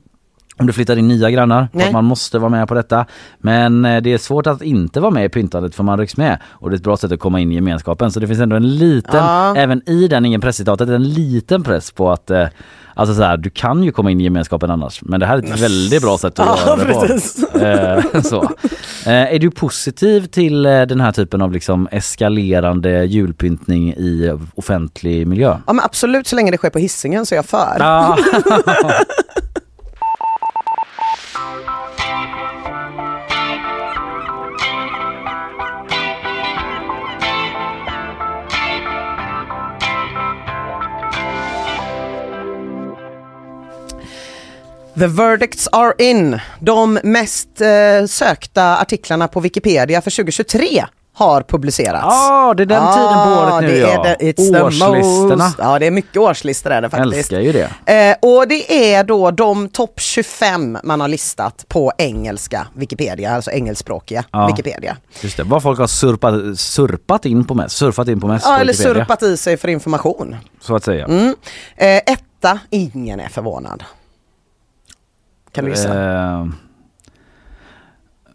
Speaker 2: om du flyttar in nya grannar, att man måste vara med på detta. Men eh, det är svårt att inte vara med i pyntandet för man rycks med. Och det är ett bra sätt att komma in i gemenskapen. Så det finns ändå en liten,
Speaker 3: Ja.
Speaker 2: även i den ingen presscitatet, en liten press på att eh, Alltså så här, du kan ju komma in i gemenskapen annars. Men det här är ett väldigt bra sätt att göra det på. Eh, så. Eh, är du positiv till den här typen av liksom eskalerande julpyntning i offentlig miljö?
Speaker 3: Ja men absolut, så länge det sker på hissingen så är jag för. *laughs* *laughs* The verdicts are in. De mest eh, sökta artiklarna på Wikipedia för 2023 har publicerats.
Speaker 2: Ja, det är den tiden på året nu,
Speaker 3: det
Speaker 2: ja.
Speaker 3: Är the, it's
Speaker 2: Årslistorna.
Speaker 3: most, ja, det är mycket årslistor är det faktiskt.
Speaker 2: Älskar ju det.
Speaker 3: Eh, och det är då de topp 25 man har listat på engelska Wikipedia, alltså engelskspråkiga
Speaker 2: Ja.
Speaker 3: Wikipedia.
Speaker 2: Just det, vad folk har surpat, surpat in på mest, surfat in på mest
Speaker 3: Ja,
Speaker 2: på
Speaker 3: eller
Speaker 2: Wikipedia,
Speaker 3: surpat i sig för information.
Speaker 2: Så att säga.
Speaker 3: Mm. Eh, etta, ingen är förvånad. Kan du gissa?
Speaker 2: Eh,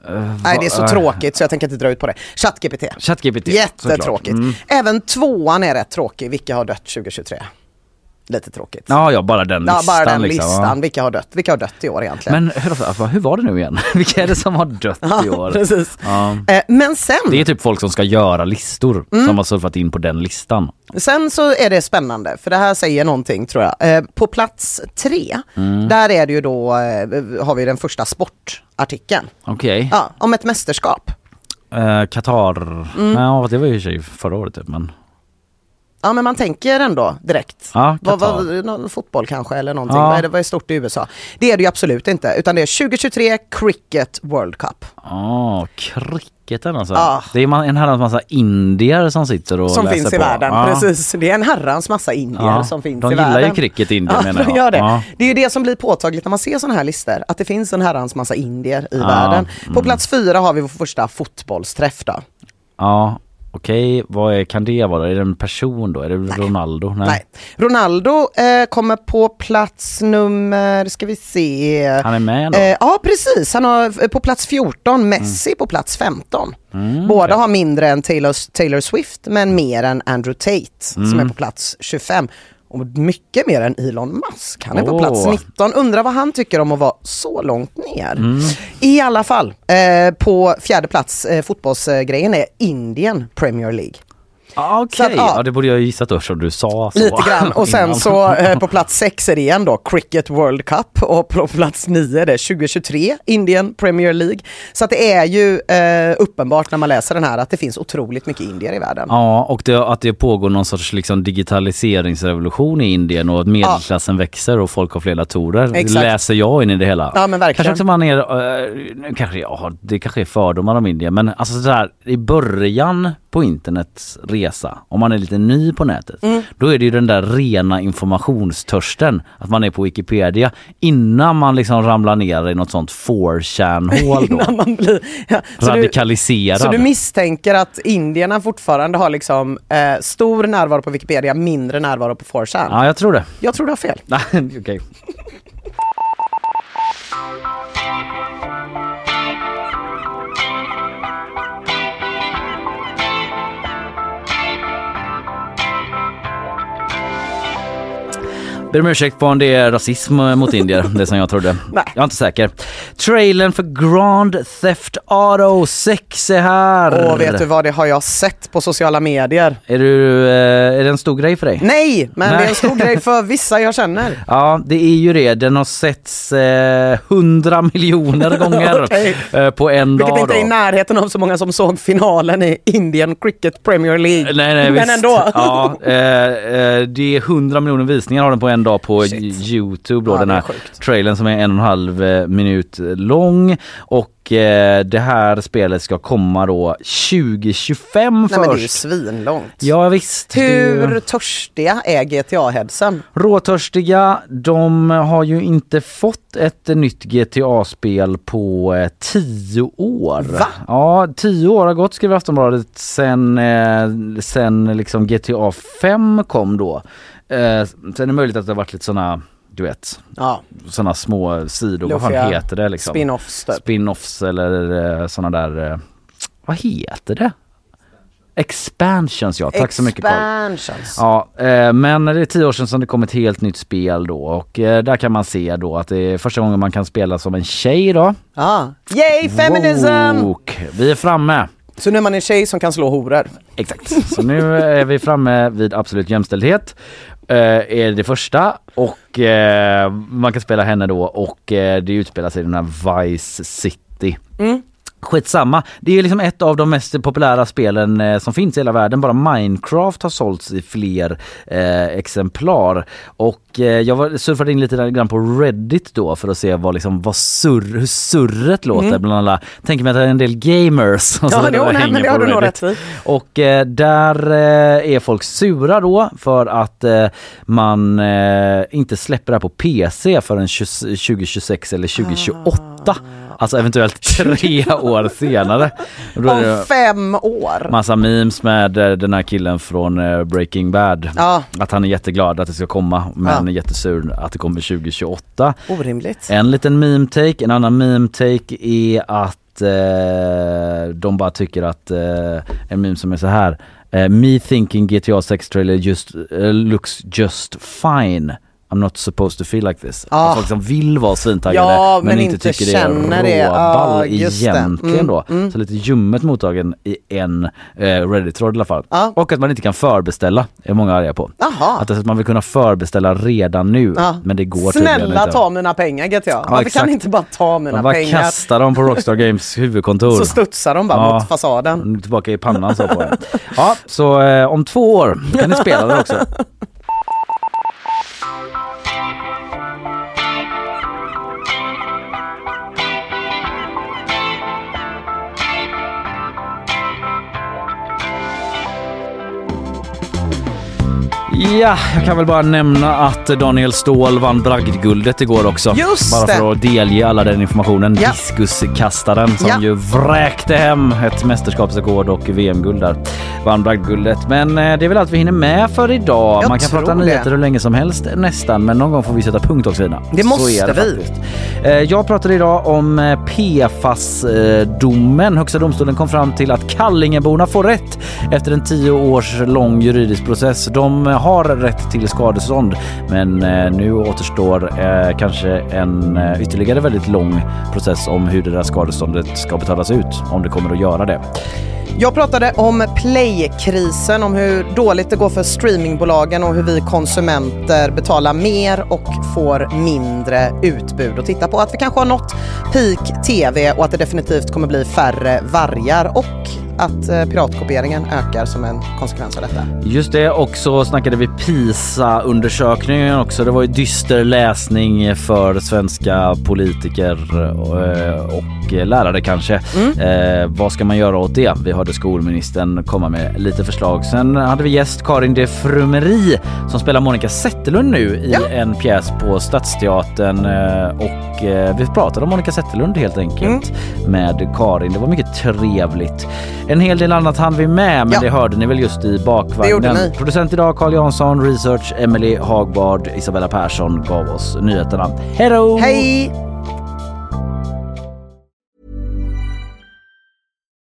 Speaker 2: eh,
Speaker 3: Nej det är så
Speaker 2: vad-
Speaker 3: tråkigt så jag tänker inte dra ut på det. ChatGPT.
Speaker 2: ChatGPT.
Speaker 3: Jättetråkigt.
Speaker 2: Mm.
Speaker 3: Även tvåan är rätt tråkig, vilka har dött 2023? Lite tråkigt.
Speaker 2: Ja, ja, bara den
Speaker 3: Ja,
Speaker 2: listan.
Speaker 3: bara den
Speaker 2: liksom, ja.
Speaker 3: listan, vilka har dött? Vilka har dött i år egentligen?
Speaker 2: Men hur, hur var det nu igen? *laughs* Vilka är det som har dött i år? *laughs*
Speaker 3: precis.
Speaker 2: Ja.
Speaker 3: Eh, men sen,
Speaker 2: Det är typ folk som ska göra listor
Speaker 3: Mm.
Speaker 2: som har surfat in på den listan.
Speaker 3: sen så är det spännande, för det här säger någonting tror jag. Eh, på plats tre,
Speaker 2: Mm.
Speaker 3: där är det ju då, eh, har vi den första sportartikeln.
Speaker 2: Okej.
Speaker 3: Ja, om ett mästerskap.
Speaker 2: Eh, Qatar,
Speaker 3: Mm.
Speaker 2: ja det var ju i förra året typ, men
Speaker 3: Ja men man tänker ändå direkt.
Speaker 2: Ja,
Speaker 3: vad, vad, fotboll kanske eller någonting.
Speaker 2: Ja.
Speaker 3: Vad, är det, vad är stort i USA? Det är det ju absolut inte. Utan det är 2023 Cricket World Cup.
Speaker 2: Ja, cricketen alltså.
Speaker 3: Ja.
Speaker 2: Det är en herrans massa indier som sitter och
Speaker 3: som finns i
Speaker 2: på.
Speaker 3: världen.
Speaker 2: Ja.
Speaker 3: Precis. Det är en herrans massa indier som finns
Speaker 2: de
Speaker 3: i
Speaker 2: gillar
Speaker 3: världen.
Speaker 2: ju cricket, indier,
Speaker 3: ja,
Speaker 2: menar
Speaker 3: de
Speaker 2: jag.
Speaker 3: gör det. Det är ju det som blir påtagligt när man ser sådana här listor. Att det finns en herrans massa indier i världen. På
Speaker 2: mm.
Speaker 3: plats fyra har vi vår första fotbollsträff då.
Speaker 2: Ja, okej. Vad kan det vara? Är det en person då? Är det Ronaldo?
Speaker 3: Nej. Ronaldo eh, kommer på plats nummer, ska vi se.
Speaker 2: Han är med då?
Speaker 3: Eh, ja precis, han har eh, på plats 14, Messi på plats 15.
Speaker 2: Mm,
Speaker 3: Båda
Speaker 2: okej.
Speaker 3: har mindre än Taylor, Taylor Swift men mer än Andrew Tate som
Speaker 2: Mm.
Speaker 3: är på plats 25. Och mycket mer än Elon Musk. Han är på
Speaker 2: Åh.
Speaker 3: plats 19. Undrar vad han tycker om att vara så långt ner.
Speaker 2: Mm.
Speaker 3: I alla fall, eh, på fjärde plats, eh, fotbollsgrejen är Indien Premier League.
Speaker 2: Ah, Okej,
Speaker 3: att, ja.
Speaker 2: ja. det borde jag gissat då som du sa så.
Speaker 3: Lite grann. Och sen så eh, på plats sex är det igen då Cricket World Cup och på plats nio är det 2023 Indian Premier League. Så att det är ju eh, uppenbart när man läser den här att det finns otroligt mycket indier i världen.
Speaker 2: Ja, och det, att det pågår någon sorts liksom digitaliseringsrevolution i Indien och att medelklassen växer och folk har fler datorer.
Speaker 3: Exakt.
Speaker 2: Läser jag in i det hela.
Speaker 3: Ja men verkligen.
Speaker 2: Kanske också man är, eh, kanske, ja, det kanske är fördomar om Indien men alltså sådär i början på internets resa, om man är lite ny på nätet,
Speaker 3: Mm.
Speaker 2: då är det ju den där rena informationstörsten, att man är på Wikipedia innan man liksom ramlar ner i något sånt 4chan-hål då. *laughs*
Speaker 3: Innan man blir, ja. så, du,
Speaker 2: Radikaliserad.
Speaker 3: så du misstänker att indierna fortfarande har liksom eh, stor närvaro på Wikipedia, mindre närvaro på 4chan?
Speaker 2: Ja, jag tror det.
Speaker 3: Jag tror du har fel. *laughs*
Speaker 2: Nej, okej. Ber om ursäkt på om det är rasism mot indier, det som jag trodde.
Speaker 3: Nej.
Speaker 2: Jag är inte säker. Trailern för Grand Theft Auto 6 är här.
Speaker 3: Och vet du vad, det har jag sett på sociala medier.
Speaker 2: Är, du, eh, är det en stor grej för dig?
Speaker 3: Nej, men det är
Speaker 2: Nej.
Speaker 3: en stor grej för *laughs* vissa jag känner.
Speaker 2: Ja, det är ju det. Den har setts eh, 100 miljoner *laughs* gånger
Speaker 3: Okej.
Speaker 2: eh, på en
Speaker 3: Vilket
Speaker 2: dag.
Speaker 3: inte är i närheten av så många som såg finalen i Indian Cricket Premier League.
Speaker 2: Nej, nej,
Speaker 3: Men
Speaker 2: visst.
Speaker 3: ändå.
Speaker 2: Ja, eh, eh, det är 100 miljoner visningar har den på en dag på Youtube då,
Speaker 3: Ja,
Speaker 2: den
Speaker 3: det är
Speaker 2: här trailern som är en och en halv eh, minut lång och eh, det här spelet ska komma då 2025
Speaker 3: Nej, men det är ju
Speaker 2: först.
Speaker 3: svinlångt.
Speaker 2: Ja visst. det
Speaker 3: Hur törstiga är GTA-headsen?
Speaker 2: Råtörstiga, de har ju inte fått ett nytt GTA-spel på eh, tio år.
Speaker 3: Va?
Speaker 2: Ja, tio år har gått skriver Aftonbladet sen, eh, sen liksom GTA 5 kom då. Eh, sen är det möjligt att det har varit lite såna, du vet,
Speaker 3: Ja,
Speaker 2: såna små sidor, vad fan
Speaker 3: Luffiga
Speaker 2: heter det liksom?
Speaker 3: spin-offs typ.
Speaker 2: Spin-offs eller eh, såna där, eh, vad heter det? Expansions ja, tack så mycket Carl.
Speaker 3: Expansions.
Speaker 2: Ja, eh, men det är tio år sedan som det kom ett helt nytt spel då och eh, där kan man se då att det är första gången man kan spela som en tjej då.
Speaker 3: Ja. Yay feminism!
Speaker 2: Och vi är framme.
Speaker 3: Så nu är man en tjej som kan slå horor.
Speaker 2: Exakt. Så nu är vi framme vid absolut jämställdhet. Eh, är det första och eh, man kan spela henne då och eh, det utspelar sig i den här Vice City.
Speaker 3: Mm.
Speaker 2: Skitsamma. Det är liksom ett av de mest populära spelen eh, som finns i hela världen. Bara Minecraft har sålts i fler eh, exemplar. Och eh, jag var, surfade in lite grann på Reddit då för att se vad, liksom, vad surr, hur surret låter
Speaker 3: Mm.
Speaker 2: bland alla. Tänker mig att det är en del gamers som
Speaker 3: Ja,
Speaker 2: så
Speaker 3: jo, nej, men det har du nog rätt i.
Speaker 2: Och eh, där eh, är folk sura då för att man inte släpper det här på PC förrän 20, 2026 eller 2028. Alltså eventuellt *laughs* tre år senare.
Speaker 3: Om fem år.
Speaker 2: massa memes med eh, den här killen från eh, Breaking Bad.
Speaker 3: Ja.
Speaker 2: Att han är jätteglad att det ska komma men
Speaker 3: Ja.
Speaker 2: är jättesur att det kommer 2028.
Speaker 3: Orimligt.
Speaker 2: En liten meme-take, en annan meme-take är att eh, de bara tycker att eh, en meme som är så här eh, Me thinking GTA 6 trailer just eh, looks just fine I'm not supposed to feel like this.
Speaker 3: Ah.
Speaker 2: Folk som vill vara svintaggade
Speaker 3: Ja,
Speaker 2: men,
Speaker 3: men
Speaker 2: inte tycker det är
Speaker 3: det.
Speaker 2: råball
Speaker 3: Ah, det.
Speaker 2: egentligen
Speaker 3: Mm,
Speaker 2: då.
Speaker 3: mm.
Speaker 2: Så lite ljummet mottagen i en eh, Reddit-tråd i alla fall. Och att man inte kan förbeställa är många arga på.
Speaker 3: Jaha.
Speaker 2: Att man vill kunna förbeställa redan nu
Speaker 3: Ja.
Speaker 2: men det går tydligen
Speaker 3: Snälla
Speaker 2: inte.
Speaker 3: ta mina pengar GTA. Varför
Speaker 2: exakt.
Speaker 3: kan ni inte bara ta mina
Speaker 2: Man bara
Speaker 3: pengar?
Speaker 2: kastar dem på Rockstar *laughs* Games huvudkontor.
Speaker 3: Så studsar de bara mot fasaden.
Speaker 2: Tillbaka i pannan så på en. Ja, så eh, om två år kan ni spela det också. *laughs* Ja, jag kan väl bara nämna att Daniel Ståhl vann bragdguldet igår också.
Speaker 3: Just
Speaker 2: bara för att delge alla den informationen.
Speaker 3: Ja.
Speaker 2: Diskuskastaren som
Speaker 3: Ja.
Speaker 2: ju vräkte hem ett mästerskapsrekord och VM-guld där. Vann bragdguldet. Men eh, det är väl allt vi hinner med för idag.
Speaker 3: Jag
Speaker 2: Man kan prata
Speaker 3: det.
Speaker 2: nyheter hur länge som helst nästan, men någon gång får vi sätta punkt också Ina.
Speaker 3: Det måste
Speaker 2: det
Speaker 3: vi.
Speaker 2: Eh, Jag pratade idag om eh, PFAS-domen. Högsta domstolen kom fram till att Kallingeborna får rätt efter en tio års lång juridisk process. De har rätt till skadestånd men nu återstår kanske en ytterligare väldigt lång process om hur det där skadeståndet ska betalas ut, om det kommer att göra det.
Speaker 3: Jag pratade om playkrisen, om hur dåligt det går för streamingbolagen och hur vi konsumenter betalar mer och får mindre utbud att titta på. Att vi kanske har nått peak TV och att det definitivt kommer bli färre vargar och att eh, piratkopieringen ökar som en konsekvens av detta.
Speaker 2: Just det, och så snackade vi PISA-undersökningen också. Det var ju dyster läsning för svenska politiker eh, och lärare kanske. Eh, vad ska man göra åt det? Vi hörde skolministern komma med lite förslag. Sen hade vi gäst Karin de Frumeri som spelar Monica Zetterlund nu i en pjäs på Stadsteatern eh, och vi pratade om Monica Zetterlund helt enkelt med Karin. Det var mycket trevligt. En hel del annat hann vi med men
Speaker 3: Ja.
Speaker 2: det hörde ni väl just i
Speaker 3: Det gjorde
Speaker 2: bakvagnen. Producent idag Carl Jansson, research Emily Hagbard, Isabella Persson gav oss nyheterna. Hej då!
Speaker 3: Hej!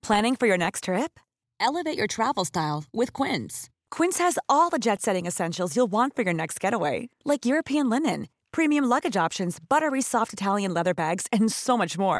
Speaker 15: Planning for your next trip? Elevate your travel style with Quince. Quince has all the jet setting essentials you'll want for your next getaway, like European linen, premium luggage options, buttery soft Italian leather bags, and so much more.